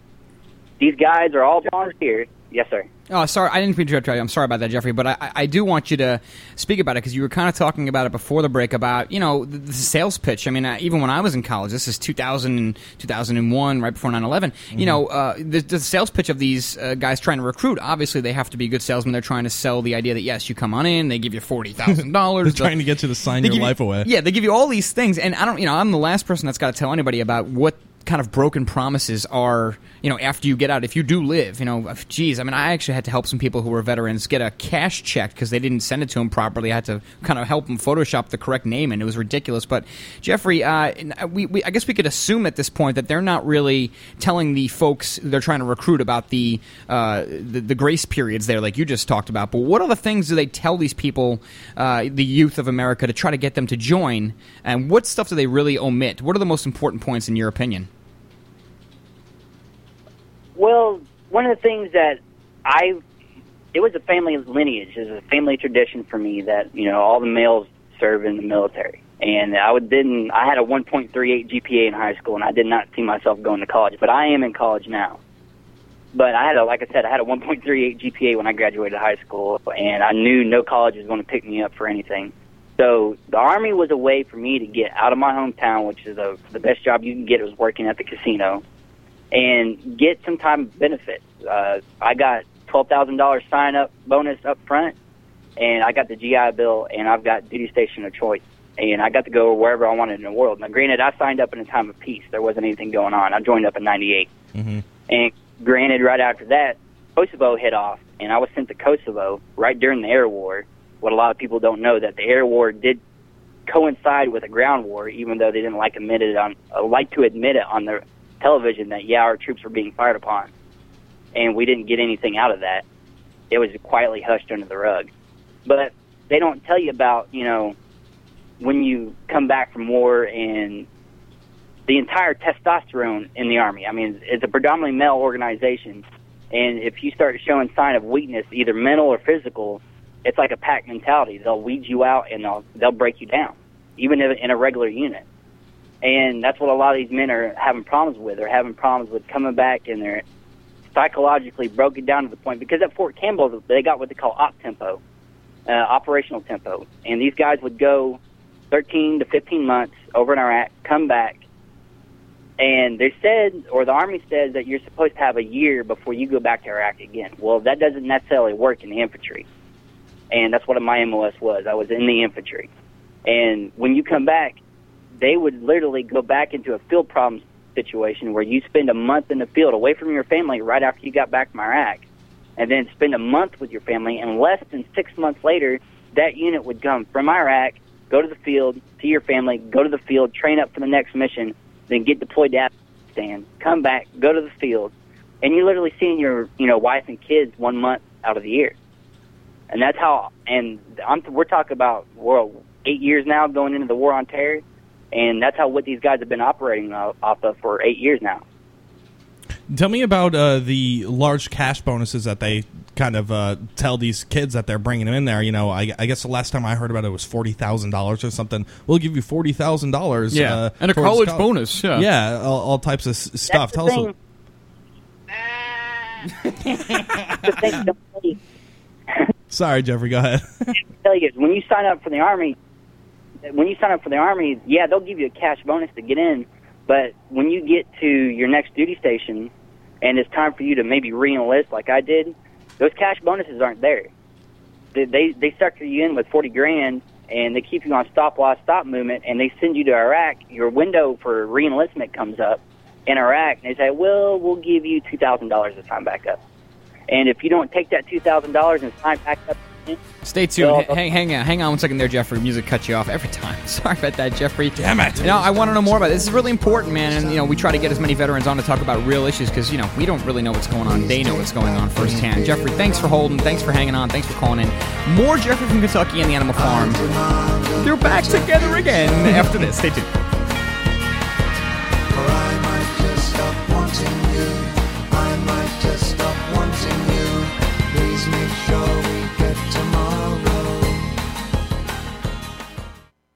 these guys are all volunteers. Yes, sir. Oh, sorry, I didn't mean to interrupt you. I'm sorry about that, Jeffrey. But I, I- do want you to speak about it because you were kind of talking about it before the break about you know the, the sales pitch. I mean, uh, even when I was in college, this is 2000, and 2001, right before 9/11. You know, uh, the, the sales pitch of these uh, guys trying to recruit. Obviously, they have to be good salesmen. They're trying to sell the idea that yes, you come on in, they give you forty thousand dollars. They're trying to get you to sign your you- life away. Yeah, they give you all these things, and I don't. You know, I'm the last person that's got to tell anybody about what kind of broken promises are. You know, after you get out, if you do live, you know, geez, I mean, I actually had to help some people who were veterans get a cash check because they didn't send it to them properly. I had to kind of help them Photoshop the correct name, and it was ridiculous. But Jeffrey, uh, we, we, I guess we could assume at this point that they're not really telling the folks they're trying to recruit about the uh, the, the grace periods there, like you just talked about. But what other things do they tell these people, uh, the youth of America, to try to get them to join? And what stuff do they really omit? What are the most important points in your opinion? Well, one of the things that I, it was a family lineage, it was a family tradition for me that you know all the males serve in the military, and I would didn't. I had a 1.38 GPA in high school, and I did not see myself going to college, but I am in college now. But I had a, like I said, I had a 1.38 GPA when I graduated high school, and I knew no college was going to pick me up for anything. So the army was a way for me to get out of my hometown, which is the the best job you can get was working at the casino and get some time benefits. Uh, I got twelve thousand dollars sign up bonus up front, and I got the GI Bill, and I've got duty station of choice, and I got to go wherever I wanted in the world. Now, granted, I signed up in a time of peace; there wasn't anything going on. I joined up in '98. Mm-hmm. And granted, right after that, Kosovo hit off, and I was sent to Kosovo right during the air war. What a lot of people don't know that the air war did coincide with a ground war, even though they didn't like admit it on uh, like to admit it on the television that yeah, our troops were being fired upon, and we didn't get anything out of that. It was quietly hushed under the rug. But they don't tell you about you know when you come back from war and the entire testosterone in the army. I mean, it's a predominantly male organization, and if you start showing sign of weakness, either mental or physical, it's like a pack mentality. They'll weed you out and they'll they'll break you down, even in a regular unit. And that's what a lot of these men are having problems with. They're having problems with coming back, and they're psychologically broken down to the point because at Fort Campbell they got what they call op tempo, uh, operational tempo, and these guys would go 13 to 15 months over in Iraq, come back, and they said, or the Army says that you're supposed to have a year before you go back to Iraq again. Well, that doesn't necessarily work in the infantry, and that's what my MOS was. I was in the infantry, and when you come back, they would literally go back into a field problem situation where you spend a month in the field away from your family right after you got back from Iraq, and then spend a month with your family, and less than six months later, that unit would come from Iraq, go to the field, see your family, go to the field, train up for the next mission, then get deployed to Afghanistan, come back, go to the field, and you're literally seeing your you know wife and kids one month out of the year, and that's how. And I'm we're talking about well eight years now going into the war on terror, and that's how what these guys have been operating off off of for eight years now. Tell me about uh, the large cash bonuses that they kind of uh, tell these kids that they're bringing them in there. You know, I, I guess the last time I heard about it was forty thousand dollars or something. We'll give you forty thousand dollars, Yeah, uh, and a college col- bonus, yeah. yeah, all, all types of stuff. the Tell us. thing. the thing don't tell you- Sorry, Jeffrey. Go ahead. tell you when you sign up for the army, when you sign up for the army, yeah, they'll give you a cash bonus to get in. But when you get to your next duty station, and it's time for you to maybe re-enlist, like I did, those cash bonuses aren't there. They they, they sucker you in with forty grand, and they keep you on stop loss stop movement, and they send you to Iraq. Your window for re-enlistment comes up in Iraq, and they say, "Well, we'll give you two thousand dollars to sign back up." And if you don't take that two thousand dollars and sign back up, Stay tuned. Well, H- hang, hang on, hang on one second there, Jeffrey. Music cuts you off every time. Sorry about that, Jeffrey. Damn it. You know, I want to know more about this. This is really important, man. And you know, we try to get as many veterans on to talk about real issues because you know we don't really know what's going on. They know what's going on firsthand. Jeffrey, thanks for holding. Thanks for hanging on. Thanks for calling in. More Jeffrey from Kentucky and the Animal Farm. They're back together again after this. Stay tuned.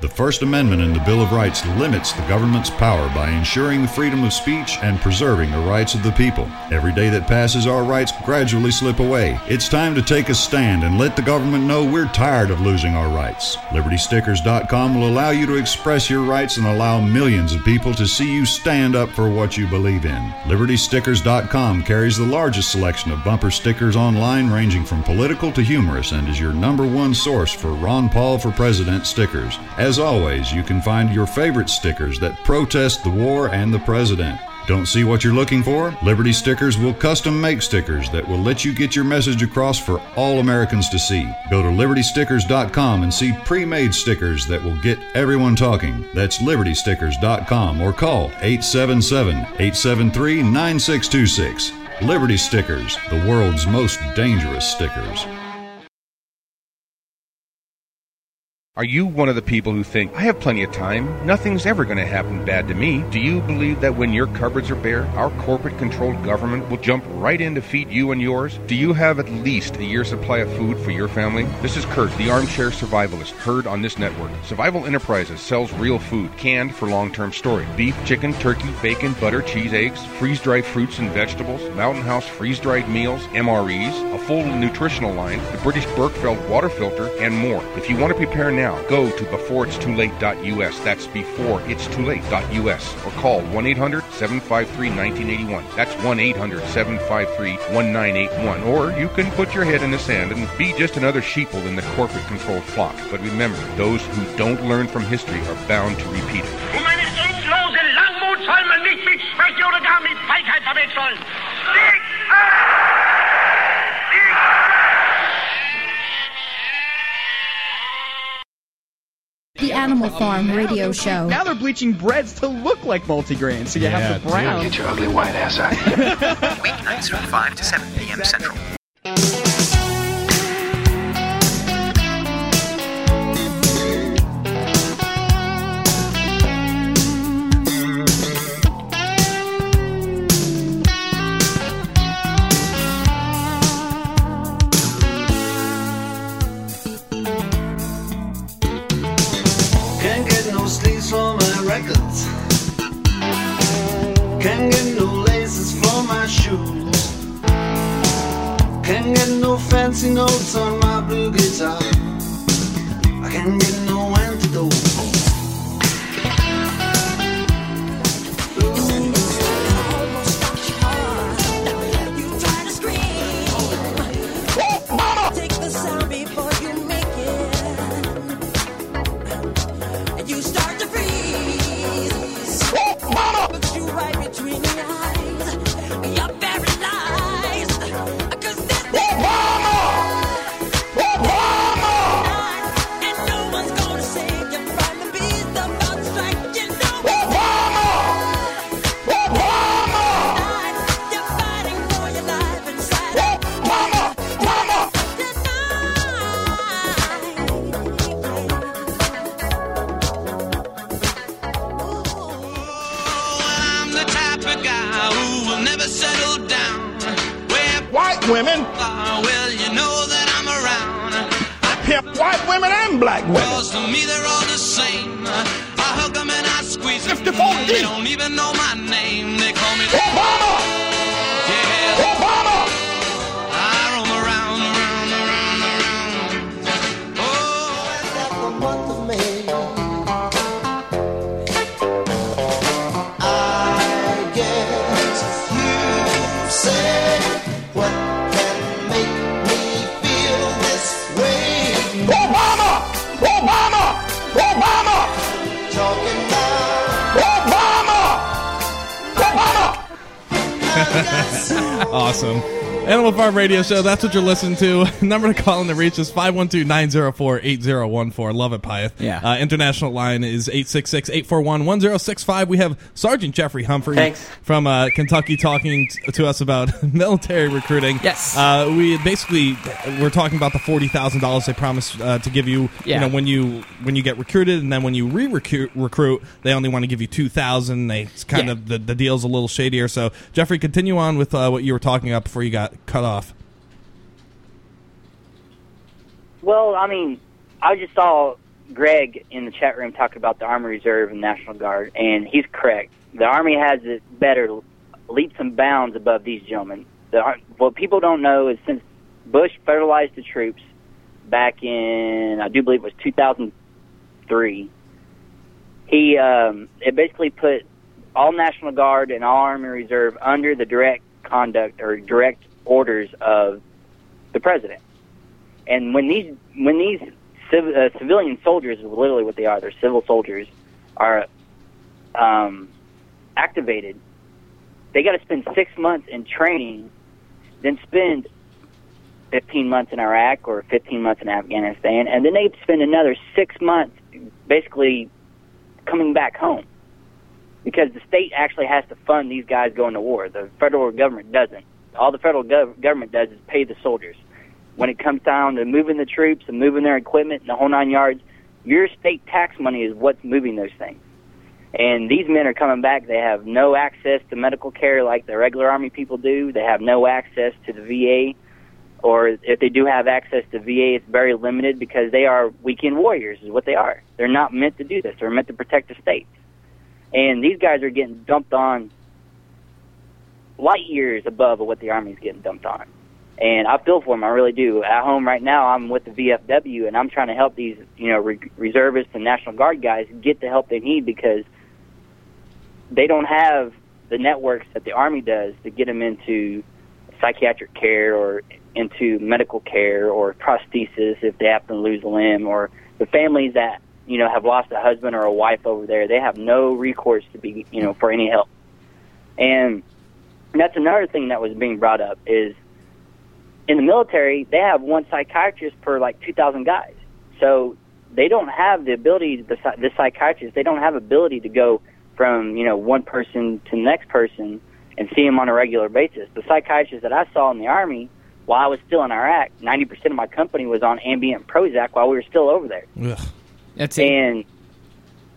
The First Amendment in the Bill of Rights limits the government's power by ensuring the freedom of speech and preserving the rights of the people. Every day that passes, our rights gradually slip away. It's time to take a stand and let the government know we're tired of losing our rights. LibertyStickers.com will allow you to express your rights and allow millions of people to see you stand up for what you believe in. LibertyStickers.com carries the largest selection of bumper stickers online, ranging from political to humorous, and is your number one source for Ron Paul for President stickers. As always, you can find your favorite stickers that protest the war and the president. Don't see what you're looking for? Liberty Stickers will custom make stickers that will let you get your message across for all Americans to see. Go to libertystickers.com and see pre made stickers that will get everyone talking. That's libertystickers.com or call 877 873 9626. Liberty Stickers, the world's most dangerous stickers. Are you one of the people who think, I have plenty of time, nothing's ever going to happen bad to me? Do you believe that when your cupboards are bare, our corporate controlled government will jump right in to feed you and yours? Do you have at least a year's supply of food for your family? This is Kurt, the armchair survivalist, heard on this network. Survival Enterprises sells real food, canned for long term storage beef, chicken, turkey, bacon, butter, cheese, eggs, freeze dried fruits and vegetables, Mountain House freeze dried meals, MREs, a full nutritional line, the British Berkefeld water filter, and more. If you want to prepare now, go to beforeitstoolate.us. That's beforeitstoolate.us. Or call 1 800 753 1981. That's 1 800 753 1981. Or you can put your head in the sand and be just another sheeple in the corporate controlled flock. But remember, those who don't learn from history are bound to repeat it. Soll man nicht mit Feigheit verwechseln. The Animal Farm Radio Show. Now they're bleaching breads to look like multigrain, so you have the brown. Get your ugly white ass out. Weeknights from 5 to 7 p.m. Central. Can't get no fancy notes on my blue guitar. I can't get no antidote. Radio Show. That's what you're listening to. Number to call in to reach is 512-904-8014. Love it, Pyth. Yeah. Uh, international line is 866-841-1065. We have Sergeant Jeffrey Humphrey Thanks. from uh, Kentucky talking t- to us about military recruiting. Yes. Uh, we basically we're talking about the forty thousand dollars they promised uh, to give you. Yeah. You know when you when you get recruited, and then when you re-recruit, recruit, they only want to give you two thousand. They it's kind Yeah. of the, the deal's a little shadier. So Jeffrey, continue on with uh, what you were talking about before you got cut off. Well, I mean, I just saw Greg in the chat room talking about the Army Reserve and National Guard, and he's correct. The Army has it better leaps and bounds above these gentlemen. The, what people don't know is since Bush federalized the troops back in, I do believe it was 2003, he um, it basically put all National Guard and all Army Reserve under the direct conduct or direct orders of the president. And when these when these civ- uh, civilian soldiers, literally what they are, they're civil soldiers, are um, activated, they got to spend six months in training, then spend 15 months in Iraq or 15 months in Afghanistan, and then they spend another six months basically coming back home because the state actually has to fund these guys going to war. The federal government doesn't. All the federal gov- government does is pay the soldiers. When it comes down to moving the troops and moving their equipment and the whole nine yards, your state tax money is what's moving those things. And these men are coming back. They have no access to medical care like the regular Army people do. They have no access to the VA, or if they do have access to VA, it's very limited because they are weekend warriors, is what they are. They're not meant to do this. They're meant to protect the state. And these guys are getting dumped on light years above of what the Army's getting dumped on. And I feel for them, I really do. At home right now, I'm with the VFW, and I'm trying to help these, you know, re- reservists and National Guard guys get the help they need because they don't have the networks that the Army does to get them into psychiatric care or into medical care or prosthesis if they happen to lose a limb or the families that you know have lost a husband or a wife over there they have no recourse to be you know for any help and that's another thing that was being brought up is in the military they have one psychiatrist per like 2000 guys so they don't have the ability the, the psychiatrists they don't have ability to go from you know one person to the next person and see them on a regular basis the psychiatrist that i saw in the army while i was still in iraq 90% of my company was on ambien prozac while we were still over there That's and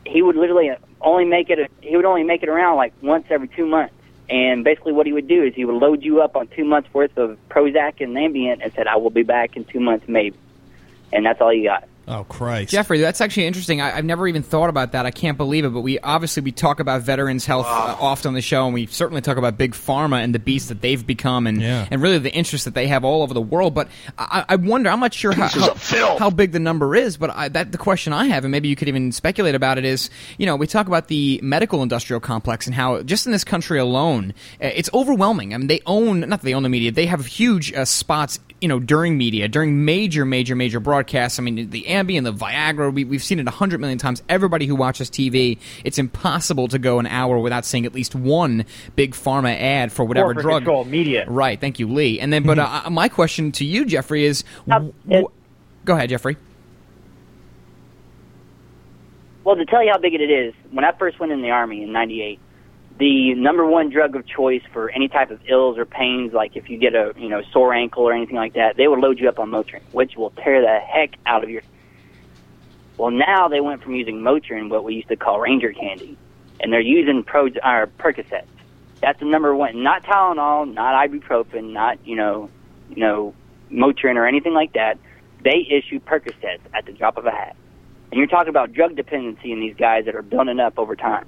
he would literally only make it. He would only make it around like once every two months. And basically, what he would do is he would load you up on two months worth of Prozac and Ambien, and said, "I will be back in two months, maybe." And that's all you got. Oh Christ, Jeffrey, that's actually interesting. I, I've never even thought about that. I can't believe it. But we obviously we talk about veterans' health uh, often on the show, and we certainly talk about big pharma and the beast that they've become, and and really the interest that they have all over the world. But I, I wonder. I'm not sure how, how, how big the number is, but I, that the question I have, and maybe you could even speculate about it, is you know we talk about the medical industrial complex and how just in this country alone, uh, it's overwhelming. I mean, they own not that they own the media, they have huge uh, spots you know during media during major major major broadcasts i mean the ambien the viagra we, we've seen it a hundred million times everybody who watches tv it's impossible to go an hour without seeing at least one big pharma ad for whatever Corporate drug control media. right thank you lee and then but uh, my question to you jeffrey is w- w- go ahead jeffrey Well, to tell you how big it is, when I first went in the army in '98, the number one drug of choice for any type of ills or pains, like if you get a you know sore ankle or anything like that, they would load you up on Motrin, which will tear the heck out of your. Well, now they went from using Motrin, what we used to call Ranger candy, and they're using Pro or Percocet. That's the number one, not Tylenol, not ibuprofen, not you know, you know, Motrin or anything like that. They issue Percocets at the drop of a hat. And you're talking about drug dependency in these guys that are building up over time.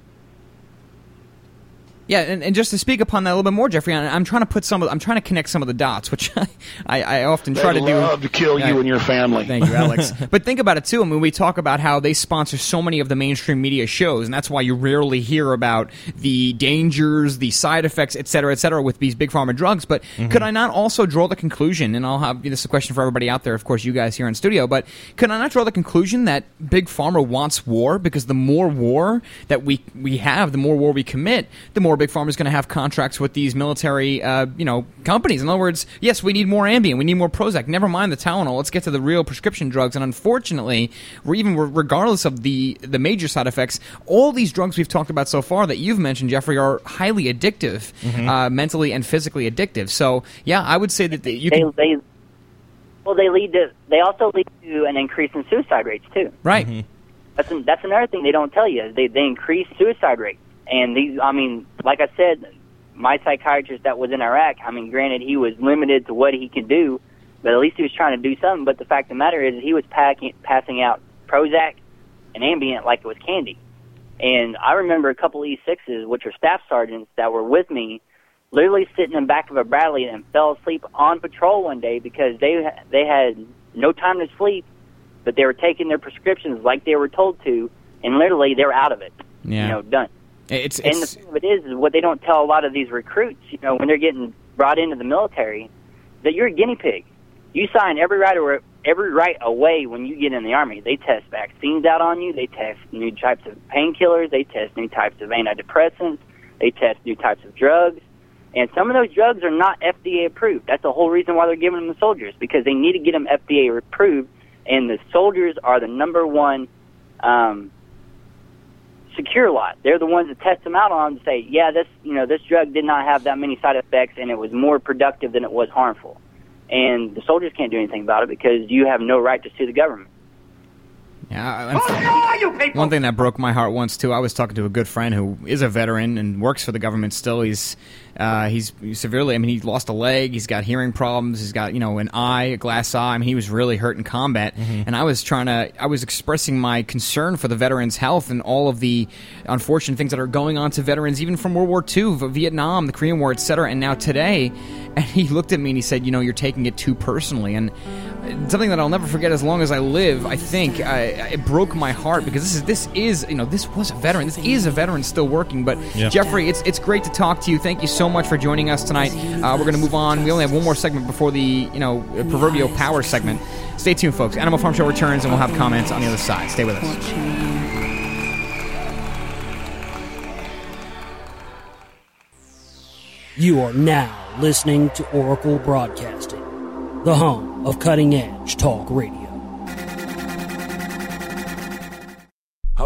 Yeah, and, and just to speak upon that a little bit more, Jeffrey, I'm trying to put some of, I'm trying to connect some of the dots, which I, I, I often try They to do. love to kill you and your family. Thank you, Alex. but think about it too. I mean, we talk about how they sponsor so many of the mainstream media shows, and that's why you rarely hear about the dangers, the side effects, et cetera, et cetera, with these big pharma drugs. But mm-hmm. could I not also draw the conclusion, and I'll have this is a question for everybody out there, of course, you guys here in studio, but could I not draw the conclusion that big pharma wants war because the more war that we we have, the more war we commit, the more big pharma is going to have contracts with these military, uh, you know, companies. In other words, yes, we need more Ambien, we need more Prozac. Never mind the Tylenol. Let's get to the real prescription drugs. And unfortunately, we're even regardless of the the major side effects, all these drugs we've talked about so far that you've mentioned, Jeffrey, are highly addictive, Mhm. uh, mentally and physically addictive. So yeah, I would say that the, you they, can. they, well, they lead to. They also lead to an increase in suicide rates too. Right. That's an, that's another thing they don't tell you. They they increase suicide rates, and these. I mean, like I said, my psychiatrist that was in Iraq. I mean, granted, he was limited to what he could do, but at least he was trying to do something. But the fact of the matter is, he was packing, passing out Prozac and Ambien like it was candy. And I remember a couple E6s, which are staff sergeants that were with me, literally sitting in the back of a Bradley and fell asleep on patrol one day because they they had no time to sleep, but they were taking their prescriptions like they were told to, and literally they were out of it. Yeah. You know, done. It's, and the thing of it is, is what they don't tell a lot of these recruits, you know, when they're getting brought into the military, that you're a guinea pig. You sign every right or every right away when you get in the army. They test vaccines out on you. They test new types of painkillers. They test new types of antidepressants. They test new types of drugs. And some of those drugs are not FDA approved. That's the whole reason why they're giving them to soldiers because they need to get them FDA approved. And the soldiers are the number one um, secure lot. They're the ones that test them out on to say, yeah, this you know this drug did not have that many side effects and it was more productive than it was harmful. And the soldiers can't do anything about it because you have no right to sue the government. Yeah, I- One thing that broke my heart once too. I was talking to a good friend who is a veteran and works for the government still. He's uh, he's severely. I mean, he lost a leg. He's got hearing problems. He's got you know an eye, a glass eye. I mean, he was really hurt in combat. And I was trying to. I was expressing my concern for the veterans' health and all of the unfortunate things that are going on to veterans, even from World War II, Vietnam, the Korean War, etc. And now today, and he looked at me and he said, "You know, you're taking it too personally." And something that I'll never forget as long as I live. I think I, it broke my heart because this is this is you know this was a veteran. This is a veteran still working. But Yeah. Jeffrey, it's it's great to talk to you. Thank you so much for joining us tonight. Uh, we're going to move on. We only have one more segment before the you know proverbial power segment. Stay tuned, folks. Animal Farm Show returns, and we'll have comments on the other side. Stay with us. You are now listening to Oracle Broadcasting, the home of cutting edge talk radio.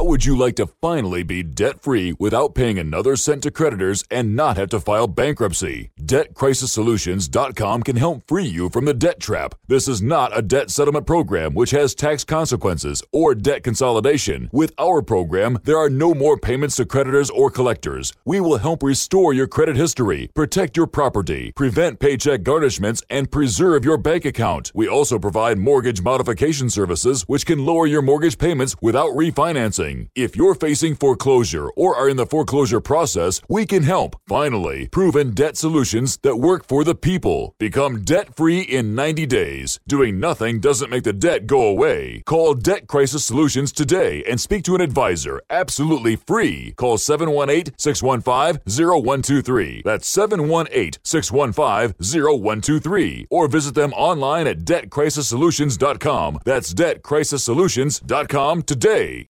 How would you like to finally be debt free without paying another cent to creditors and not have to file bankruptcy? DebtCrisisSolutions.com can help free you from the debt trap. This is not a debt settlement program which has tax consequences or debt consolidation. With our program, there are no more payments to creditors or collectors. We will help restore your credit history, protect your property, prevent paycheck garnishments, and preserve your bank account. We also provide mortgage modification services which can lower your mortgage payments without refinancing. If you're facing foreclosure or are in the foreclosure process, we can help. Finally, proven debt solutions that work for the people. Become debt free in 90 days. Doing nothing doesn't make the debt go away. Call Debt Crisis Solutions today and speak to an advisor absolutely free. Call 718 615 0123. That's 718 615 0123. Or visit them online at debtcrisissolutions.com. That's debtcrisissolutions.com today.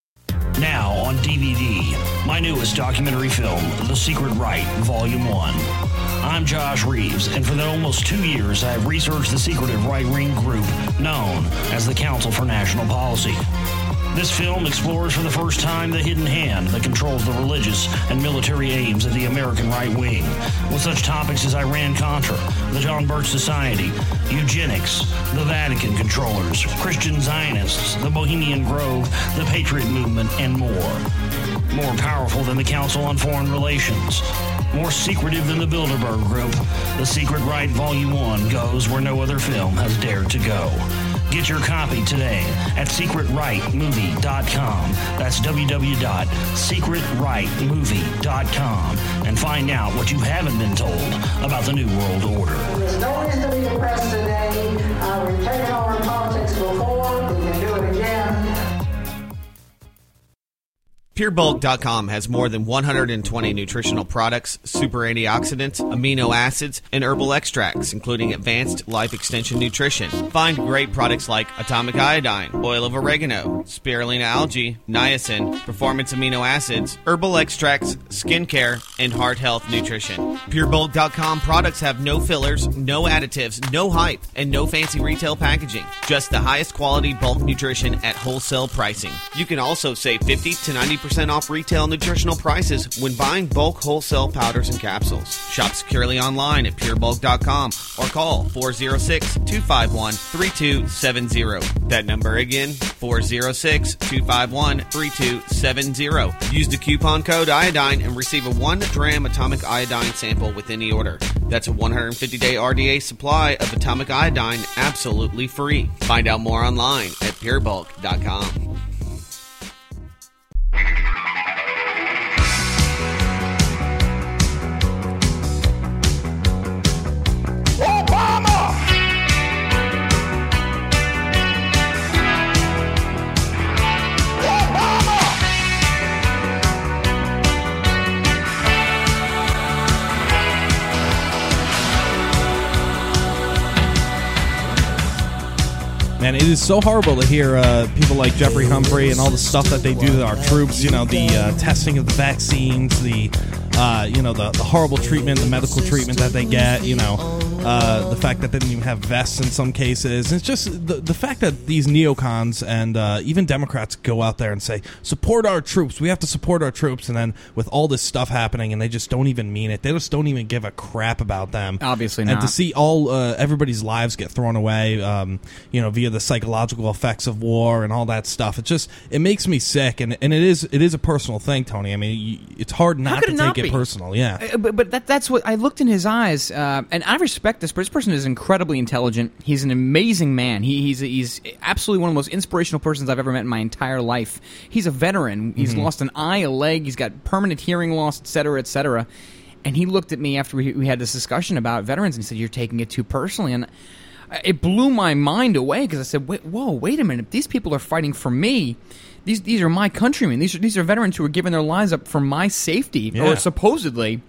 Now on DVD, my newest documentary film, The Secret Right, Volume 1. I'm Josh Reeves, and for the almost two years, I have researched the secretive right wing group known as the Council for National Policy. This film explores for the first time the hidden hand that controls the religious and military aims of the American right wing, with such topics as Iran Contra, the John Birch Society, eugenics, the Vatican controllers, Christian Zionists, the Bohemian Grove, the Patriot Movement, and more. More powerful than the Council on Foreign Relations. More secretive than the Bilderberg Group, The Secret Right Volume 1 goes where no other film has dared to go. Get your copy today at secretrightmovie.com. That's www.secretrightmovie.com and find out what you haven't been told about the New World Order. There's no reason to be depressed today. Uh, we've taken over politics before. PureBulk.com has more than 120 nutritional products, super antioxidants, amino acids, and herbal extracts, including advanced life extension nutrition. Find great products like atomic iodine, oil of oregano, spirulina algae, niacin, performance amino acids, herbal extracts, skincare, and heart health nutrition. PureBulk.com products have no fillers, no additives, no hype, and no fancy retail packaging. Just the highest quality bulk nutrition at wholesale pricing. You can also save 50 to 90% off retail nutritional prices when buying bulk wholesale powders and capsules. Shop securely online at purebulk.com or call 406 251 3270. That number again, 406 251 3270. Use the coupon code iodine and receive a 1 gram atomic iodine sample with any order. That's a 150 day RDA supply of atomic iodine absolutely free. Find out more online at purebulk.com. Obama! Man, it is so horrible to hear uh, people like Jeffrey Humphrey and all the stuff that they do to our troops. You know, the uh, testing of the vaccines, the uh, you know, the, the horrible treatment, the medical treatment that they get, you know, uh, the fact that they didn't even have vests in some cases. It's just the, the fact that these neocons and uh, even Democrats go out there and say, support our troops. We have to support our troops. And then with all this stuff happening, and they just don't even mean it. They just don't even give a crap about them. Obviously not. And to see all uh, everybody's lives get thrown away, um, you know, via the psychological effects of war and all that stuff, it just it makes me sick. And, and it is it is a personal thing, Tony. I mean, you, it's hard How not could to it take be? personal. Yeah. Uh, But, but that, that's what I looked in his eyes, uh, and I respect this. But this person is incredibly intelligent. He's an amazing man. He, he's he's absolutely one of the most inspirational persons I've ever met in my entire life. He's a veteran. He's Mhm. lost an eye, a leg. He's got permanent hearing loss, et cetera, et cetera. And he looked at me after we, we had this discussion about veterans, and he said, "You're taking it too personally." And it blew my mind away because I said, wait, "Whoa, wait a minute! These people are fighting for me. These these are my countrymen. These are these are veterans who are giving their lives up for my safety, Yeah. or supposedly."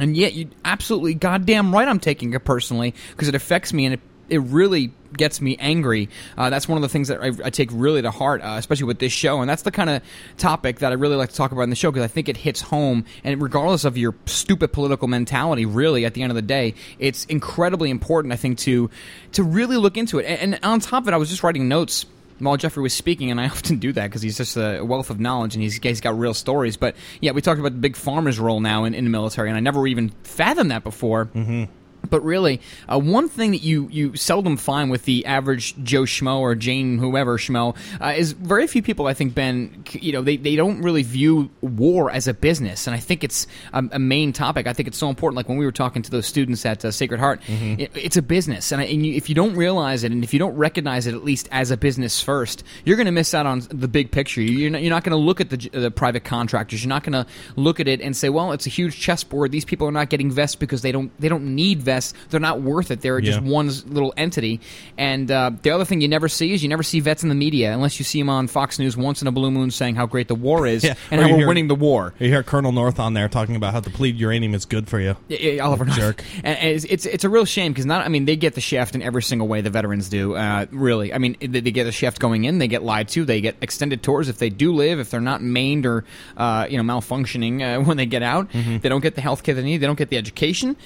And yet, you absolutely goddamn right. I'm taking it personally because it affects me and it it really gets me angry. Uh, that's one of the things that I, I take really to heart, uh, especially with this show. And that's the kind of topic that I really like to talk about in the show because I think it hits home. And regardless of your stupid political mentality, really, at the end of the day, it's incredibly important. I think to to really look into it. And, and on top of it, I was just writing notes while Jeffrey was speaking, and I often do that because he's just a wealth of knowledge and he's, he's got real stories. But yeah, we talked about the Big Pharma's role now in, in the military, and I never even fathomed that before. Mm-hmm. But really, uh, one thing that you, you seldom find with the average Joe Schmo or Jane whoever Schmo uh, is very few people, I think, Ben, you know, they, they don't really view war as a business. And I think it's a, a main topic. I think it's so important. Like when we were talking to those students at uh, Sacred Heart, it, it's a business. And, I, and you, if you don't realize it and if you don't recognize it at least as a business first, you're going to miss out on the big picture. You're not, you're not going to look at the, the private contractors. You're not going to look at it and say, well, it's a huge chessboard. These people are not getting vests because they don't they don't need vests. They're not worth it. They're just Yeah. one little entity. And uh, the other thing you never see is you never see vets in the media unless you see them on Fox News once in a blue moon saying how great the war is Yeah. and Or how we're hear- winning the war. You hear Colonel North on there talking about how the depleted uranium is good for you. Yeah, yeah, Oliver North. jerk. And, and it's, it's it's a real shame because not I mean they get the shaft in every single way the veterans do. Uh, really, I mean they, they get the shaft going in, they get lied to, they get extended tours if they do live, if they're not maimed or uh, you know malfunctioning uh, when they get out, Mm-hmm. they don't get the health care they need, they don't get the education,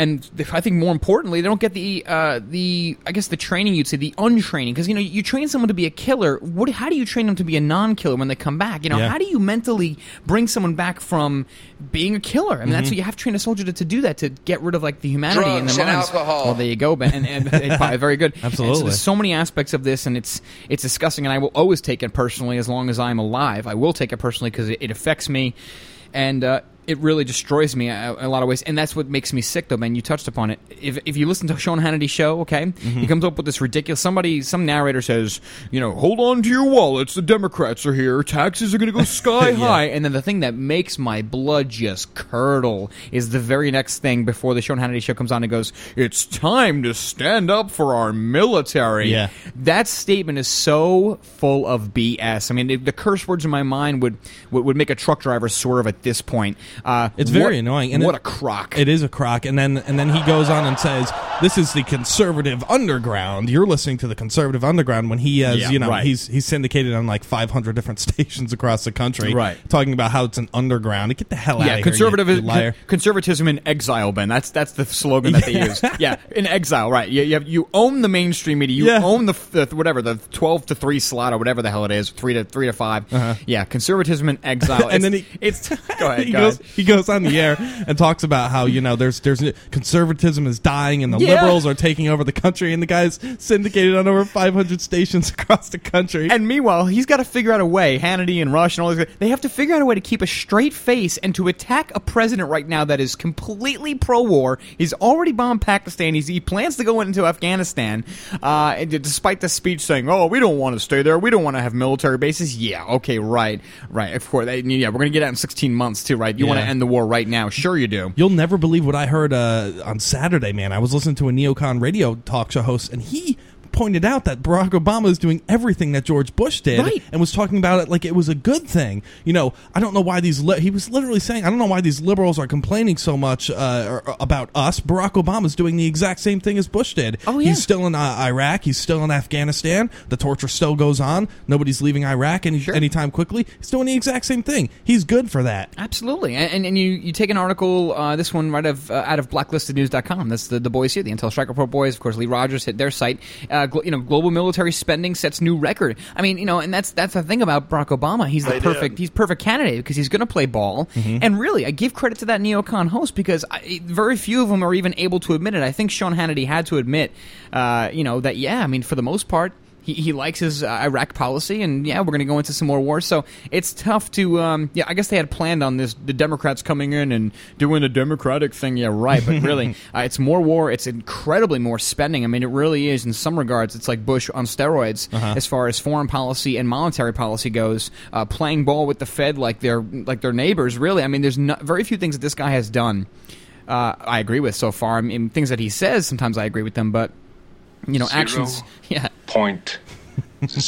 and I think more importantly they don't get the uh, the I guess the training you'd say the untraining because you know you train someone to be a killer. What how do you train them to be a non-killer when they come back? You know Yeah. how do you mentally bring someone back from being a killer? I mean that's Mhm. what you have to train a soldier to, to do that to get rid of like the humanity in Drugs their and minds. alcohol. Well, there you go, Ben. And, and, and- very good. And so Absolutely. there's so many aspects of this, and it's it's disgusting. And I will always take it personally as long as I'm alive. I will take it personally because it, it affects me, and. Uh, it really destroys me a, a lot of ways, and that's what makes me sick, though, man. You touched upon it. If, if you listen to Sean Hannity's show, okay, Mm-hmm. he comes up with this ridiculous. Somebody, some narrator says, you know, hold on to your wallets. The Democrats are here. Taxes are going to go sky Yeah. high. And then the thing that makes my blood just curdle is the very next thing before the Sean Hannity show comes on and goes, "It's time to stand up for our military." Yeah. that statement is so full of BS. I mean, it, the curse words in my mind would, would would make a truck driver swerve at this point. Uh, It's very what- annoying. And what it- a crock! It is a crock. And then and then he goes on and says, "This is the conservative underground." You're listening to the conservative underground when he has, Yeah, you know, right. he's he's syndicated on like 500 different stations across the country, Right. Talking about how it's an underground. Get the hell out yeah, of conservative here, you, you liar. conservatism in exile, Ben. That's that's the slogan that they use. Yeah, in exile, right? You, you, have, you own the mainstream media. You Yeah. own the, the whatever the twelve to three slot or whatever the hell it is, three to three to 5 Uh-huh. Yeah, conservatism in exile. and then It's- he it's go ahead. he go goes ahead. he goes on the air and talks about how you know there's there's conservatism is dying and the Yeah. liberals are taking over the country and the guy's syndicated on over 500 stations across the country. And meanwhile, he's got to figure out a way. Hannity and Rush and all these guys, they have to figure out a way to keep a straight face and to attack a president right now that is completely pro-war. He's already bombed Pakistan. He's, he plans to go into Afghanistan, uh, and despite the speech saying, "Oh, we don't want to stay there. We don't want to have military bases." Yeah, okay, right, right. Of course, they, yeah, we're going to get out in 16 months too, right? You want to end the war right now? Sure, you do. You'll never believe what I heard uh, on Saturday, man. I was listening to a neocon radio talk show host, and he pointed out that Barack Obama is doing everything that George Bush did, Right. and was talking about it like it was a good thing. You know, I don't know why these. Li- he was literally saying, I don't know why these liberals are complaining so much uh, about us. Barack Obama is doing the exact same thing as Bush did. Oh, yeah. He's still in uh, Iraq. He's still in Afghanistan. The torture still goes on. Nobody's leaving Iraq any anytime quickly. He's doing the exact same thing. He's good for that. Absolutely, and, and, and you, you take an article, uh, this one right of, uh, out of blacklistednews.com. That's the, the boys here, the Intel Strike Report boys. Of course, Lee Rogers hit their site. Uh, glo- you know, global military spending sets new record. I mean, you know, and that's that's the thing about Barack Obama. He's the They perfect did. he's perfect candidate because he's going to play ball. And really, I give credit to that neocon host because I, very few of them are even able to admit it. I think Sean Hannity had to admit, uh, you know, that yeah, I mean, for the most part. He, he likes his uh, Iraq policy, and yeah, we're going to go into some more wars. So it's tough to, um, yeah. I guess they had planned on this, the Democrats coming in and doing the Democratic thing. Yeah, right. But really, uh, it's more war. It's incredibly more spending. I mean, it really is. In some regards, it's like Bush on steroids Uh-huh. as far as foreign policy and monetary policy goes. Uh, playing ball with the Fed like they're like their neighbors. Really, I mean, there's not, very few things that this guy has done. Uh, I agree with so far. I mean, things that he says sometimes I agree with them, but you know, actions. Yeah. Point.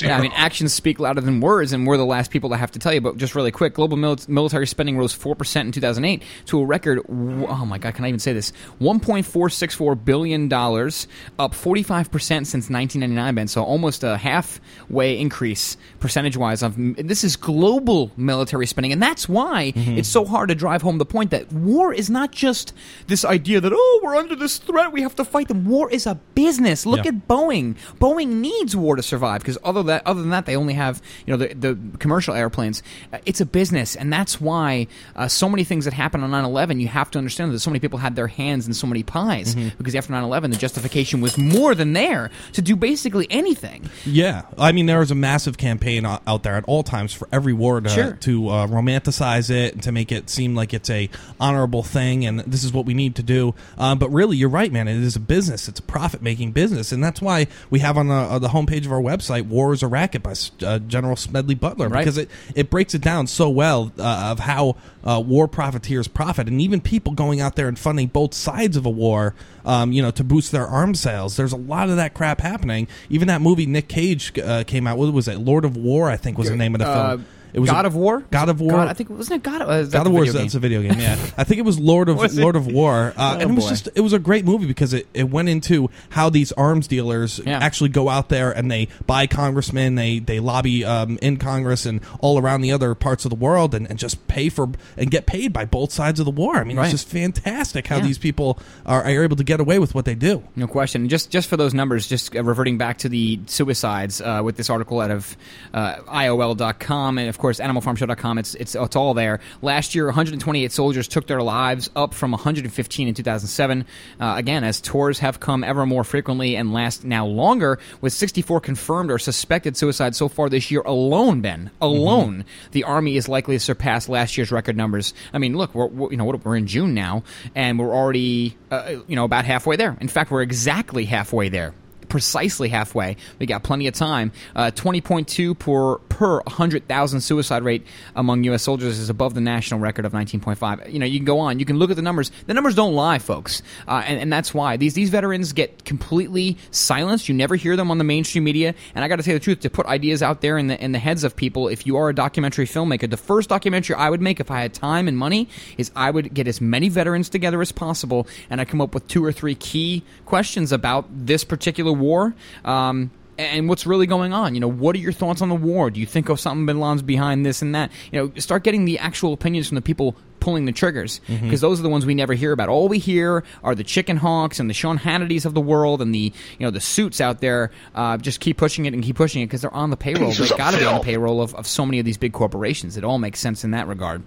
Yeah, I mean, actions speak louder than words, and we're the last people to have to tell you. But just really quick, global mil- military spending rose four percent in 2008 to a record. Oh my God, can I even say this? 1.464 billion dollars, up 45 percent since 1999. Ben, so almost a halfway increase percentage wise. Of this is global military spending, and that's why mm-hmm. it's so hard to drive home the point that war is not just this idea that oh we're under this threat, we have to fight them. War is a business. Look Yeah. at Boeing. Boeing needs war to survive because other that other than that, they only have you know the the commercial airplanes. Uh, it's a business, and that's why uh, so many things that happen on 9/11. You have to understand that so many people had their hands in so many pies Mhm. because after 9/11, the justification was more than there to do basically anything. Yeah, I mean there was a massive campaign out there at all times for every war to, Sure. to uh, romanticize it and to make it seem like it's a honorable thing and this is what we need to do. Um, but really, you're right, man. It is a business. It's a profit making business, and that's why we have on the, uh, the homepage of our website "War is a Racket" by uh, General Smedley Butler Right. because it it breaks it down so well uh, of how uh, war profiteers profit, and even people going out there and funding both sides of a war, um, you know, to boost their arms sales. There's a lot of that crap happening. Even that movie Nick Cage uh, came out. What was it? Lord of War, I think was the name of the Uh, film. It was God a- of War. God of War. God, I think wasn't it God? of- Uh, God of War. That's a video game. Yeah, I think it was Lord of Was? Lord of War, uh, Oh, and it was boy. just it was a great movie because it, it went into how these arms dealers Yeah. actually go out there and they buy congressmen, they they lobby um, in Congress and all around the other parts of the world, and, and just pay for and get paid by both sides of the war. I mean, Right. it's just fantastic how Yeah. these people are, are able to get away with what they do. No question. Just just for those numbers, just uh, reverting back to the suicides uh, with this article out of uh, IOL.com and of course AnimalFarmShow.com. It's it's it's all there. Last year, 128 soldiers took their lives, up from 115 in 2007. Uh, again, as tours have come ever more frequently and last now longer, with 64 confirmed or suspected suicides so far this year alone. Ben alone, the army is likely to surpass last year's record numbers. I mean, look, we're, we're you know we're in June now, and we're already uh, you know about halfway there. In fact, we're exactly halfway there. Precisely halfway. We got plenty of time. Uh, 20.2 per per 100,000 suicide rate among U.S. soldiers is above the national record of 19.5. You know, you can go on. You can look at the numbers. The numbers don't lie, folks, uh, and, and that's why these these veterans get completely silenced. You never hear them on the mainstream media. And I got to tell you the truth, to put ideas out there in the in the heads of people. If you are a documentary filmmaker, the first documentary I would make if I had time and money is I would get as many veterans together as possible, and I come up with two or three key questions about this particular war. Um, and what's really going on? You know, what are your thoughts on the war? Do you think Osama bin Laden's behind this and that? You know, start getting the actual opinions from the people pulling the triggers Mm-hmm. because those are the ones we never hear about. All we hear are the chicken hawks and the Sean Hannitys of the world and the you know the suits out there. Uh, just keep pushing it and keep pushing it because they're on the payroll. Pieces They've got to be on the payroll of, of so many of these big corporations. It all makes sense in that regard.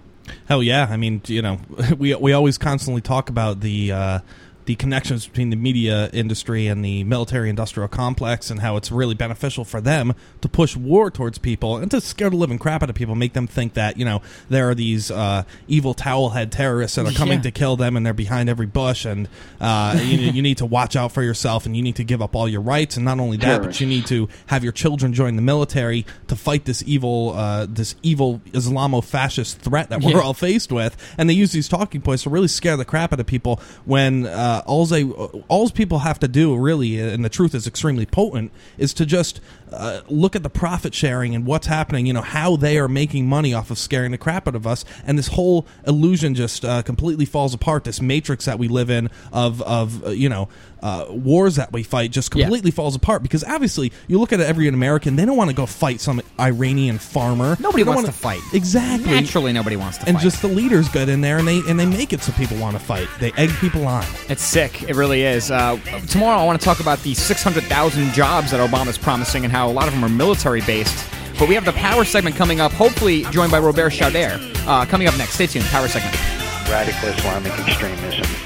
Hell yeah! I mean, you know, we we always constantly talk about the uh, the connections between the media industry and the military industrial complex and how it's really beneficial for them to push war towards people and to scare the living crap out of people, make them think that you know there are these uh, evil towel head terrorists that are coming Yeah. to kill them and they're behind every bush and uh, you, you need to watch out for yourself and you need to give up all your rights and not only that, but you need to have your children join the military to fight this evil uh, this evil Islamo-fascist threat that we're Yeah. all faced with, and they use these talking points to really scare the crap out of people when uh, uh, all they all people have to do really, and the truth is extremely potent, is to just uh, look at the profit sharing and what's happening. You know how they are making money off of scaring the crap out of us, and this whole illusion just uh, completely falls apart. This matrix that we live in of of uh, you know uh, wars that we fight just completely falls apart because obviously you look at every American, they don't want to go fight some Iranian farmer. Nobody wants wanna- to fight. Exactly. Naturally, nobody wants to and fight. just the leaders get in there and they and they make it so people want to fight. They egg people on. It's sick. It really is. Uh, tomorrow, I want to talk about the 600,000 jobs that Obama's promising and how a lot of them are military based. But we have the power segment coming up, hopefully joined by Robert Chauder. Uh, coming up next. Stay tuned. Power segment. Radical Islamic extremism.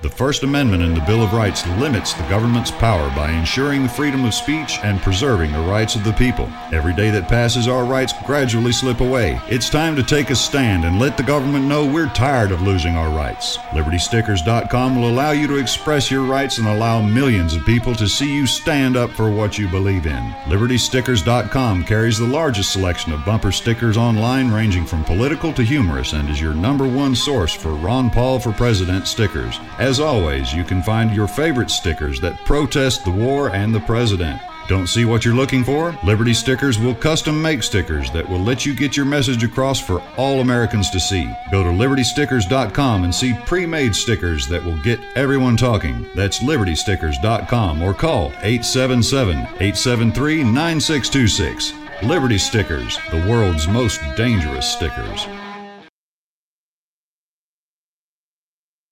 The First Amendment in the Bill of Rights limits the government's power by ensuring the freedom of speech and preserving the rights of the people. Every day that passes, our rights gradually slip away. It's time to take a stand and let the government know we're tired of losing our rights. LibertyStickers.com will allow you to express your rights and allow millions of people to see you stand up for what you believe in. LibertyStickers.com carries the largest selection of bumper stickers online, ranging from political to humorous, and is your number one source for Ron Paul for President stickers. Always, you can find your favorite stickers that protest the war and the president. Don't see what you're looking for? Liberty Stickers will custom make stickers that will let you get your message across for all Americans to see. Go to libertystickers.com and see pre made stickers that will get everyone talking. That's libertystickers.com or call 877 873 9626. Liberty Stickers, the world's most dangerous stickers.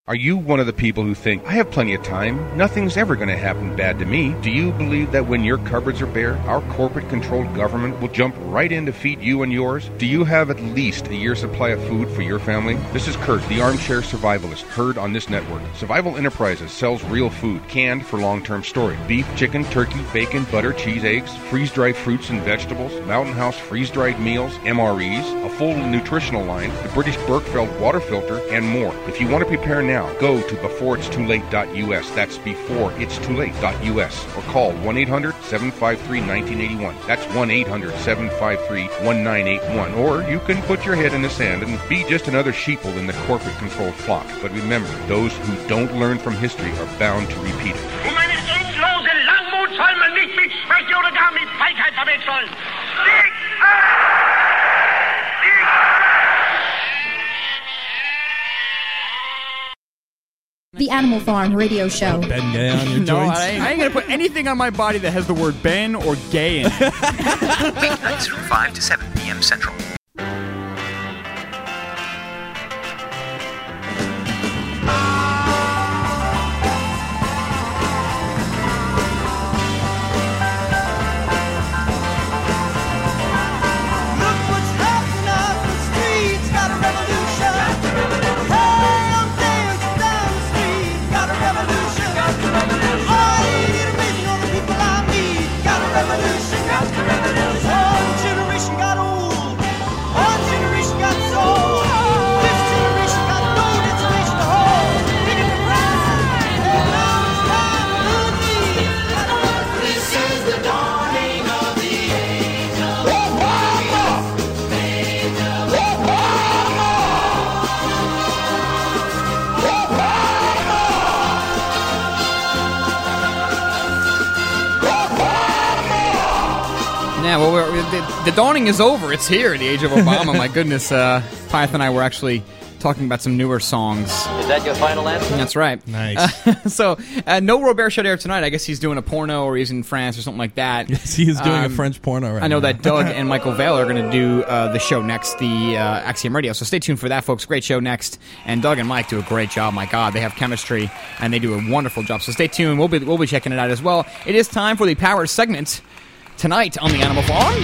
Are you one of the people who think, I have plenty of time, nothing's ever going to happen bad to me? Do you believe that when your cupboards are bare, our corporate controlled government will jump right in to feed you and yours? Do you have at least a year's supply of food for your family? This is Kurt, the armchair survivalist, heard on this network. Survival Enterprises sells real food, canned for long term storage beef, chicken, turkey, bacon, butter, cheese, eggs, freeze dried fruits and vegetables, Mountain House freeze dried meals, MREs, a full nutritional line, the British Berkefeld water filter, and more. If you want to prepare now, go to beforeitstoolate.us. That's beforeitstoolate.us. Or call 1 800 753 1981. That's 1 800 753 1981. Or you can put your head in the sand and be just another sheeple in the corporate controlled flock. But remember, those who don't learn from history are bound to repeat it. The Animal Farm Radio Show. Ben Gay on your no, joints. I, I ain't gonna put anything on my body that has the word Ben or gay in it. Weeknights from 5 to 7 p.m. Central. The, the dawning is over. It's here, the age of Obama. My goodness, uh, Python and I were actually talking about some newer songs. Is that your final answer? That's right. Nice. so, uh, no Robert Chaudère tonight. I guess he's doing a porno or he's in France or something like that. Yes, he is doing a Um, French porno right I know now. that Doug and Michael Vale are going to do uh, the show next, the uh, Axiom Radio. So stay tuned for that, folks. Great show next. And Doug and Mike do a great job. My God, they have chemistry and they do a wonderful job. So stay tuned. We'll be we'll be checking it out as well. It is time for the Power segment tonight on the Animal Farm.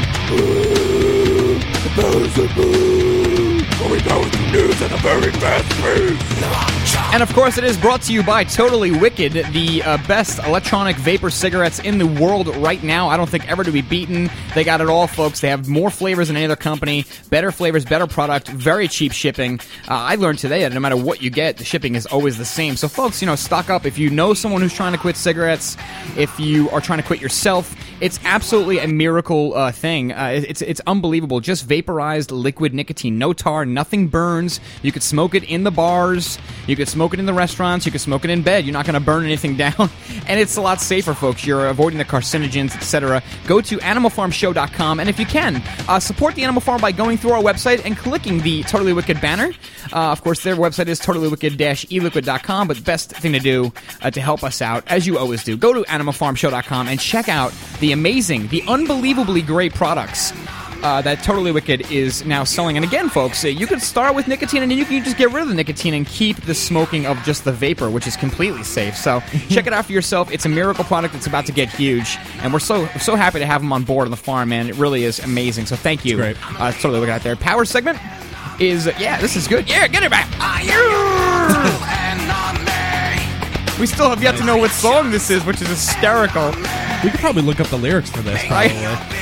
And of course, it is brought to you by Totally Wicked, the uh, best electronic vapor cigarettes in the world right now. I don't think ever to be beaten. They got it all, folks. They have more flavors than any other company, better flavors, better product, very cheap shipping. Uh, I learned today that no matter what you get, the shipping is always the same. So, folks, you know, stock up. If you know someone who's trying to quit cigarettes, if you are trying to quit yourself, it's absolutely a miracle uh, thing. Uh, it's it's unbelievable. Just vaporized liquid nicotine, no tar, nothing burns. You could smoke it in the bars. You could smoke it in the restaurants. You could smoke it in bed. You're not going to burn anything down, and it's a lot safer, folks. You're avoiding the carcinogens, etc. Go to animalfarmshow.com, and if you can, uh, support the Animal Farm by going through our website and clicking the Totally Wicked banner. Uh, of course, their website is totallywicked-eliquid.com, but the best thing to do uh, to help us out, as you always do, go to animalfarmshow.com and check out the amazing, the unbelievably great products uh, that Totally Wicked is now selling. And again, folks, uh, you could start with nicotine and then you can just get rid of the nicotine and keep the smoking of just the vapor, which is completely safe. So check it out for yourself. It's a miracle product that's about to get huge. And we're so so happy to have them on board on the farm, man. It really is amazing. So thank you. Uh, totally Wicked out there. Power segment is, yeah, this is good. Yeah, get it back. We still have yet to know what song this is, which is hysterical. We could probably look up the lyrics for this. Probably.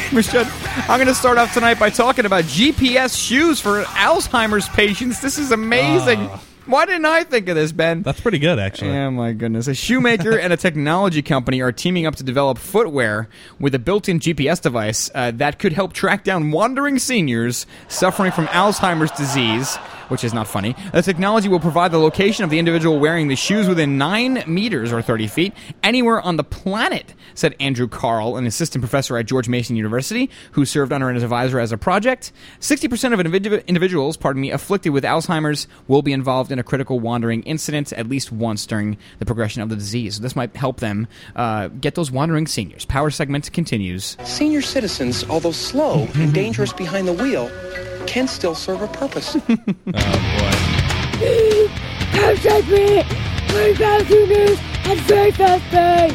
we should. I'm going to start off tonight by talking about GPS shoes for Alzheimer's patients. This is amazing. Ah. Why didn't I think of this, Ben? That's pretty good, actually. Oh my goodness! A shoemaker and a technology company are teaming up to develop footwear with a built-in GPS device uh, that could help track down wandering seniors suffering from Alzheimer's disease. Which is not funny. The technology will provide the location of the individual wearing the shoes within nine meters or 30 feet anywhere on the planet, said Andrew Carle, an assistant professor at George Mason University, who served under an advisor as a project. 60% of individu- individuals, pardon me, afflicted with Alzheimer's will be involved in a critical wandering incident at least once during the progression of the disease. This might help them uh, get those wandering seniors. Power segment continues. Senior citizens, although slow and dangerous behind the wheel, can still serve a purpose. Come check me! Very fast news and very fast pace!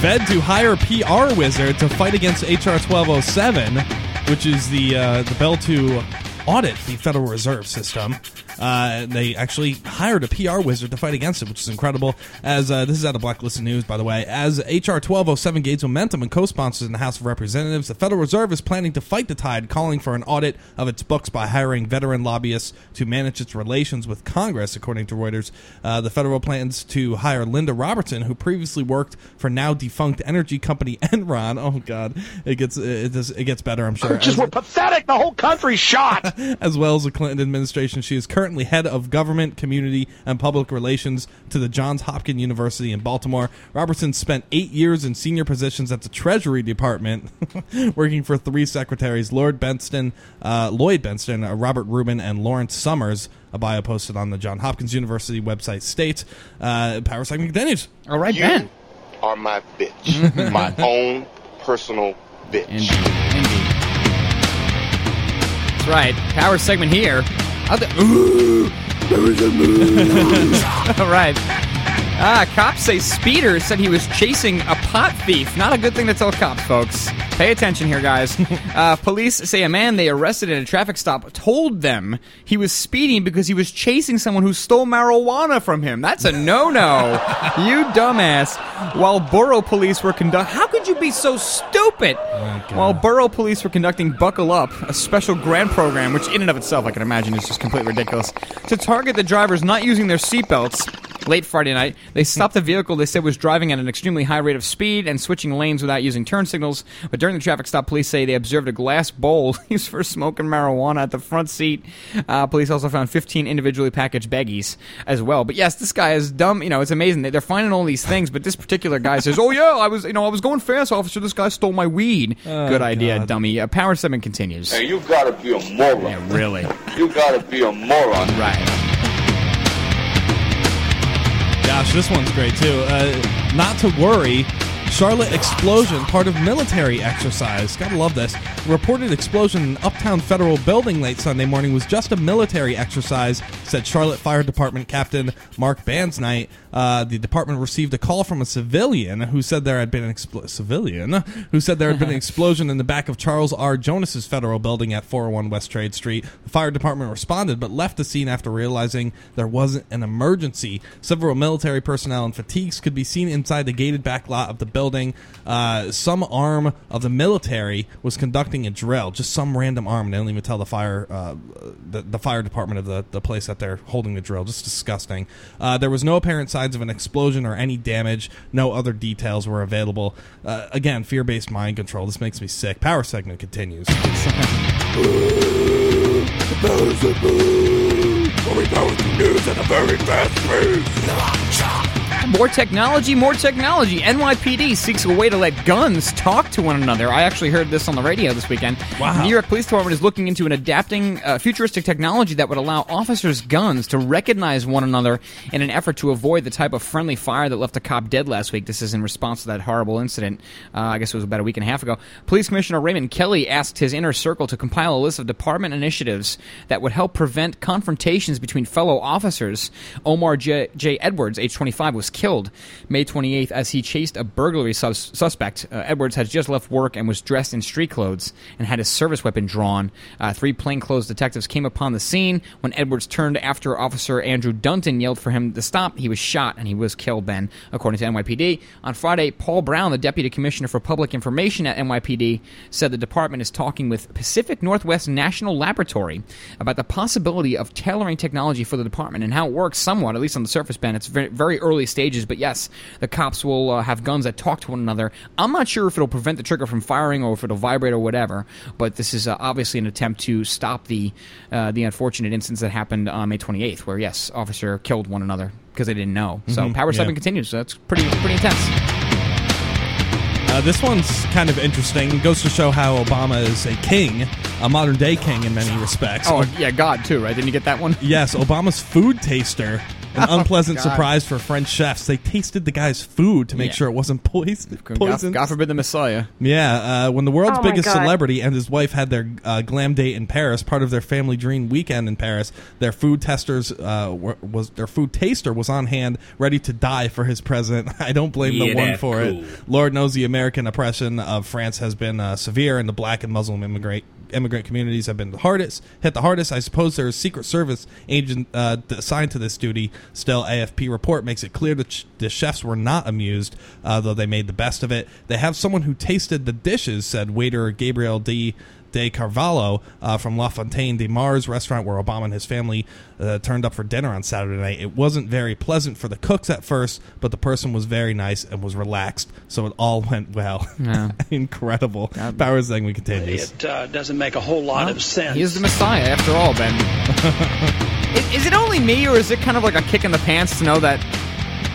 Fed to hire PR wizard to fight against HR 1207, which is the uh, the bill to audit the Federal Reserve System. Uh, they actually hired a PR wizard to fight against it, which is incredible. As uh, this is out of Blacklisted News, by the way. As HR 1207 gains momentum and co-sponsors in the House of Representatives, the Federal Reserve is planning to fight the tide, calling for an audit of its books by hiring veteran lobbyists to manage its relations with Congress, according to Reuters. Uh, the federal plans to hire Linda Robertson, who previously worked for now defunct energy company Enron. Oh God, it gets it, does, it gets better, I'm sure. Just As- were pathetic. The whole country's shot. as well as the Clinton administration. She is currently head of government, community, and public relations to the Johns Hopkins University in Baltimore. Robertson spent eight years in senior positions at the Treasury Department, working for three secretaries: Lord Bentsen, uh, Lloyd Bentsen, uh, Robert Rubin, and Lawrence Summers. A bio posted on the Johns Hopkins University website states. Uh, power segment continues. All right, You are my bitch. my own personal bitch. That's right. Power segment here. I'll do- right. Ah, cops say Speeder said he was chasing a pot thief. Not a good thing to tell cops, folks. Pay attention here, guys. uh, police say a man they arrested at a traffic stop told them he was speeding because he was chasing someone who stole marijuana from him. That's a no-no. you dumbass. While borough police were conduct, how could you be so stupid? While borough police were conducting Buckle Up, a special grant program, which in and of itself I can imagine is just completely ridiculous, to target the drivers not using their seatbelts. Late Friday night. They stopped the vehicle they said was driving at an extremely high rate of speed and switching lanes without using turn signals. But during the traffic stop, police say they observed a glass bowl used for smoking marijuana at the front seat. Uh, police also found 15 individually packaged baggies as well. But yes, this guy is dumb. You know, it's amazing. They- They're finding all these things, but this particular guy says, "Oh yeah, I was, you know, I was going fast, officer. This guy stole my weed." Oh, Good idea, God. dummy. Uh, Power Seven continues. Hey, you gotta be a moron. Yeah, really. You gotta be a moron. Right. Gosh, this one's great too. Uh, not to worry. Charlotte explosion, part of military exercise. Gotta love this. Reported explosion in Uptown Federal Building late Sunday morning was just a military exercise, said Charlotte Fire Department Captain Mark Basnight. Uh, the department received a call from a civilian who said there had been an expl- civilian who said there had been an explosion in the back of Charles R. Jonas's federal building at 401 West Trade Street. The fire department responded, but left the scene after realizing there wasn't an emergency. Several military personnel in fatigues could be seen inside the gated back lot of the building. Uh, some arm of the military was conducting a drill, just some random arm. They don't even tell the fire uh, the, the fire department of the, the place that they're holding the drill. Just disgusting. Uh, there was no apparent signs of an explosion or any damage. No other details were available. Uh, again, fear based mind control. This makes me sick. Power segment continues. More technology, more technology. NYPD seeks a way to let guns talk to one another. I actually heard this on the radio this weekend. Wow. The New York Police Department is looking into an adapting uh, futuristic technology that would allow officers' guns to recognize one another in an effort to avoid the type of friendly fire that left a cop dead last week. This is in response to that horrible incident. Uh, I guess it was about a week and a half ago. Police Commissioner Raymond Kelly asked his inner circle to compile a list of department initiatives that would help prevent confrontations between fellow officers. Omar J. J. Edwards, age 25, was killed May 28th as he chased a burglary sus- suspect. Uh, Edwards had just left work and was dressed in street clothes and had his service weapon drawn. Uh, three plainclothes detectives came upon the scene when Edwards turned after Officer Andrew Dunton yelled for him to stop. He was shot and he was killed then, according to NYPD. On Friday, Paul Browne, the Deputy Commissioner for Public Information at NYPD, said the department is talking with Pacific Northwest National Laboratory about the possibility of tailoring technology for the department and how it works somewhat, at least on the surface, Ben. It's very, very early stages, but yes, the cops will uh, have guns that talk to one another. I'm not sure if it'll prevent the trigger from firing or if it'll vibrate or whatever, but this is uh, obviously an attempt to stop the uh, the unfortunate incidents that happened on May 28th, where yes, officer killed one another because they didn't know. So Mhm, power yeah. stepping continues. So that's pretty pretty intense. Uh, this one's kind of interesting. It goes to show how Obama is a king, a modern day king in many respects. Oh yeah, God too, right? Didn't you get that one? Yes, Obama's food taster. An Oh, unpleasant God. surprise for French chefs. They tasted the guy's food to make Yeah. sure it wasn't poison. God, poisoned. God forbid the Messiah. Yeah, uh, when the world's Oh my biggest God. celebrity and his wife had their uh, glam date in Paris, part of their family dream weekend in Paris, their food testers uh, were, was their food taster was on hand, ready to die for his present. I don't blame Yeah, the one that's for cool. it. Lord knows the American oppression of France has been uh, severe, and the black and Muslim immigrant immigrant communities have been the hardest hit the hardest. I suppose there's Secret Service agent uh, assigned to this duty. Still, AFP report makes it clear that ch- the chefs were not amused, uh, though they made the best of it. They have someone who tasted the dishes," said waiter Gabriel D. De Carvalho uh, from La Fontaine de Mars restaurant where Obama and his family uh, turned up for dinner on Saturday night. It wasn't very pleasant for the cooks at first, but the person was very nice and was relaxed, so it all went well. Yeah. Incredible. Power segment continues. It uh, doesn't make a whole lot of sense. He is the Messiah, after all, Ben. is, is it only me, or is it kind of like a kick in the pants to know that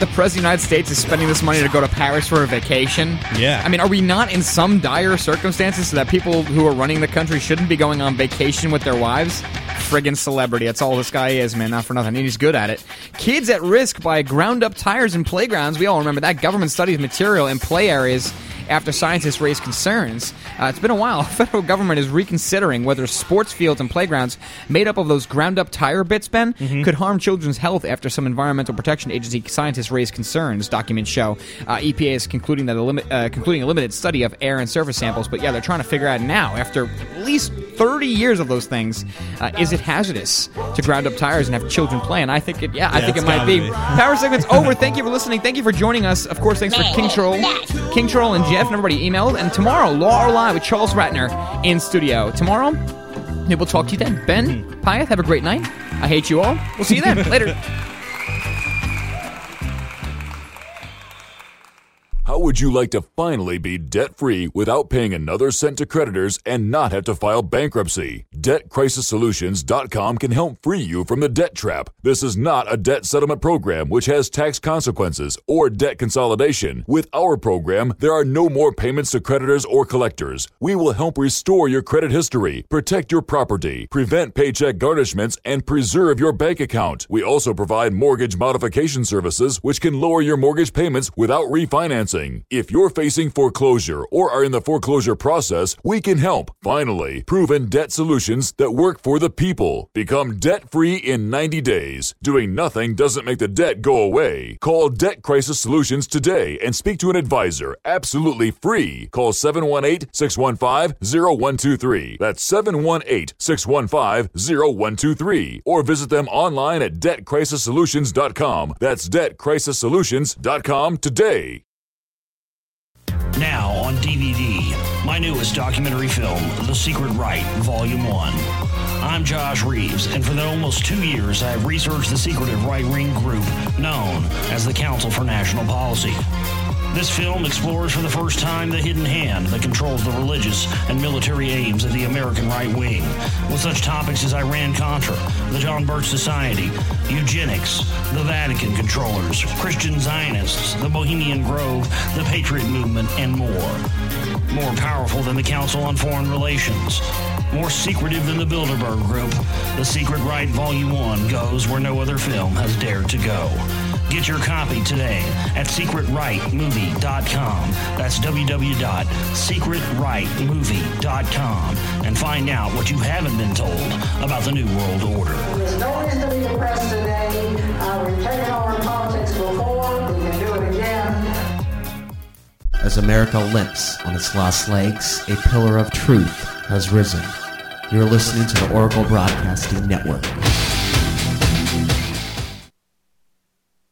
the President of the United States is spending this money to go to Paris for a vacation? Yeah. I mean, are we not in some dire circumstances so that people who are running the country shouldn't be going on vacation with their wives? Friggin' celebrity. That's all this guy is, man. Not for nothing. And he's good at it. Kids at risk by ground up tires in playgrounds. We all remember that. Government studies material in play areas after scientists raised concerns. Uh, it's been a while. The federal government is reconsidering whether sports fields and playgrounds made up of those ground up tire bits, Ben, could harm children's health after some environmental protection agency scientists raised concerns, documents show. Uh, EPA is concluding that a limit, uh, concluding a limited study of air and surface samples, but yeah, they're trying to figure out now, after at least 30 years of those things, uh, is it hazardous to ground up tires and have children play? And I think it, yeah, I think it might be. be. Power segment's over. Thank you for listening. Thank you for joining us. Of course, thanks for King Troll, King Troll, and Jeff, and everybody emailed. And tomorrow, Law or Lie with Charles Ratner in studio. Tomorrow, we'll talk to you then. Ben, hmm. Pyth, have a great night. I hate you all. We'll see you then. Later. How would you like to finally be debt free without paying another cent to creditors and not have to file bankruptcy? DebtCrisisSolutions.com can help free you from the debt trap. This is not a debt settlement program which has tax consequences or debt consolidation. With our program, there are no more payments to creditors or collectors. We will help restore your credit history, protect your property, prevent paycheck garnishments, and preserve your bank account. We also provide mortgage modification services which can lower your mortgage payments without refinancing. If you're facing foreclosure or are in the foreclosure process, we can help. Finally, proven debt solutions that work for the people. Become debt free in 90 days. Doing nothing doesn't make the debt go away. Call Debt Crisis Solutions today and speak to an advisor absolutely free. Call 718 615 0123. That's 718 615 0123. Or visit them online at debtcrisissolutions.com. That's debtcrisissolutions.com today. Now on DVD, my newest documentary film, The Secret Right, Volume 1. I'm Josh Reeves, and for the almost two years, I have researched the secretive right wing group known as the Council for National Policy. This film explores for the first time the hidden hand that controls the religious and military aims of the American right wing, with such topics as Iran Contra, the John Birch Society, eugenics, the Vatican controllers, Christian Zionists, the Bohemian Grove, the Patriot Movement, and more. More powerful than the Council on Foreign Relations. More secretive than the Bilderberg Group, The Secret Right Volume 1 goes where no other film has dared to go. Get your copy today at secretrightmovie.com. That's www.secretrightmovie.com and find out what you haven't been told about the New World Order. There's no reason to be depressed today. Uh, we've taken over politics before. We can do it again. As America limps on its lost legs, a pillar of truth has risen. You're listening to the Oracle Broadcasting Network.